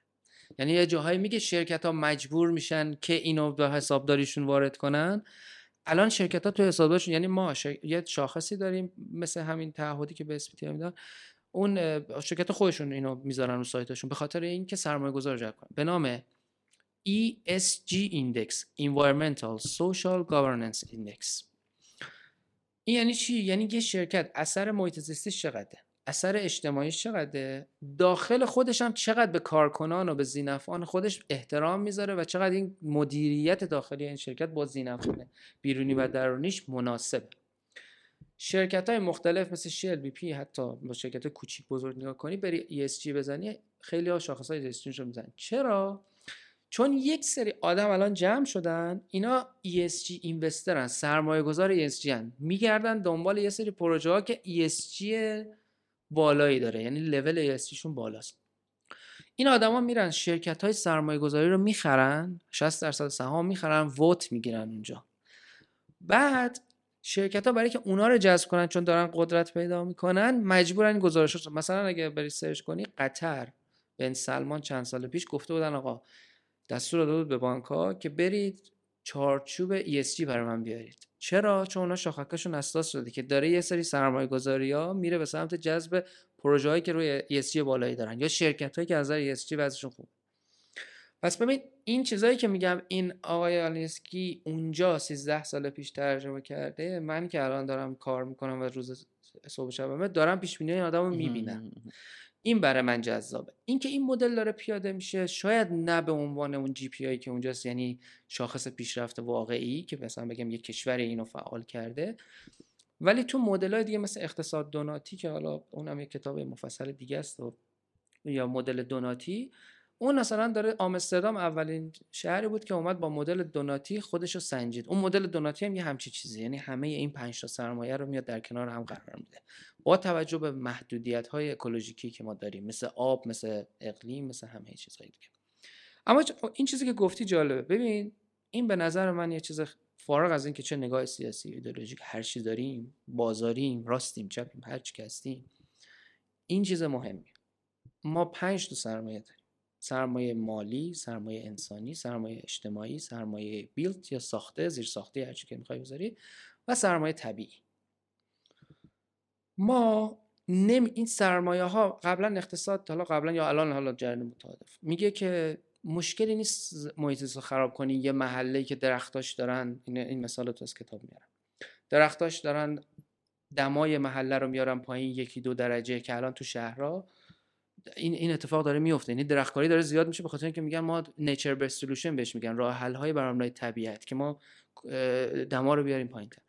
یعنی یه جاهایی میگه شرکت ها مجبور میشن که اینو به حسابداریشون وارد کنن. الان شرکت ها تو حسابدارشون یعنی ما یه شاخصی داریم مثل همین تعهدی که به اسپیتی میدن. اون شرکت خودشون اینو می‌ذارن رو سایتشون به خاطر اینکه سرمایه گذار جلب کنن. به نام ESG Index Environmental Social Governance Index. این یعنی چی؟ یعنی یه شرکت اثر محیط زیستی چقدره؟ اثر اجتماعی چقدره؟ داخل خودش هم چقدر به کارکنان و به زینفعان خودش احترام می‌ذاره و چقدر این مدیریت داخلی این شرکت با زینفعان بیرونی و درونیش مناسب شرکت های مختلف مثل شل بی پی حتی با شرکت کوچیک بزرگ نگاه کنی بری ESG بزنی خیلی ها شاخص های رو می‌زنن. چرا؟ چون یک سری آدم الان جمع شدن اینا ESG اینوسترن سرمایه گذار ESG هن. میگردن دنبال یه سری پروژه ها که ESG بالایی داره یعنی لول ESG شون بالاست. این آدما میرن شرکت های سرمایه گذاری رو می‌خرن 60 درصد سهام می‌خرن ووت می‌گیرن اونجا. بعد شرکت ها برای که اونا رو جذب کنن چون دارن قدرت پیدا می‌کنن مجبورن گزارش مثلا اگه بری سرچ کنی قطر. بن سلمان چند سال پیش گفته بودن آقا دستور داده بود به بانک ها که برید چارچوب ESG برای من بیارید. چرا؟ چون اونا شاخکاشون اساس شده که داره یه سری سرمایه گذاری ها میره به سمت جذب پروژه هایی که روی ESG بالایی دارن یا شرکت هایی که از نظر ESG وضعشون خوب پس ببین این چیزایی که میگم این آقای آنیلسکی اونجا 13 سال پیش ترجمه کرده من که الان دارم کار می‌کنم و روز صبح شب دارم پیش بینی این آدمو می‌بینم. این برای من جذابه. اینکه این مدل داره پیاده میشه شاید نه به عنوان اون GPI که اونجاست یعنی شاخص پیشرفت واقعی که مثلا بگم یه کشور اینو فعال کرده ولی تو مدل های دیگه مثل اقتصاد دوناتی که حالا اونم یه کتاب مفصل دیگه است و یا مدل دوناتی اون مثلا داره آمستردام اولین شهری بود که اومد با مدل دوناتی خودش رو سنجید. اون مدل دوناتی هم یه همچی چیزی یعنی همه این پنج تا سرمایه رو میاد در کنار هم قرار میده. با توجه به محدودیت های اکولوژیکی که ما داریم مثل آب مثل اقلیم مثل همه چیزهای دیگه. اما این چیزی که گفتی جالبه. ببین این به نظر من یه چیز فارغ از اینکه چه نگاه سیاسی ایدئولوژیک هر چی داریم بازاریم راستیم چپیم هر چی هستیم این چیز مهمی ما پنج تا سرمایه داریم. سرمایه مالی، سرمایه انسانی، سرمایه اجتماعی، سرمایه بیلت یا ساخته، زیر ساخته هرچی که می‌خوای بذاری و سرمایه طبیعی. ما نمی این سرمایه ها قبلا اقتصاد حالا قبلا یا الان حالا جریان متعادف میگه که مشکلی نیست محیط رو خراب کنی یه محله که درختاش دارن این, این مثال تو از کتاب میارم. درختاش دارن دمای محله رو میارن پایین یکی دو درجه که الان تو شهرها این این اتفاق داره میفته. یعنی درختکاری داره زیاد میشه به خاطر اینکه میگن ما نیچر بیس سولوشن بهش میگن راه حل های برنامه طبیعت که ما دما رو بیاریم پایین تر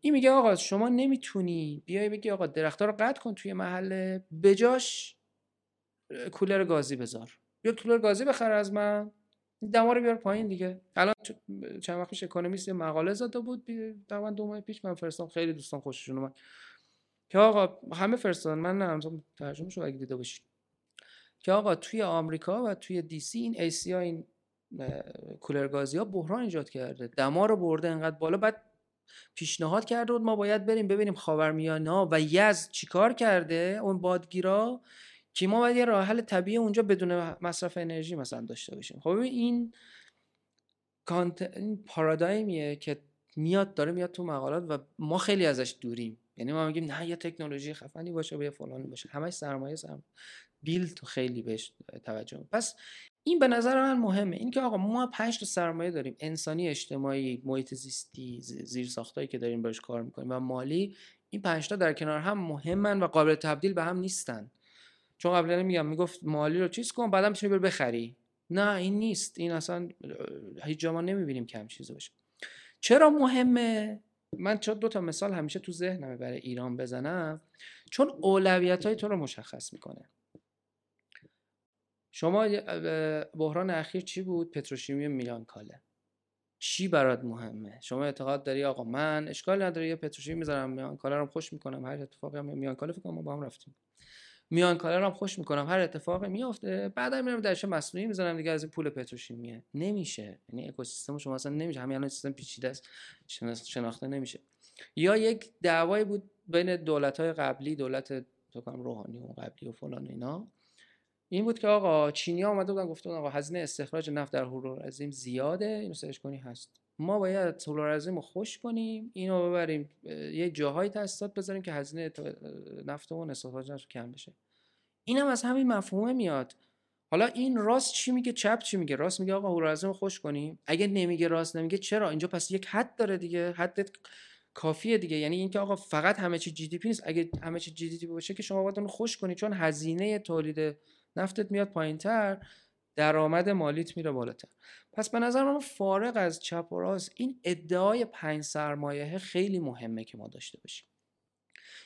این میگه آقا شما نمی‌تونی بیای بگی آقا درختها رو قطع کن توی محله بجاش کولر گازی بذار. بیا کولر گازی بخر از من. دما رو بیار پایین دیگه. الان چند وقت پیش اکونومیست مقاله زده بود. تقریبا دو ماه پیش من فرستادم. خیلی دوستان خوششون اومد. که آقا همه فرستادن. من نه ترجمه شو اگه دیده باشید. که آقا توی آمریکا و توی دی سی این ای این کولرگازی ها بحران ایجاد کرده. دما رو برده انقدر بالا بعد پیشنهاد کرده بود ما باید بریم ببینیم خاورمیانه و یزد چیکار کرده اون بادگیرا که ما باید یه راه حل طبیعی اونجا بدون مصرف انرژی مثلا داشته باشیم. خب این کانت... این پارادایمیه که میاد داره میاد تو مقالات و ما خیلی ازش دوریم. یعنی ما میگیم نه یه تکنولوژی خفنی باشه یه فلانی باشه. همش سرمایه سرمایه بیل تو خیلی بهش توجه پس این به نظر من مهمه. اینکه آقا ما پنج تا سرمایه داریم. انسانی اجتماعی محیط زیستی زیر ساختایی که داریم باش کار می‌کنیم و مالی این پنج تا در کنار هم مهمن و قابل تبدیل به هم نیستن. چون قبلا میگم می‌گفت مالی رو چیز کن بعدم می‌تونی بخری. نه این نیست. این اصلا هیچ جا ما نمی‌بینیم کم چیزی باشه. چرا مهمه؟ من چون دو تا مثال همیشه تو ذهنمه برای ایران بزنم. چون اولویت های تو رو مشخص می‌کنه. شما بحران اخیر چی بود؟ پتروشیمی میلان کاله چی برات مهمه؟ شما اعتقاد داری آقا من اشکال نداره یه پتروشیمی می‌ذارم میان کاله رو خوش می‌کنم هر اتفاقی هم میان کاله فکر کنم با هم رفتیم. میان کاله رو خوش می‌کنم هر اتفاقی میفته بعدا میرم درش مصنوعی می‌ذارم دیگه از این پول پتروشیمیه. نمیشه. یعنی اکوسیستم شما اصلا نمیشه. همین الان سیستم پیچیده است. شناخته نمیشه. یا یک دعوایی بود بین دولت های قبلی دولت روحانی و قبلی و فلان اینا این بود که آقا چینی ها آمده بودن گفتن آقا هزینه استخراج نفت در عظیم زیاده اینو سرچ کنی هست. ما باید عظیم رو خشک کنیم اینو ببریم یه جاهایی تاسیسات بذاریم که هزینه نفت و استخراج نفت کم بشه. اینم از همین مفهومه میاد. حالا این راست چی میگه؟ چپ چی میگه؟ راست میگه آقا عظیم رو خشک کنیم. اگه نمیگه راست نمیگه چرا؟ اینجا پس یک حد داره دیگه حد کافیه دیگه. یعنی اینکه آقا فقط همه چی GDP نیست. اگه همه چی GDP باشه که شما باید اون خشک کنی چون هزینه تولید نفتت میاد پایینتر درآمد مالیت میره بالاتر. پس به نظر من فارغ از چپ و راست این ادعای پنج سرمایه خیلی مهمه که ما داشته باشیم.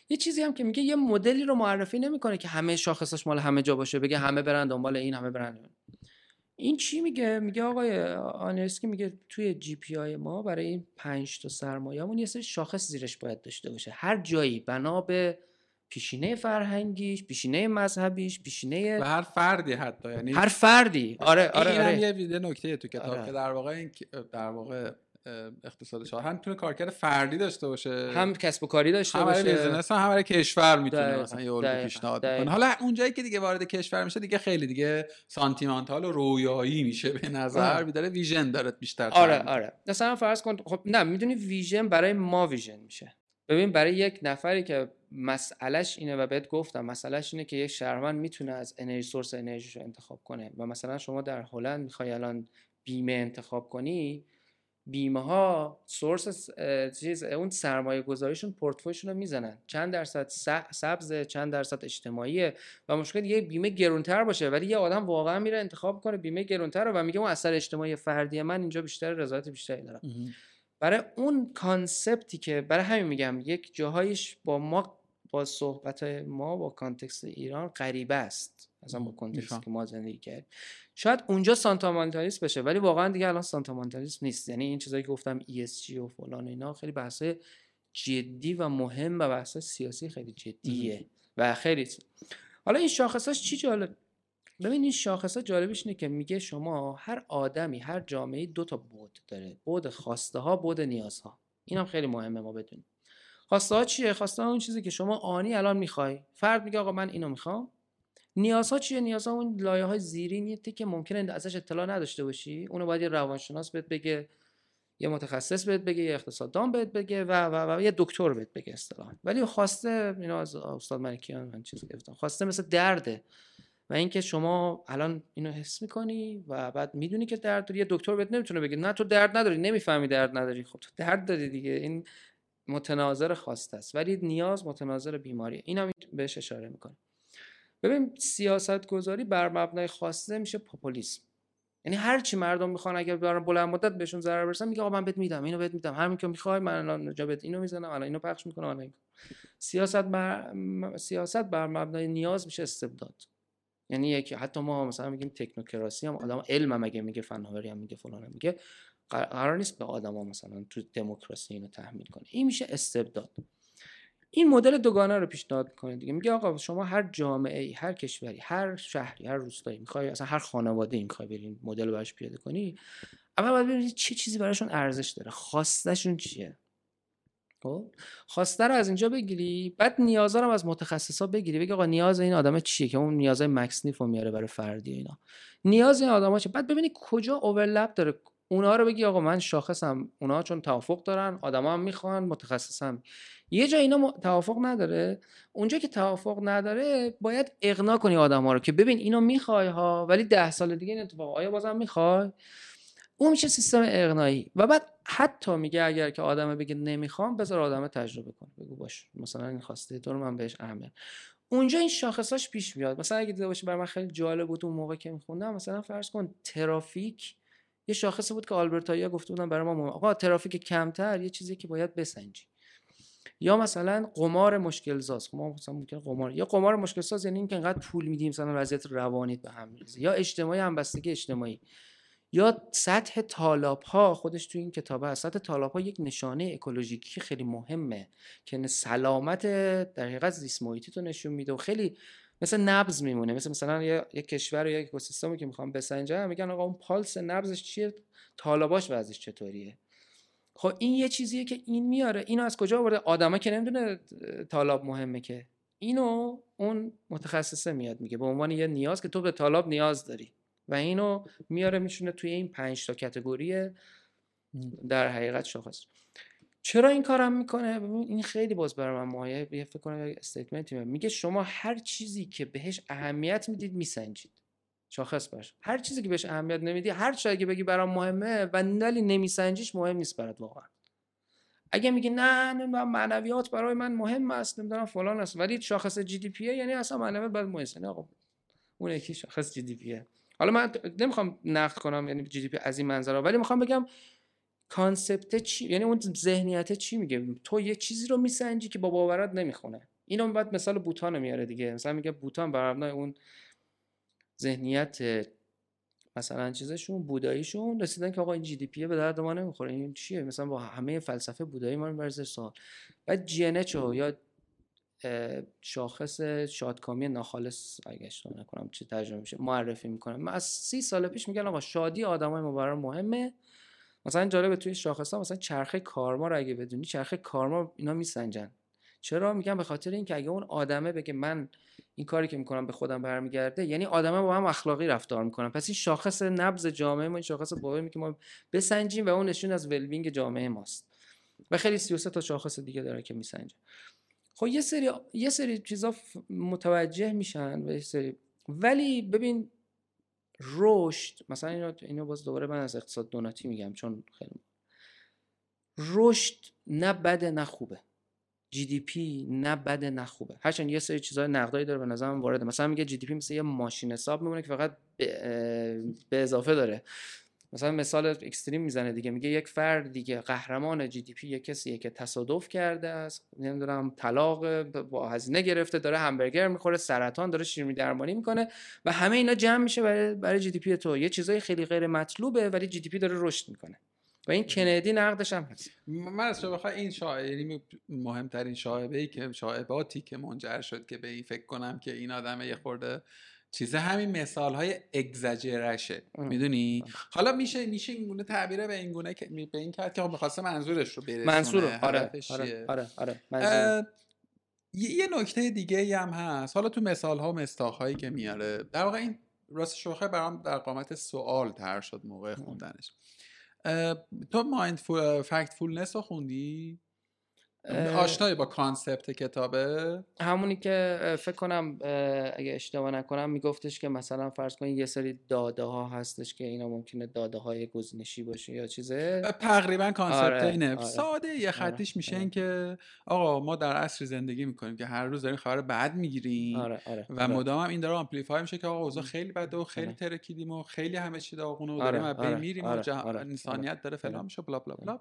یه چیزی هم که میگه یه مدلی رو معرفی نمی‌کنه که همه شاخصش مال همه جا باشه بگه همه برن دنبال این همه برن این چی میگه؟ میگه آقای آنرسکی میگه توی جی پی آی ما برای این پنج تا سرمایه‌مون یه سری شاخص زیرش باید داشته باشه. هر جایی بنا به پیشینه فرهنگیش پیشینه مذهبیش پیشینه و هر فردی حتی یعنی هر فردی آره آره این آره. یه ویدیو نکته تو کتاب آره. که در واقع این در واقع اقتصاد شادکامی می‌تونه کارکرد فردی داشته باشه هم کسب و کاری داشته هم باشه business هم برای کشور می‌تونه مثلا یه الگو پیشنهاد. می‌کنه حالا اونجایی که دیگه وارد کشور میشه دیگه خیلی دیگه سانتیمانتال و رویایی میشه به نظر. میداره vision دارد بیشتر آره. آره مثلا فرض کن خب نه می‌دونی vision برای ما vision میشه ببین برای یک نفری که مسئلهش اینه و بهت گفتم مسئلهش اینه که یک شهروند می‌تونه از انرژی سورس انرژیش انتخاب کنه و مثلا شما در هلند می‌خوای الان بیمه انتخاب کنی بیمه ها سورس چیز اون سرمایه گذاریشون پورتفولیوشون رو می‌زنن چند درصد سبز چند درصد اجتماعیه و مشکل یه بیمه گرونتر باشه ولی یه آدم واقعا میره انتخاب کنه بیمه گرونتر رو و میگه اون اثر اجتماعی فردی من اینجا بیشتر رضایت بیشتری دارم. برای اون concept ی که برای همین میگم یک جاهایش با ما با صحبت ما با context ایران غریبه است. مثلا با میفهم. که ما زندگی کردیم. شاید اونجا سانتامانتالیسم بشه ولی واقعا دیگه الان سانتامانتالیسم نیست. یعنی این چیزایی که گفتم ESG و فلان اینا خیلی بحث جدی و مهم و بحث سیاسی خیلی جدیه و خیلی حالا این شاخصاش چی جالب؟ ببین این شاخص ها جالبش اینه که میگه شما هر آدمی هر جامعه دو تا بعد داره. بعد خواسته ها بعد نیازها. این هم خیلی مهمه ما بدونیم. خواسته ها چیه؟ خواسته ها اون چیزی که شما آنی الان می‌خوای. فرد میگه آقا من اینو می‌خوام. نیازها چیه؟ نیازها اون لایه های زیرینی که ممکنه ازش اطلاع نداشته باشی. اونو باید یه روانشناس بهت بگه یه متخصص بهت بگه یه اقتصاددان بهت بگه و و و یه دکتر بهت بگه اصطلاحا. ولی خواسته اینا از استاد ملکیان من چیز گرفتم خواسته مثل درده و اینکه شما الان اینو حس می‌کنی و بعد می‌دونی که درد داری. یه دکتر بهت نمی‌تونه بگه نه تو درد نداری نمی‌فهمی درد نداری. خب تو درد داری دیگه. این متناظر خواسته است. ولی نیاز متناظر بیماریه. این هم بهش اشاره می‌کنه. ببین سیاست گذاری بر مبنای خواسته میشه پاپولیسم یعنی هر چی مردم می‌خوان اگر برن بلند مدت بهشون ضرر برسن میگه آقا من بهت میدم اینو بهت میدم. همین که می‌خوای من الان جا اینو می‌زنم الان اینو پخش می‌کنم الان. سیاست بر... سیاست بر مبنای نیاز میشه استبداد. یعنی یکی حتی ما مثلا میگیم تکنوکراسی هم آدم علم هم اگه میگه فناوری هم میگه فلان هم میگه قرار نیست به آدما مثلا تو دموکراسی اینو تحمیل کنه. این میشه استبداد این مدل دوگانه رو پیشنهاد می‌کنه دیگه. میگه آقا شما هر جامعه ای هر کشوری هر شهری هر روستایی می‌خوای اصلا هر خانواده ای می‌خوای برین مدل براش پیاده کنی اول باید ببینید چه چیزی براشون ارزش داره. خواستشون چیه؟ خب خواسته رو از اینجا بگیری بعد نیازا رو از متخصصا بگیری بگی آقا نیاز این آدم چیه که اون نیازای مکسنیف رو میاره برای فردی اینا. نیاز این آدما چیه بعد ببینی کجا اوورلپ داره. اونها رو بگی آقا من شاخصم. اونها چون توافق دارن آدما هم می‌خوان متخصصم. یه جا اینا توافق نداره. اونجا که توافق نداره باید اقناع کنی آدما رو که ببین اینو می‌خوای ها ولی ده سال دیگه این اتفاق آیا بازم می‌خوای؟ اون میشه سیستم اقناعی و بعد حتی میگه اگر که آدم بگه نمی‌خوام بذار آدم تجربه کنه. بگو باش مثلا این خواسته تو رو من بهش اهمیت. اونجا این شاخصاش پیش میاد. مثلا اگه دیده باشی برای من خیلی جالب بود اون موقع که میخوندم مثلا فرض کن ترافیک یه شاخصی بود که آلبرتایا گفته بودن برای ما مهم. آقا ترافیک کمتر یه چیزی که باید بسنجی. یا مثلا قمار مشکل ساز ما مثلا ممکن قمار. یا قمار مشکل ساز یعنی اینکه انقدر پول میدیم مثلا وضعیت روانیت به هم میریزه. یا اجتماعی همبستگی اجتماعی. یا سطح تالاب ها خودش تو این کتاب هست سطح تالاب ها یک نشانه اکولوژیکی خیلی مهمه که سلامت در حقیقت زیست محیطی تو نشون میده و خیلی مثل نبض میمونه. مثل مثلا یه کشور یا یک اکوسیستمی که می‌خوام بسنجن میگن آقا اون پالس نبضش چیه؟ تالاباش وضعش چطوریه؟ خب این یه چیزیه که این میاره. اینو از کجا آورده؟ آدما که نمی‌دونه تالاب مهمه که. اینو اون متخصصه میاد میگه. به عنوان یه نیاز که تو به تالاب نیاز داری. و اینو میاره میشونه توی این پنج تا کتگوری در حقیقت شاخص. چرا این کارم می‌کنه؟ ببین این خیلی باز برای من مایه یه فکر کنم یه statement ی میگه شما هر چیزی که بهش اهمیت می‌دید میسنجید. شاخص باش. هر چیزی که بهش اهمیت نمیدی هر چیزی اگه بگی برام مهمه و ولی نمیسنجیش مهم نیست برات واقعا. اگه میگی نه نمی‌دونم معنویات برای من مهم است نمی‌دونم فلان است. ولی شاخص GDP یعنی اصلا معنویات باید مهم است آقا اون یکی شاخص GDP حالا من نمی‌خوام نقد کنم یعنی GDP از این منظره ولی می‌خوام بگم concept چی؟ یعنی اون ذهنیت چی میگه؟ تو یه چیزی رو میسنجی که با باورات نمی‌خونه. اینو بعد مثال بوتان میاره دیگه. مثلا میگه بوتان بر اون ذهنیت مثلا چیزشون بوداییشون رسیدن که آقا این GDP به درد ما نمی‌خوره. این چیه؟ مثلا با همه فلسفه بودایی ما رو سوال. بعد جی یا شاخص شادکامی ناخالص اگه اشتباه نکنم چی ترجمه میشه معرفی می‌کنم. من از سی سال پیش میگن آقا شادی آدمای ما برای مهمه. مثلا جالبه توی شاخص ها مثلا چرخه کارما رو اگه بدونی چرخه کارما اینا میسنجن. چرا؟ میگم به خاطر اینکه اگه اون آدمه بگه من این کاری که می‌کنم به خودم برمیگرده یعنی آدمه با هم اخلاقی رفتار می‌کنن. پس این شاخص نبض جامعه ما این شاخص باور که ما بسنجیم و اون نشون از ولبینگ جامعه ماست. و خیلی 33 تا شاخص دیگه داره که میسنجه. خب یه سری یه سری چیزا متوجه میشن و یه سری. ولی ببین رشد مثلا اینو اینو باز دوباره من از اقتصاد دوناتی میگم چون خیلی رشد نه بده نه خوبه. جی دی پی نه بده نه خوبه. هرچند یه سری چیزای نقدایی داره به نظرم وارده. مثلا میگه جی دی پی مثل یه ماشین حساب میمونه که فقط به اضافه داره. مثلا مثال extreme می‌زنه دیگه میگه یک فرد دیگه قهرمان GDP یک کسیه که تصادف کرده است نمی‌دونم طلاق با هزینه گرفته داره همبرگر می‌خوره سرطان داره شیرینی درمانی می‌کنه و همه اینا جمع میشه برای برای GDP تو. یه چیزای خیلی غیر مطلوبه ولی GDP داره رشد می‌کنه. و این کندی نقدش هم هست. من از بخوای این شاعری مهمترین شائبه ای که شائباتی که منجر شد که به این فکر کنم که این آدم یه خورده چیز همین مثال های اگزاجرشه می‌دونی؟ حالا میشه میشه این گونه تعبیره به این گونه که به این کرد که خب می‌خواسته منظورش رو برسونه. منظور آره آره آره, آره. یه نکته دیگه هم هست. حالا تو مثال ها و مستاخ هایی که میاره در واقع این راست شوخه برام در قامت سوال تر شد موقع خوندنش. تو مایند فکت فولنس رو خوندی؟ آشنایی با کانسپت کتابه؟ همونی که فکر کنم اگه اشتباه نکنم میگفتش که مثلا فرض کنید یه سری داده ها هستش که اینا ممکنه داده های گزینشی باشه یا چیزه. تقریبا concept آره، اینه. آره. ساده یه آره، خطیش میشه این که آقا ما در عصر زندگی می‌کنیم که هر روز داریم خبر بد می‌گیریم آره، آره، و مدام هم این داره amplify میشه که آقا اوضاع خیلی بده و خیلی ترکیدیم و خیلی همه چی داغونه و داریم آره، میریم و انسانیت داره فلان میشه blah blah blah.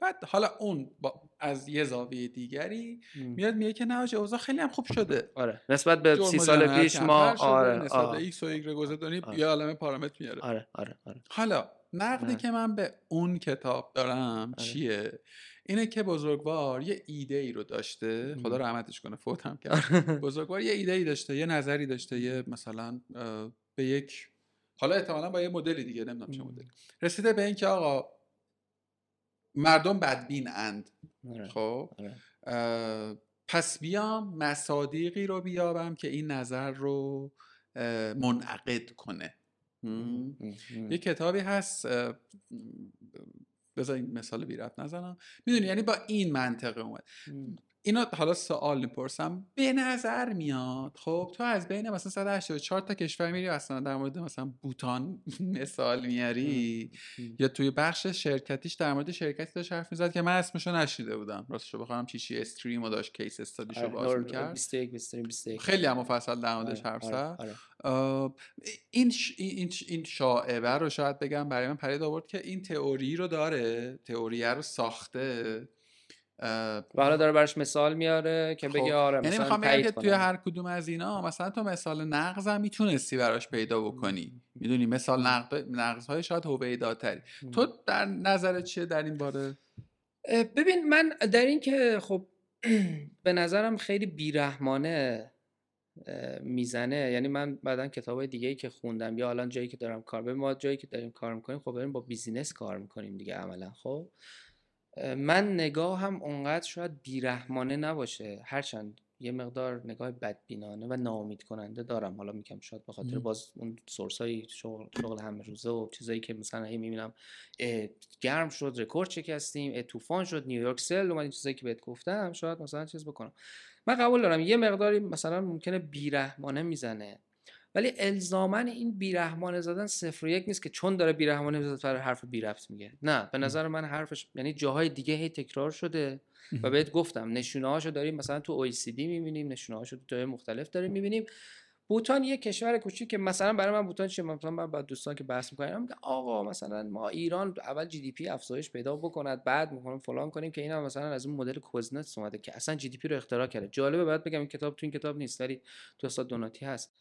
بعد حالا اون با از یه زاویه دیگری میاد میگه که نه اوضاع خیلی هم خوب شده. آره نسبت به سی سال پیش ما آره نسبت به ایکس و ایگرگ داریم آره. یه پارامتر میاره. آره آره آره. حالا نقدی که من به اون کتاب دارم آره. چیه؟ اینه که بزرگوار یه ایده ای رو داشته. خدا رحمتش کنه فوت هم (laughs) کرد. بزرگوار یه ایده ای داشته یه نظری داشته یه مثلا به یک حالا احتمالا با یه مدلی دیگه نمی‌دونم چه مدلی. رسیده به اینکه آقا مردم بدبین اند. آره، خب؟ آره. پس بیام مصادیقی رو بیابم که این نظر رو منعقد کنه. یه کتابی هست بذار این مثال بی نزنم. می‌دونی یعنی با این منطقه اومد. اینا حالا سوال می‌پرسم. به نظر میاد خب تو از بین مثلا 184 تا کشور میری اصلا در مورد مثلا بوتان (laughs) مثال میاری؟ یا توی بخش شرکتیش در مورد شرکتی داشت حرف می‌زد که من اسمشو نشیده بودم. راستشو بخوام چیشی استریم و داشت کیس استادیشو آره، باز می‌کرد. خیلی هم مفصل در موردش آره، حرف آره، زد. این این این شاعبه رو شاید بگم برای من پرید آورد که این تئوری رو داره تئوریه رو ساخته. و حالا داره براش مثال میاره که بگه خب. آره یعنی می‌خوام بگم که توی هر کدوم از اینا مثلا تو مثال نقض هم می‌تونستی براش پیدا بکنی. می‌دونی؟ مثال نقض های شاید هویه دادتری تو در نظر چیه در این باره؟ ببین من در این که خب (clears throat) به نظرم خیلی بیرحمانه می‌زنه. یعنی من بعدا کتاب دیگه ای که خوندم یا الان جایی که دارم کار ما جایی که داریم کار می‌کنیم خب بریم با بیزینس کار می‌کنیم دیگه عملا خب؟ من نگاه هم اونقدر شاید بیرحمانه نباشه. هرچند یه مقدار نگاه بدبینانه و ناامید کننده دارم. حالا میگم شاید به خاطر باز اون سورس های شغل, شغل همه روزه و چیزایی که مثلا هی می‌بینم گرم شد رکورد شکستیم طوفان شد نیویورک سیل اومد این چیزایی که بهت گفتم شاید مثلا چیز بکنم. من قبول دارم یه مقداری مثلا ممکنه بیرحمانه می‌زنه. ولی الزاما این بیرحمانه زدن صفر و یک نیست که چون داره بیرحمانه می‌زنه فرا حرف بی ربط میگه. نه به نظر من حرفش یعنی جاهای دیگه هی تکرار شده و بهت گفتم نشونه هاشو داریم مثلا تو OECD می‌بینیم نشونه هاشو تو جای مختلف داریم می‌بینیم. بوتان یه کشور کوچیک که مثلا برای من بوتان چه مثلا من با دوستان که بحث می‌کنم میگه آقا مثلا ما ایران اول GDP افزایش پیدا بکند بعد می‌خوام فلان کنیم که اینا مثلا از اون مدل کوزنتس اومده که اصلا GDP رو اختراع کرده. جالبه بعد بگم این کتاب تو این کتاب نیست ولی تو استاد دوناتی هست.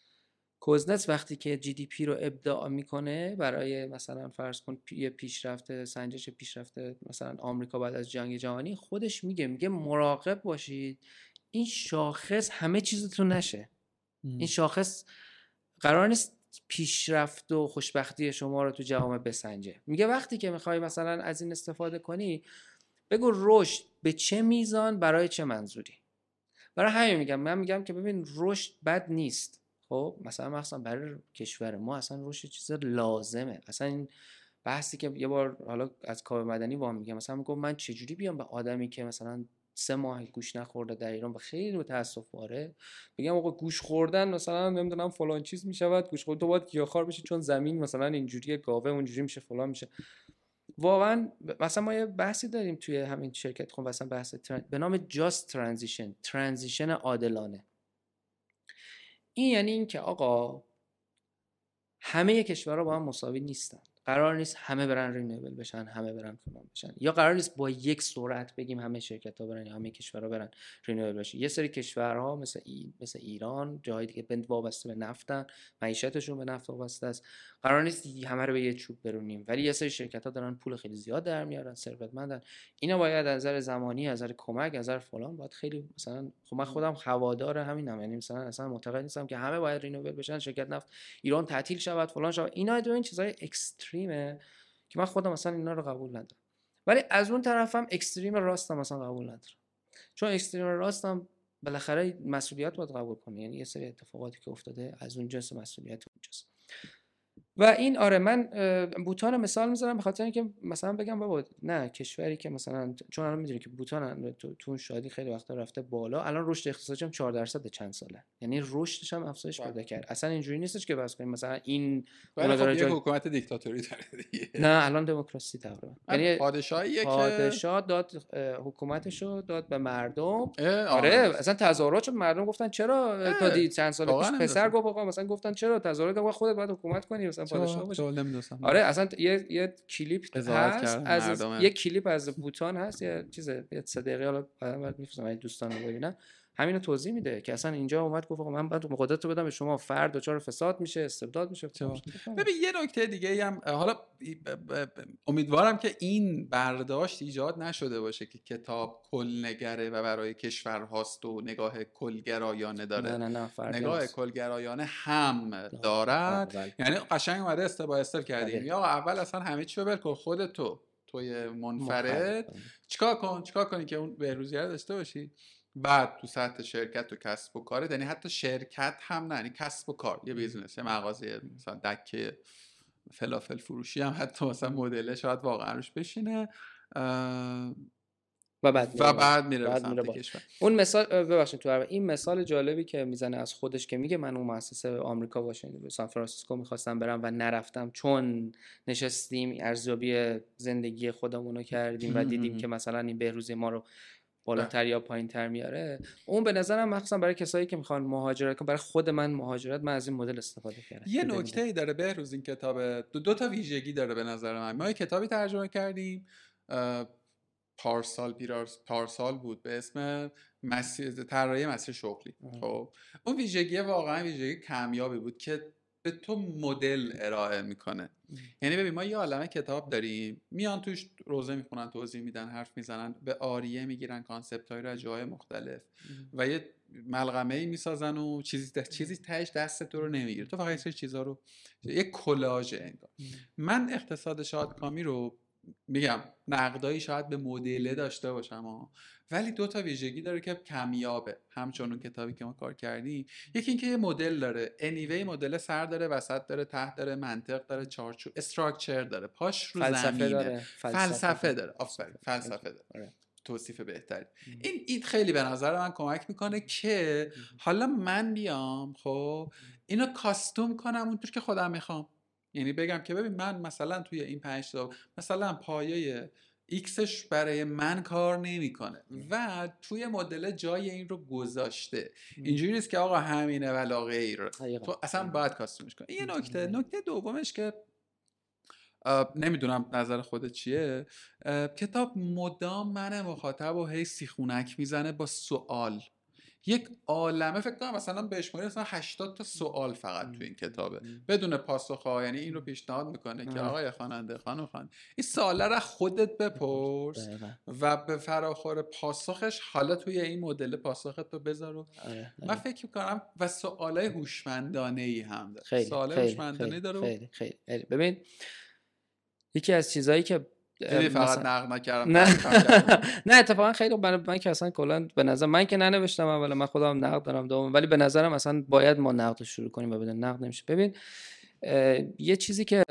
کوزنتس وقتی که جی دی پی رو ابداع می‌کنه برای مثلا فرض کن یه پیشرفته سنجش پیشرفته مثلا آمریکا بعد از جنگ جهانی خودش میگه میگه مراقب باشید این شاخص همه چیزتون نشه. این شاخص قرار نیست پیشرفت و خوشبختی شما رو تو جوامع بسنجه. میگه وقتی که می‌خوای مثلا از این استفاده کنی بگو رشد به چه میزان برای چه منظوری؟ برای همین میگم من میگم که ببین رشد بد نیست. خب مثلا مثلا برای کشور ما اصلا رشد چیز لازمه. اصلا این بحثی که یه بار حالا از کار مدنی وام میگم مثلا میگم من چجوری بیام به آدمی که مثلا سه ماه گوش نخورده در ایران و خیلی متاسف باره؟ بگم آقا گوش خوردن مثلا نمی‌دونم فلان چیز می‌شود گوش خوردن تو باید گیاهخوار بشی چون زمین مثلا اینجوری گاوه اونجوری میشه فلان میشه. واقعا مثلا ما یه بحثی داریم توی همین شرکت. خب مثلا بحث به نام just transition. transition عادلانه. این یعنی اینکه آقا همه کشورها با هم مساوی نیستن. قرار نیست همه برن renewable بشن همه برن فلان بشن. یا قرار نیست با یک سرعت بگیم همه شرکت ها برن یا همه کشورها برن renewable بشن. یه سری کشورها مثل ای... مثل ایران جاهایی که بند وابسته به نفتن معیشتشون به نفت وابسته است. قرار نیست همه رو به یه چوب برونیم. ولی یه سری شرکت ها دارن پول خیلی زیاد در میارن ثروتمندن. اینا باید از نظر زمانی از نظر کمک از نظر فلان باید خیلی مثلا خب من خودم هوادار همینم. یعنی مثلا اصلا معتقد نیستم که همه باید رینوول بشن شرکت نفت ایران تعطیل شود فلان شود. اینا دو این چیزای اکستریمه که من خودم مثلا اینا رو قبول ندارم. ولی از اون طرفم اکستریم راستم مثلا قبول ندارم. چون اکستریم راستم بالاخره مسئولیت باید قبول کنه. یعنی یه سری اتفاقاتی که افتاده از اون جنس مسئولیت اونجاست. و این آره من بوتان مثال می‌ذارم به خاطر اینکه مثلا بگم بابا نه کشوری که مثلا چون الان می‌دونی که بوتان تو, شادی خیلی وقتا رفته بالا الان رشد اقتصادی هم 4 درصد چند ساله. یعنی رشدش هم افزایش پیدا بله. کرد. اصلا اینجوری نیستش که بس کنیم. مثلا این ولی خب جای... حکومت دیکتاتوری داره دیگه. نه الان دموکراسی تقریبا. یعنی پادشاهیه که پادشاه داد حکومتشو داد به مردم. آره. اصلا تظاهرات مردم گفتن چرا تا دی چند سال پیش پسر گفت آقا مثلا گفتن چرا تظاهرات؟ خودت باید حکومت کنی مثلا پادشاه باشه. آره اصلا یه یه کلیپ هست از یه کلیپ از بوتان هست یه چیز یه سه دقیقه حالا بعد میفرستم دوستان رو ببینن همینو توضیح میده که اصلا اینجا اومد گفت من بعد مقدرت رو بدم به شما فرد دچار فساد میشه استبداد میشه. ببین یه نکته دیگه هم حالا امیدوارم که این برداشت ایجاد نشده باشه که کتاب کلنگره و برای کشور هاست و نگاه کلگرایانه داره. نه نه نه نگاه کلگرایانه هم دارد. یعنی قشنگ اومده استپ با استپ کردیم یا اول اصلا همه چی رو کن خودتو توی منفرد. چیکار کن؟ چیکار کنی که اون بهروزی رو داشته باشی؟ بعد تو سطح شرکت و کسب و کار یعنی حتی شرکت هم نه یعنی کسب و کار یه business یه مغازه مثلا دکه فلافل فروشی هم حتی مثلا مدل شاید واقعا روش بشینه و بعد و بعد میره, بعد میره کشور. اون مثال ببخشید تو این مثال جالبی که می‌زنه از خودش که میگه من اون مؤسسه آمریکا واشنگتن سان فرانسیسکو می‌خواستم برم و نرفتم چون نشستیم ارزیابی زندگی خودمون رو کردیم و دیدیم که مثلا این بهروزی ما رو بالاتر یا پایین تر میاره اون به نظرم مخصوصا برای کسایی که می‌خوان مهاجرت کنن برای خود من مهاجرت من از این مدل استفاده کردم. یه نکته ای داره بهروز این کتاب دو, دو تا ویژگی داره به نظر من. ما یه کتابی ترجمه کردیم پارسال پیرارس پارسال بود به اسم مسیر طراحی مسیر شغلی. خب اون ویژگی واقعا ویژگی کمیابی بود که به تو مدل ارائه می‌کنه. یعنی ببین ما یه عالمه کتاب داریم میان توش روضه می‌خونن توضیح میدن حرف می‌زنن به عاریه می‌گیرن concept های رو جای مختلف و یه ملغمه ای می‌سازن و چیزی ده... چیزی تهش دست تو رو نمی‌گیره. تو فقط یه چیزا رو یه کلاژ انگار. من اقتصاد شادکامی رو میگم نقدایی شاید به مدله داشته باشم ولی دو تا ویژگی داره که کمیابه. همچون اون کتابی که ما کار کردیم. یکی اینکه یه مدل داره. anyway مدل سر داره وسط داره ته داره منطق داره چارچوب structure داره. پاش رو فلسفه زمینه. داره. فلسفه, داره. آفرین. فلسفه داره. آره. توصیف بهتری. این این خیلی به نظر من کمک می‌کنه که حالا من بیام خب اینو custom کنم اونطور که خودم می‌خوام. یعنی بگم که ببین من مثلا توی این پنج تا مثلا پایه X ش برای من کار نمی‌کنه و توی مدل جای این رو گذاشته. اینجوری نیست که آقا همینه و غیر تو اصلا باید کاستومش کنی. یه نکته نکته دومش که نمی‌دونم نظر خودت چیه. کتاب مدام من مخاطب و هی سیخونک می‌زنه با سوال. یک عالمه فکر کنم مثلا به شماری مثلا 80 تا سوال فقط تو این کتابه. بدون پاسخ ها یعنی این رو پیشنهاد می‌کنه که آقای خواننده خانم خوان این سوال رو خودت بپرس و به فراخور پاسخش حالا توی این مدل پاسخت رو بذار آره، من آره. فکر می‌کنم و سوالای هوشمندانه ای هم داره. سوالای هوشمندانه داره خیلی خیلی. ببین یکی از چیزهایی که دیدی فقط نقد نکردم نه. (laughs) نه اتفاقا خیلی برای من که اصلا کلا به نظر من که ننوشتم اول من خودم نقد دارم دوم ولی به نظرم اصلا باید ما نقد شروع کنیم و بدون نقد نمیشه. ببین یه چیزی که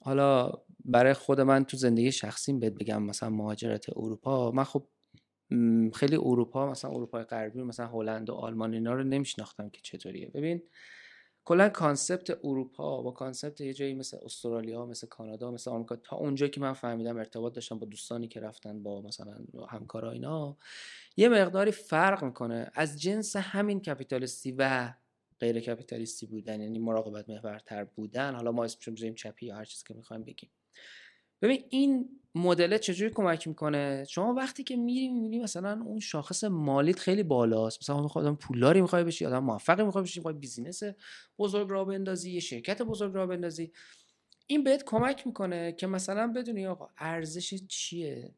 حالا برای خود من تو زندگی شخصیم بهت بگم مثلا مهاجرت اروپا من خب خیلی اروپا مثلا اروپای غربی مثلا هلند و آلمان اینا رو نمیشناختم که چطوریه. ببین کلا concept اروپا با concept یه جایی مثل استرالیا مثل کانادا مثل آمریکا تا اونجا که من فهمیدم ارتباط داشتم با دوستانی که رفتن با مثلا همکارا اینا یه مقداری فرق می‌کنه. از جنس همین capitalist ی و غیر کپیتالیستی بودن یعنی مراقبت محورتر بودن حالا ما اسمش بزنیم چپی یا هر چیزی که می‌خوایم بگیم. ببین این مدل چجوری کمک می‌کنه؟ شما وقتی که میری می‌بینی مثلا اون شاخص مالیت خیلی بالاست. مثلا خودم پولداری می‌خوای بشی آدم موفقی می‌خوای بشی می‌خوای بیزینس بزرگ را بندازی یه شرکت بزرگ را بندازی. این بهت کمک می‌کنه که مثلا بدونی آقا ارزش چیه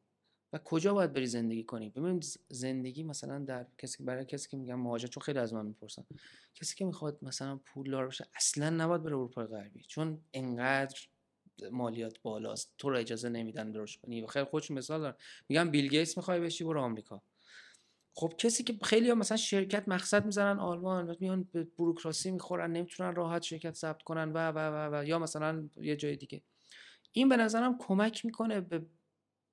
و کجا باید بری زندگی کنی؟ ببین زندگی مثلا در کسی برای کسی که میگم مهاجر چون خیلی از من می‌پرسن. کسی که می‌خواد مثلا پولدار بشه اصلا نباید بره اروپای غربی چون انقدر مالیات بالاست. تو رو اجازه نمیدن درست کنی. و خیلی خودش مثال دارن. میگن بیل گیتس می‌خوای بشی برو آمریکا. خب کسی که خیلی ها مثلا شرکت مقصد می‌زنن آلمان و میان به بروکراسی می‌خورن نمی‌تونن راحت شرکت ثبت کنن و و و, و. یا مثلا یه جای دیگه. این به نظرم کمک می‌کنه به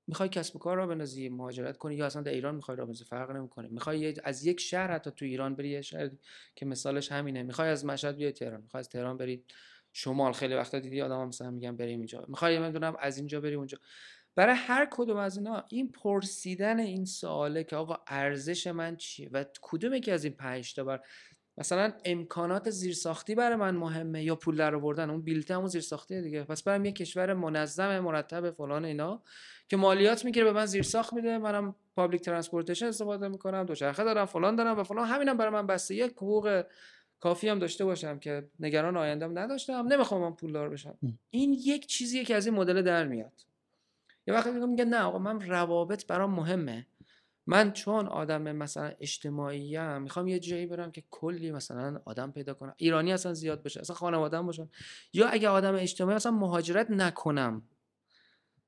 می‌خوای کسب و کار را بندازی مهاجرت کنی یا اصلا در ایران می‌خوای را بندازی فرق نمی‌کنه. می‌خوای از یک شهر حتی تو ایران بری یه شهر که مثالش همینه. می‌خوای از مشهد بیای تهران. می‌خوای از تهران بری شمال. خیلی وقتا دیدی آدم هم مثلا میگن بریم اینجا. می‌خوای من از اینجا بریم اونجا. برای هر کدوم از اینا این پرسیدن این سواله که آقا ارزش من چیه و کدوم که از این پنج تا بر مثلا امکانات زیرساختی برای من مهمه یا پول در آوردن؟ اون بیلته همون زیرساختی دیگه. پس برم یه کشور منظم مرتب فلان اینا که مالیات می‌گیره به من زیرساخت میده. منم public transportation استفاده می‌کنم دوچرخه دارم فلان دارم و فلان. همینم برای من بسه. یک حقوق کافی هم داشته باشم که نگران آیندهم نداشتم نمی‌خوام من پولدار بشم. این یک چیزیه که از این مدل در میاد. یه وقتی میگه نه آقا من روابط برام مهمه. من چون آدم مثلا اجتماعی ام می‌خوام یه جایی برم که کلی مثلا آدم پیدا کنم. ایرانی اصلا زیاد بشه اصلا خانواده‌ام باشن. یا اگه آدم اجتماعی اصلا مهاجرت نکنم.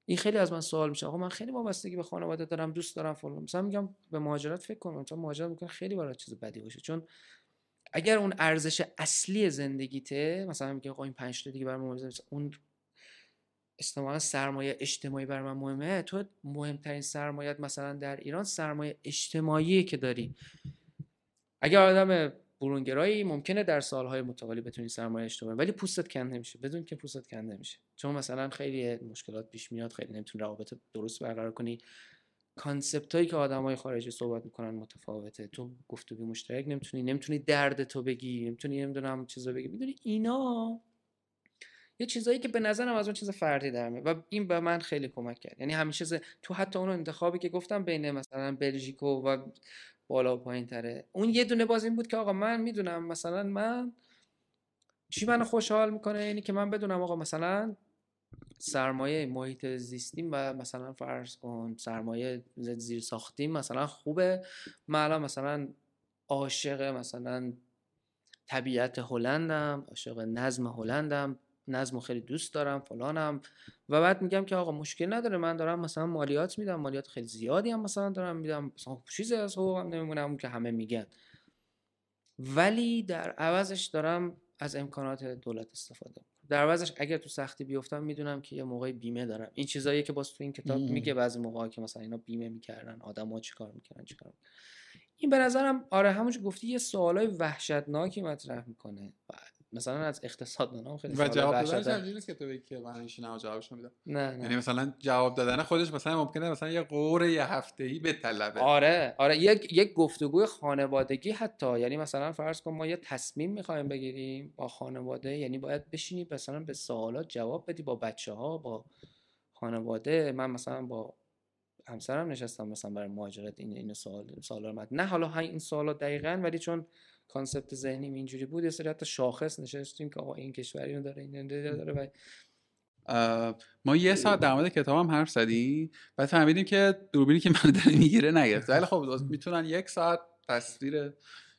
این خیلی از من سوال میشه. آقا من خیلی وابستگی به خانواده دارم دوست دارم فلان. مثلا میگم به مهاجرت فکر کنم. چون مهاجرت می‌کنه خیلی برای چیز بدی باشه. چون اگر اون ارزش اصلی زندگیته مثلا میگه آقا این 5 تا دیگه برام اون استفاده سرمایه اجتماعی بر من مهمه تو مهمترین سرمایت مثلا در ایران سرمایه اجتماعی که داری. اگر آدم برونگرایی ممکنه در سالهای متوالی بتونی سرمایه اجتماعی ولی پوستت کند نمیشه بدون که پوستت کند نمیشه چون مثلا خیلی مشکلات پیش میاد خیلی نمی‌تونی روابط درست برقرار کنی. کانسپت هایی که آدم های خارجی صحبت می‌کنن متفاوته. تو گفتگو مشترک نمی‌تونی نمی‌تونی درد تو بگی نمی‌تونی نمی‌دونم چیزا بگی. می‌دونی اینا یه چیزایی که به نظرم از اون چیز فردی در و این به من خیلی کمک کرد. یعنی همیشه ز... تو حتی اون انتخابی که گفتم بین مثلا بلژیک و بالا و پایین تره. اون یه دونه باز این بود که آقا من می‌دونم مثلا من چی منو خوشحال می‌کنه؟ اینی که من بدونم آقا مثلا سرمایه محیط زیستیم و مثلا فرض کن سرمایه زیر ساختیم مثلا خوبه. من مثلا عاشق مثلا طبیعت هلندم عاشق نظم هلندم نظم خیلی دوست دارم فلانم. و بعد میگم که آقا مشکل نداره من دارم مثلا مالیات میدم مالیات خیلی زیادی هم مثلا دارم میدم. مثلا چیزی از حقوقم نمیمونم که همه میگن. ولی در عوضش دارم از امکانات دولت استفاده در عوضش اگر تو سختی بیفتم می‌دونم که یه موقع بیمه دارم. این چیزایی که باز تو این کتاب میگه بعضی موقع که مثلا اینا بیمه می‌کردن آدما چیکار می‌کردن چیکار این به نظرم آره همونش گفتی یه سوالای وحشتناکی مطرح می‌کنه. مثلا از اقتصاددانا خیلی و جواب دادنش نیست که تو بگی که من ایشون جوابش میدم. نه, نه. یعنی مثلا جواب دادن خودش مثلا ممکنه مثلا یه قور یه هفته‌ای به طلبه. آره آره یک یک گفتگوی خانوادگی حتی. یعنی مثلا فرض کن ما یه تصمیم می‌خوایم بگیریم با خانواده یعنی باید بشینی مثلا به سوالات جواب بدی با بچه ها با خانواده. من مثلا با همسرم نشستم مثلا برای مهاجرت این این سوال سوالا نه حالا این سوالا دقیقا ولی چون کانسپت ذهنیم اینجوری بود یه سری حتی شاخص نشستیم که آقا این کشوری رو داره این داره و ما یه ساعت در مورد کتاب هم حرف زدیم بعد فهمیدیم که دوربینی که من داره می‌گیره نگرفته. ولی خب می‌تونن یک ساعت تصویر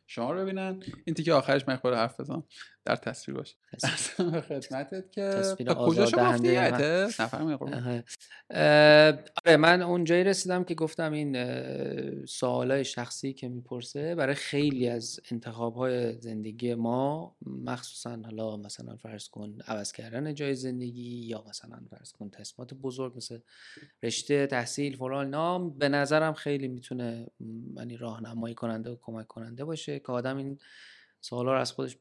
شما رو ببینن. این تیکه آخرش من حرف بزنم. در تصویر باشه (laughs) خدمتت که کجاشو گفتی آره من اونجایی رسیدم که گفتم این سوالای شخصی که می‌پرسه برای خیلی از انتخاب های زندگی ما مخصوصا حالا مثلا فرض کن عوض کردن جای زندگی یا مثلا فرض کن تصمیمات بزرگ مثل رشته تحصیل فلان نام به نظرم خیلی می‌تونه یعنی راهنمایی کننده و کمک کننده باشه که آدم این سوالا رو از خودش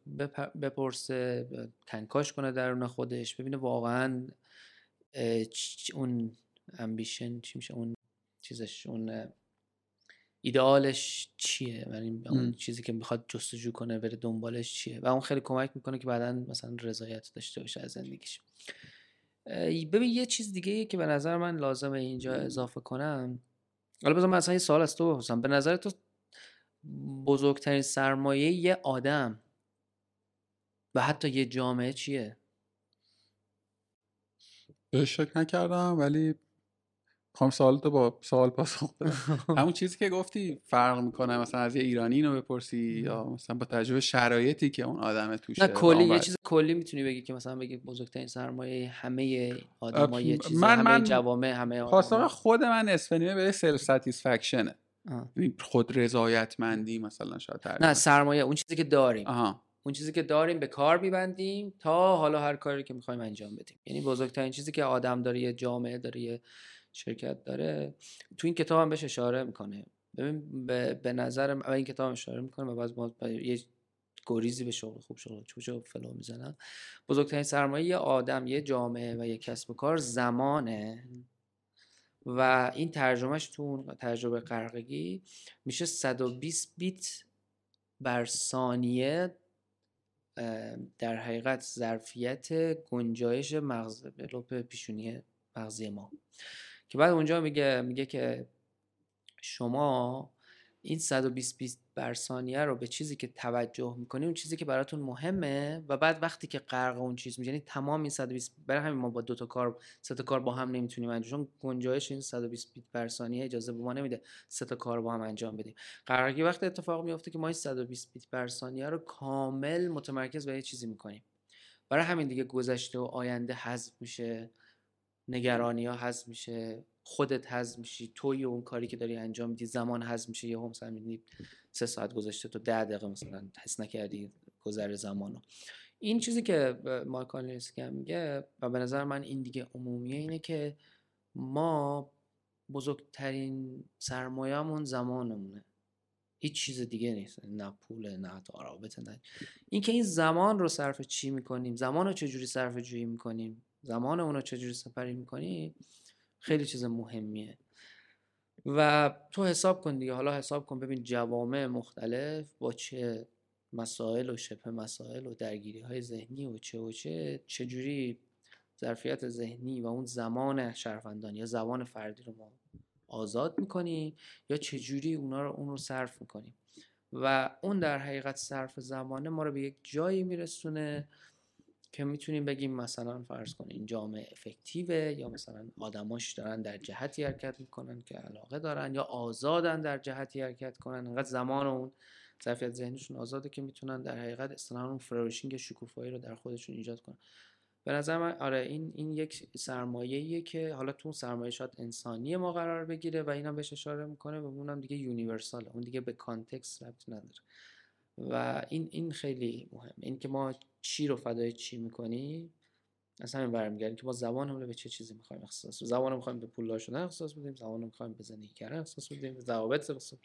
بپرسه کنکاش کنه درون خودش ببینه واقعا اون امبیشن چی میشه؟ اون چیزش اون ایدئالش چیه؟ یعنی اون چیزی که می‌خواد جستجو کنه بره دنبالش چیه؟ و اون خیلی کمک می‌کنه که بعدا مثلا رضایت داشته باشه از زندگیش. ببین یه چیز دیگه که به نظر من لازمه اینجا اضافه کنم. حالا بذار مثلا یه سوال از تو بپرسم. به نظر تو بزرگترین سرمایه یه آدم. و حتی یه جامعه چیه؟ بهش شک نکردم ولی خواهم سوال تو با سوال پاسخ (laughs) همون چیزی که گفتی فرق می‌کنه مثلا از یه ایرانی اینو بپرسی یا مثلا با تجربه شرایطی که اون آدم توشه نه کلی یه چیز کلی می‌تونی بگی که مثلا بگی بزرگترین سرمایه همه آدمای یه چیز من همه من جوامع همه خود من اسفنیمه به سلف ساتیسفکشنه خود رضایتمندی مثلا شاید نه سرمایه اون چیزی که داریم. آها. اون چیزی که داریم به کار میبندیم تا حالا هر کاری که می‌خوایم انجام بدیم. یعنی بزرگترین چیزی که آدم داره یه جامعه داره یه شرکت داره تو این کتاب هم بهش اشاره می‌کنه. ببین به, نظرم این کتاب اشاره می‌کنه و باز ما یه گریزی به شغل خوب شغل چوچو فلو می‌زنن. بزرگترین سرمایه یه آدم یه جامعه و یه کسب و کار زمانه. و این ترجمهش تو تجربه قرقگی میشه 120 بیت بر ثانیه در حقیقت ظرفیت گنجایش مغز لوپ پیشونی مغزی ما. که بعد اونجا میگه میگه که شما این 120 بیت بر ثانیه رو به چیزی که توجه می‌کنی اون چیزی که براتون مهمه و بعد وقتی که غرق اون چیز میشین یعنی تمام این 120 برای همین ما با دو تا کار سه تا کار با هم نمی‌تونیم انجام چون گنجایش این 120 بیت بر ثانیه اجازه به ما نمیده سه تا کار با هم انجام بدیم. قرارگی وقتی اتفاق میفته که ما این 120 بیت بر ثانیه رو کامل متمرکز به یه چیزی می‌کنیم. برای همین دیگه گذشته و آینده حذف میشه نگرانی ها حذف میشه. خودت حذف میشی توی اون کاری که داری انجام میدی زمان حذف میشه یه هم می‌بینی سه ساعت گذشته تو ده دقیقه مثلا حس نکردی گذر زمانو. این چیزی که هم میگه و به نظر من این دیگه عمومیه اینه که ما بزرگترین سرمایهمون زمانمونه. هیچ چیز دیگه نیست نه پول نه حتی رابطه نه. این که این زمان رو صرف چی می‌کنیم؟ زمان رو چجوری صرف جویی می‌کنیم؟ زمان اون رو چجوری سپری می‌کنیم خیلی چیز مهمیه. و تو حساب کن دیگه. حالا حساب کن ببین جوامع مختلف با چه مسائل و شبه مسائل و درگیری های ذهنی و چه و چه چجوری ظرفیت ذهنی و اون زمان شرفندان یا زمان فردی رو ما آزاد می‌کنیم یا چجوری اونا رو اون رو صرف می‌کنیم و اون در حقیقت صرف زمانه ما رو به یک جایی میرسونه که می‌تونیم بگیم مثلا فرض کنیم این جامعه effective ه یا مثلا آدماش دارن در جهتی حرکت می‌کنن که علاقه دارن یا آزادن در جهتی حرکت کنن. انقدر زمان اون ظرفیت ذهنشون آزاده که می‌تونن در حقیقت اصطلاحا اون flourishing شکوفایی رو در خودشون ایجاد کنن. به نظر من آره این این یک سرمایه‌ایه که حالا تو سرمایه شاید انسانی ما قرار بگیره و اینم بهش اشاره می‌کنه و اونم دیگه یونیورساله اون دیگه به کانتکست ربط نداره. و این این خیلی مهم این که ما چی رو فدای چی می‌کنیم از همین برمیگردیم که ما زبان به چه چیزی می‌خوایم اختصاص بدیم؟ زبان می‌خوایم به پول شدن اختصاص بدیم زبان می‌خوایم به زندگی کردن اختصاص بدیم به ضوابط اختصاص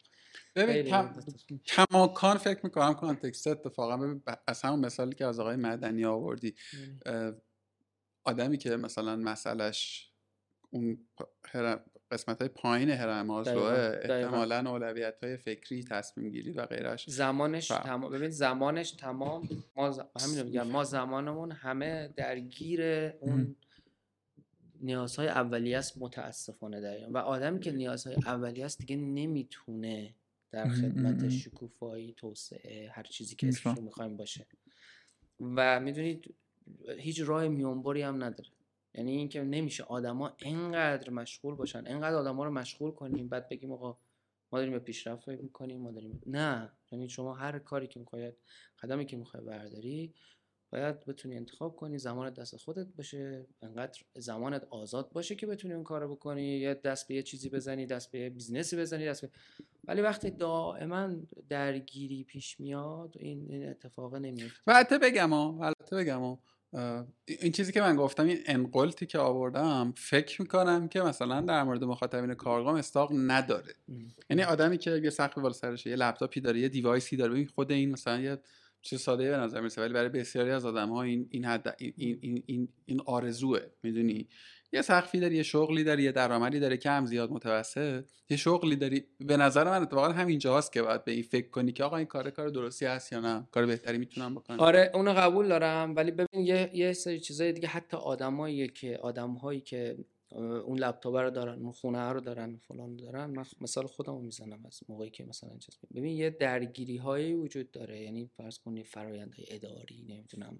ببین کماکان فکر می‌کنم کانتکست اتفاقا ببین از همون مثالی که از آقای مدنی آوردی آدمی که مثلا مسئلهش اون قسمت های پایین هرم مازلوه احتمالا اولویت های فکری تصمیم گیری و غیرش. زمانش تمام ببین زمانش تمام ما ز... همین میگم ما زمانمون همه درگیر اون نیازهای اولیه است متاسفانه در و آدمی که نیازهای اولیه است دیگه نمی‌تونه در خدمت شکوفایی توسعه هر چیزی که اسمش می‌خوایم باشه. و می‌دونید هیچ راه میونبری هم نداره. یعنی اینکه نمیشه آدما انقدر مشغول باشن انقدر آدما رو مشغول کنیم بعد بگیم آقا ما داریم به پیشرفت فکر می‌کنیم ما داریم نه. یعنی شما هر کاری که می‌خواید قدمی که می‌خوای برداری باید بتونی انتخاب کنی زمانت دست خودت باشه انقدر زمانت آزاد باشه که بتونی اون کارو بکنی. یا دست به یه چیزی بزنی دست به یه business ی بزنی دست به ولی وقتی دائما درگیری پیش میاد این, این اتفاق نمیفته البته بگم البته بگم این چیزی که من گفتم این انقلتی که آوردم فکر می‌کنم که مثلا در مورد مخاطبین کارگاه استاق نداره. یعنی آدمی که یه سقف بالا سرشه یه لپتاپی داره یه دیوایسی داره ببین خود این مثلا یه چیز ساده به نظر می‌رسه ولی برای بسیاری از آدم ها این این حد این این این, این آرزوه. می‌دونی؟ یه سقفی داری یه شغلی داری یه درآمدی داری کم زیاد متوسط. یه شغلی داری. به نظر من اتفاقا همین جاست که باید به این فکر کنی که آقا این کار کار درستی هست یا نه؟ کار بهتری می‌تونم بکنم. آره اونو قبول دارم. ولی ببین یه یه سری چیزای دیگه حتی آدمایی که آدمهایی که اون لپتاپ رو دارن اون خونه رو دارن فلان دارن من مثال خودمو می‌زنم از موقعی که مثلا چیز ببین یه درگیری هایی وجود داره. یعنی فرض کنی فرآیندهای اداری نمی‌دونم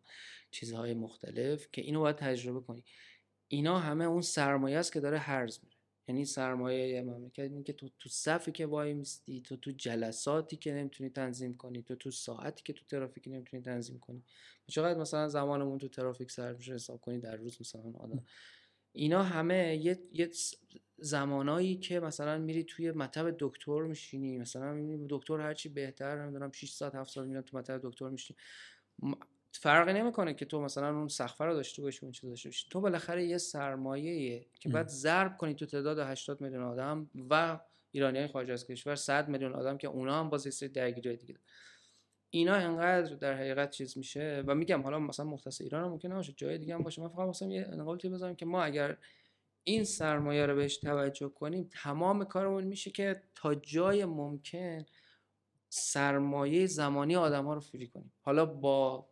چیزهای مختلف که اینو باید تجربه کنی. اینا همه اون سرمایه است که داره هرز میره. یعنی سرمایه مملکت اینه که تو تو صفی که وای میستی تو تو جلساتی که نمی‌تونی تنظیم کنی تو تو ساعتی که تو ترافیک نمی‌تونی تنظیم کنی. چقدر مثلا زمانمون تو ترافیک صرف میشه حساب کنی در روز مثلا آدم. اینا همه یه, یه زمانایی که مثلا میری توی مطب دکتر میشینی مثلا دکتر هرچی بهتر نمی‌دونم 6 ساعت 7 ساعت میرن تو مطب دکتر میشینی. فرقی نمی‌کنه که تو مثلا اون سقف رو داشته باشی اون چیز داشته باشی. تو بالاخره یه سرمایه که بعد ضرب کنی تو تعداد 80 میلیون آدم و ایرانی های خارج از کشور 100 میلیون آدم که اونا هم باز یه درگیری دیگه اینا انقدر در حقیقت چیز میشه و میگم حالا مثلا مختص ایران هم ممکنه باشه جای دیگه هم باشه. من فقط مثلا یه نقاطی بذارم که ما اگر این سرمایه رو بهش توجه کنیم تمام کارمون میشه که تا جای ممکن سرمایه زمانی آدم ها رو فری کنیم. حالا با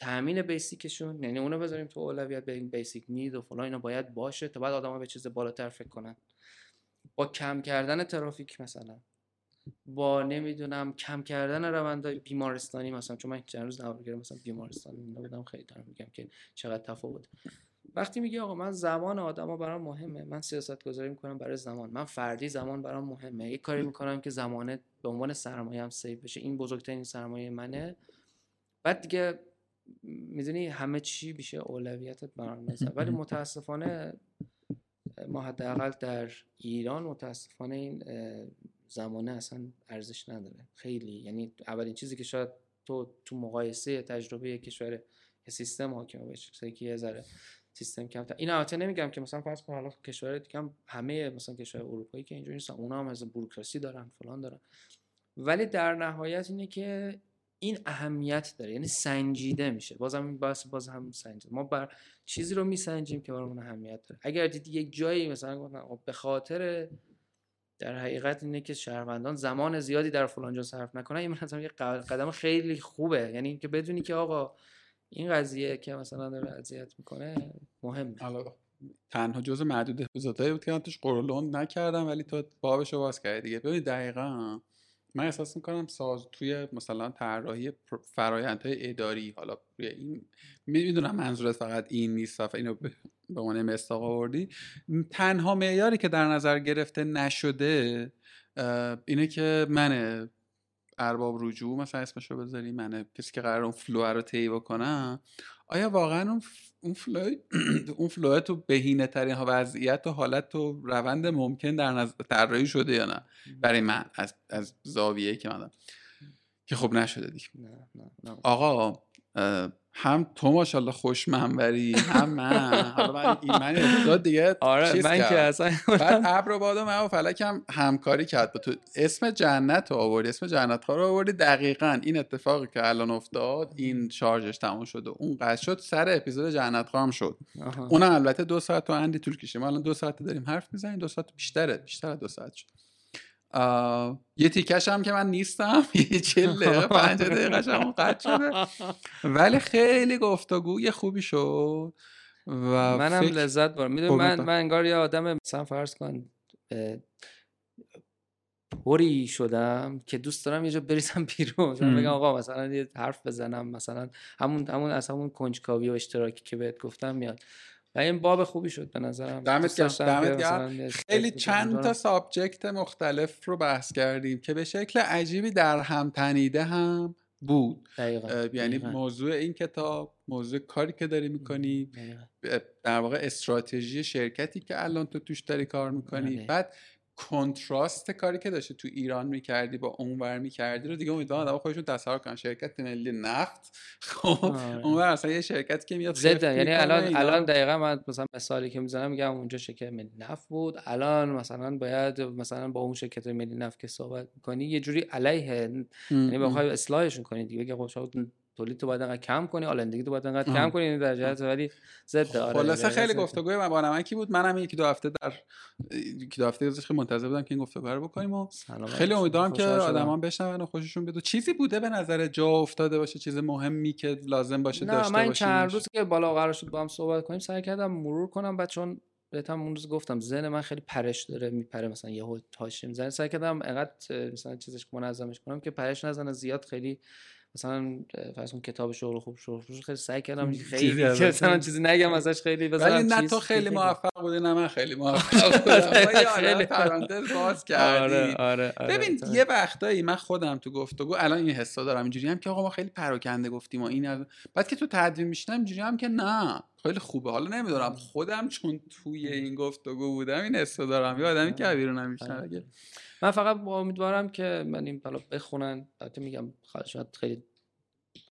تامین بیسیکشون یعنی اونو بذاریم تو اولویت بریم بیسیک نید و فلان اینا باید باشه تا بعد آدما به چیز بالاتر فکر کنن. با کم کردن ترافیک مثلا. با نمی‌دونم کم کردن روندهای بیمارستانی مثلا چون من چند روز نوار مثلا بیمارستانی بودم خیلی دارم میگم که چقدر تفاوت. وقتی میگه آقا من زمان آدما برام مهمه من سیاست گذاری می‌کنم برای زمان. من فردی زمان برام مهمه. یه کاری می‌کنم که زمانه به عنوان سرمایه هم سیو بشه. این بزرگترین سرمایه منه. بعد دیگه می‌دونی همه چی میشه اولویتت برام (laughs) ولی متاسفانه ما حداقل در ایران متاسفانه این زمانه اصلا ارزش نداره. خیلی یعنی اولین چیزی که شاید تو تو مقایسه تجربه کشور که سیستم حاکمه باشه که یه ذره سیستم کمتر. این البته نمیگم که مثلا فرض کن حالا کشور دیگه هم همه مثلا کشور اروپایی که اینجوری نیستن اونا هم از بوروکراسی دارن فلان دارن. ولی در نهایت اینه که این اهمیت داره یعنی سنجیده میشه. بازم باز باز هم سنجیده ما بر چیزی رو میسنجیم که برامون اهمیت داره. اگر دیدی یک جایی مثلا خب به خاطر در حقیقت اینه که شهروندان زمان زیادی در فلانجا صرف نکنن این مثلا یه قدم خیلی خوبه. یعنی اینکه بدونی که آقا این قضیه که مثلا داره اذیت می‌کنه مهمه. تنها جزء معدود اپیزودهایی بود که من توش قرولون نکردم ولی تو بابشو باز کردی دیگه. ببین دقیقا من احساس می‌کنم ساز توی مثلا طراحی فرایندهای اداری حالا این می‌دونم منظورت فقط این نیست و اینو به عنوان مصداق آوردی. تنها معیاری که در نظر گرفته نشده اینه که من ارباب رجوع مثلا اسمشو بذاری من کسی که قرار اون flow رو طی بکنم آیا واقعا اون اون flow (clears throat) اون flow تو بهینه ترین وضعیت و حالت و روند ممکن در نظر طراحی شده یا نه. برای من از از زاویه که من که خب نشده دیگه. آقا هم تو ماشاءالله خوش منبری هم من. حالا من ایمن دیگه آره من که اصلا بعد ابر و باد و و فلک هم همکاری کرد. با تو اسم جنت رو آوردی اسم جنت ها رو آوردی. دقیقا این اتفاقی که الان افتاد این شارژش تموم شد و اون قصد شد سر اپیزود جنت هم شد. اونم البته دو ساعت و اندی طول کشیم الان دو ساعت داریم حرف می‌زنیم دو ساعت بیشتره بیشتر دو ساعت شد. یه تیکش هم که من نیستم (laughs) یه چل دقیقه پنج دقیقه هم قطع شده ولی خیلی گفتگوی خوبی شد و منم فکر- لذت بارم می‌دونی قربونت من. من انگار یه آدم مثلا فرض کن پری شدم که دوست دارم یه جا بریزم بیرون مثلا. بگم آقا مثلا یه حرف بزنم مثلا همون همون از همون کنجکاوی و اشتراکی که بهت گفتم میاد و این باب خوبی شد به نظرم دمت گرم، خیلی چند. تا سابجکت مختلف رو بحث کردیم که به شکل عجیبی در هم تنیده هم بود دقیقاً، یعنی دقیقاً. موضوع این کتاب موضوع کاری که داری می‌کنی دقیقاً. در واقع استراتژی شرکتی که الان تو توش داری کار می‌کنی بله. بعد کنتراست کاری که داشتی تو ایران می‌کردی با اونور می‌کردی رو دیگه امیدوارم آدم‌ها خودشون تصور کنن شرکت ملی نفت خب آره. اونور اصلا یه شرکتی که میاد خفت یعنی الان. الان دقیقا من مثلا مثالی که می‌زنم میگم اونجا شرکت ملی نفت بود الان مثلا باید مثلا با اون شرکت ملی نفت که صحبت می‌کنی یه جوری علیه یعنی. بخوای اصلاحشون کنی دیگه بگی خب تولید تو باید انقدر کم کنی آلندگی تو باید انقدر. کم کنی یعنی در جهت ولی ضد آره خلاصه خیلی ضده. گفتگوی من با نمکی بود منم یکی دو هفته در یکی دو هفته گذشته خیلی منتظر بودم که این گفتگو رو بکنیم و خیلی. امیدوارم که. آدما بشنون و خوششون بیاد چیزی بوده به نظر جا افتاده باشه چیز مهمی که لازم باشه داشته من این باشیم چند روز که بالا قرار شد با هم صحبت کنیم سعی کردم مرور کنم بعد چون بهتم اون روز گفتم ذهن من خیلی پرش داره میپره مثلا یهو حاشیه می‌زنه سعی کردم انقدر مثلا چیزش منظمش کنم که پرش نزنه زیاد خیلی مثلا فرض کن کتاب شغل خوب شغل خوب خیلی سعی کردم خیلی (laughs) مثلا. چیزی نگم ازش خیلی ولی بذارم نه تو خیلی (laughs) موفق بودی نه من خیلی موفق (laughs) بودم. ما یه خیلی. پرانتز باز آره آره آره ببین آره. یه وقتایی من خودم تو گفتگو الان این حسا دارم اینجوری هم که آقا ما خیلی پراکنده گفتیم و این بعد که تو تدوین میشنم اینجوری هم که نه. خیلی خوبه. حالا نمی‌دونم خودم چون توی این گفتگو بودم این حسا دارم. یه آدمی که بیرون نمیشنم من فقط امیدوارم که من این بخونن. البته میگم خیلی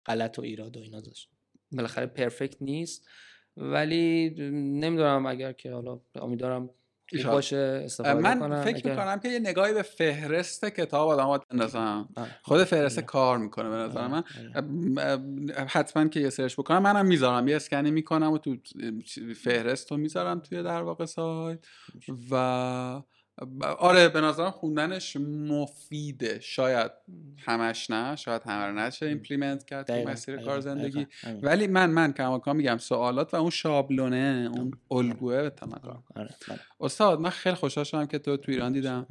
غلط و ایراد و اینا داشت بالاخره پرفکت نیست ولی نمی‌دونم اگر که حالا امیدوارم. باشه استفاده من کنن فکر اگر- می‌کنم که یه نگاهی به فهرست کتاب آدم باید بندازم. خود فهرست. کار می‌کنه به نظر. من حتما که یه search بکنم منم می‌ذارم یه اسکنی می‌کنم و تو فهرست رو می‌ذارم توی در واقع سایت و آره به نظرم خوندنش مفیده. شاید همش نه شاید همه رو نشه implement کرد تو دقیقاً، مسیر دقیقاً، کار زندگی. دقیقاً، همین. ولی من من کماکان میگم سوالات و اون شابلونه اون الگوه به تمام آره آره. استاد من خیلی خوشحال شدم که تو تو ایران دیدم.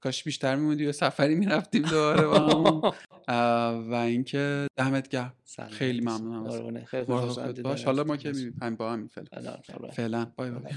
کاش بیشتر میموندی یه سفری می‌رفتیم دوباره با (laughs) و اینکه دمت گرم. خیلی ممنونم. خیلی مراقب خوشحال شدم خودت باش. حالا ما که می‌بینیم. با هم فعلا. فعلا. بای بای. (laughs)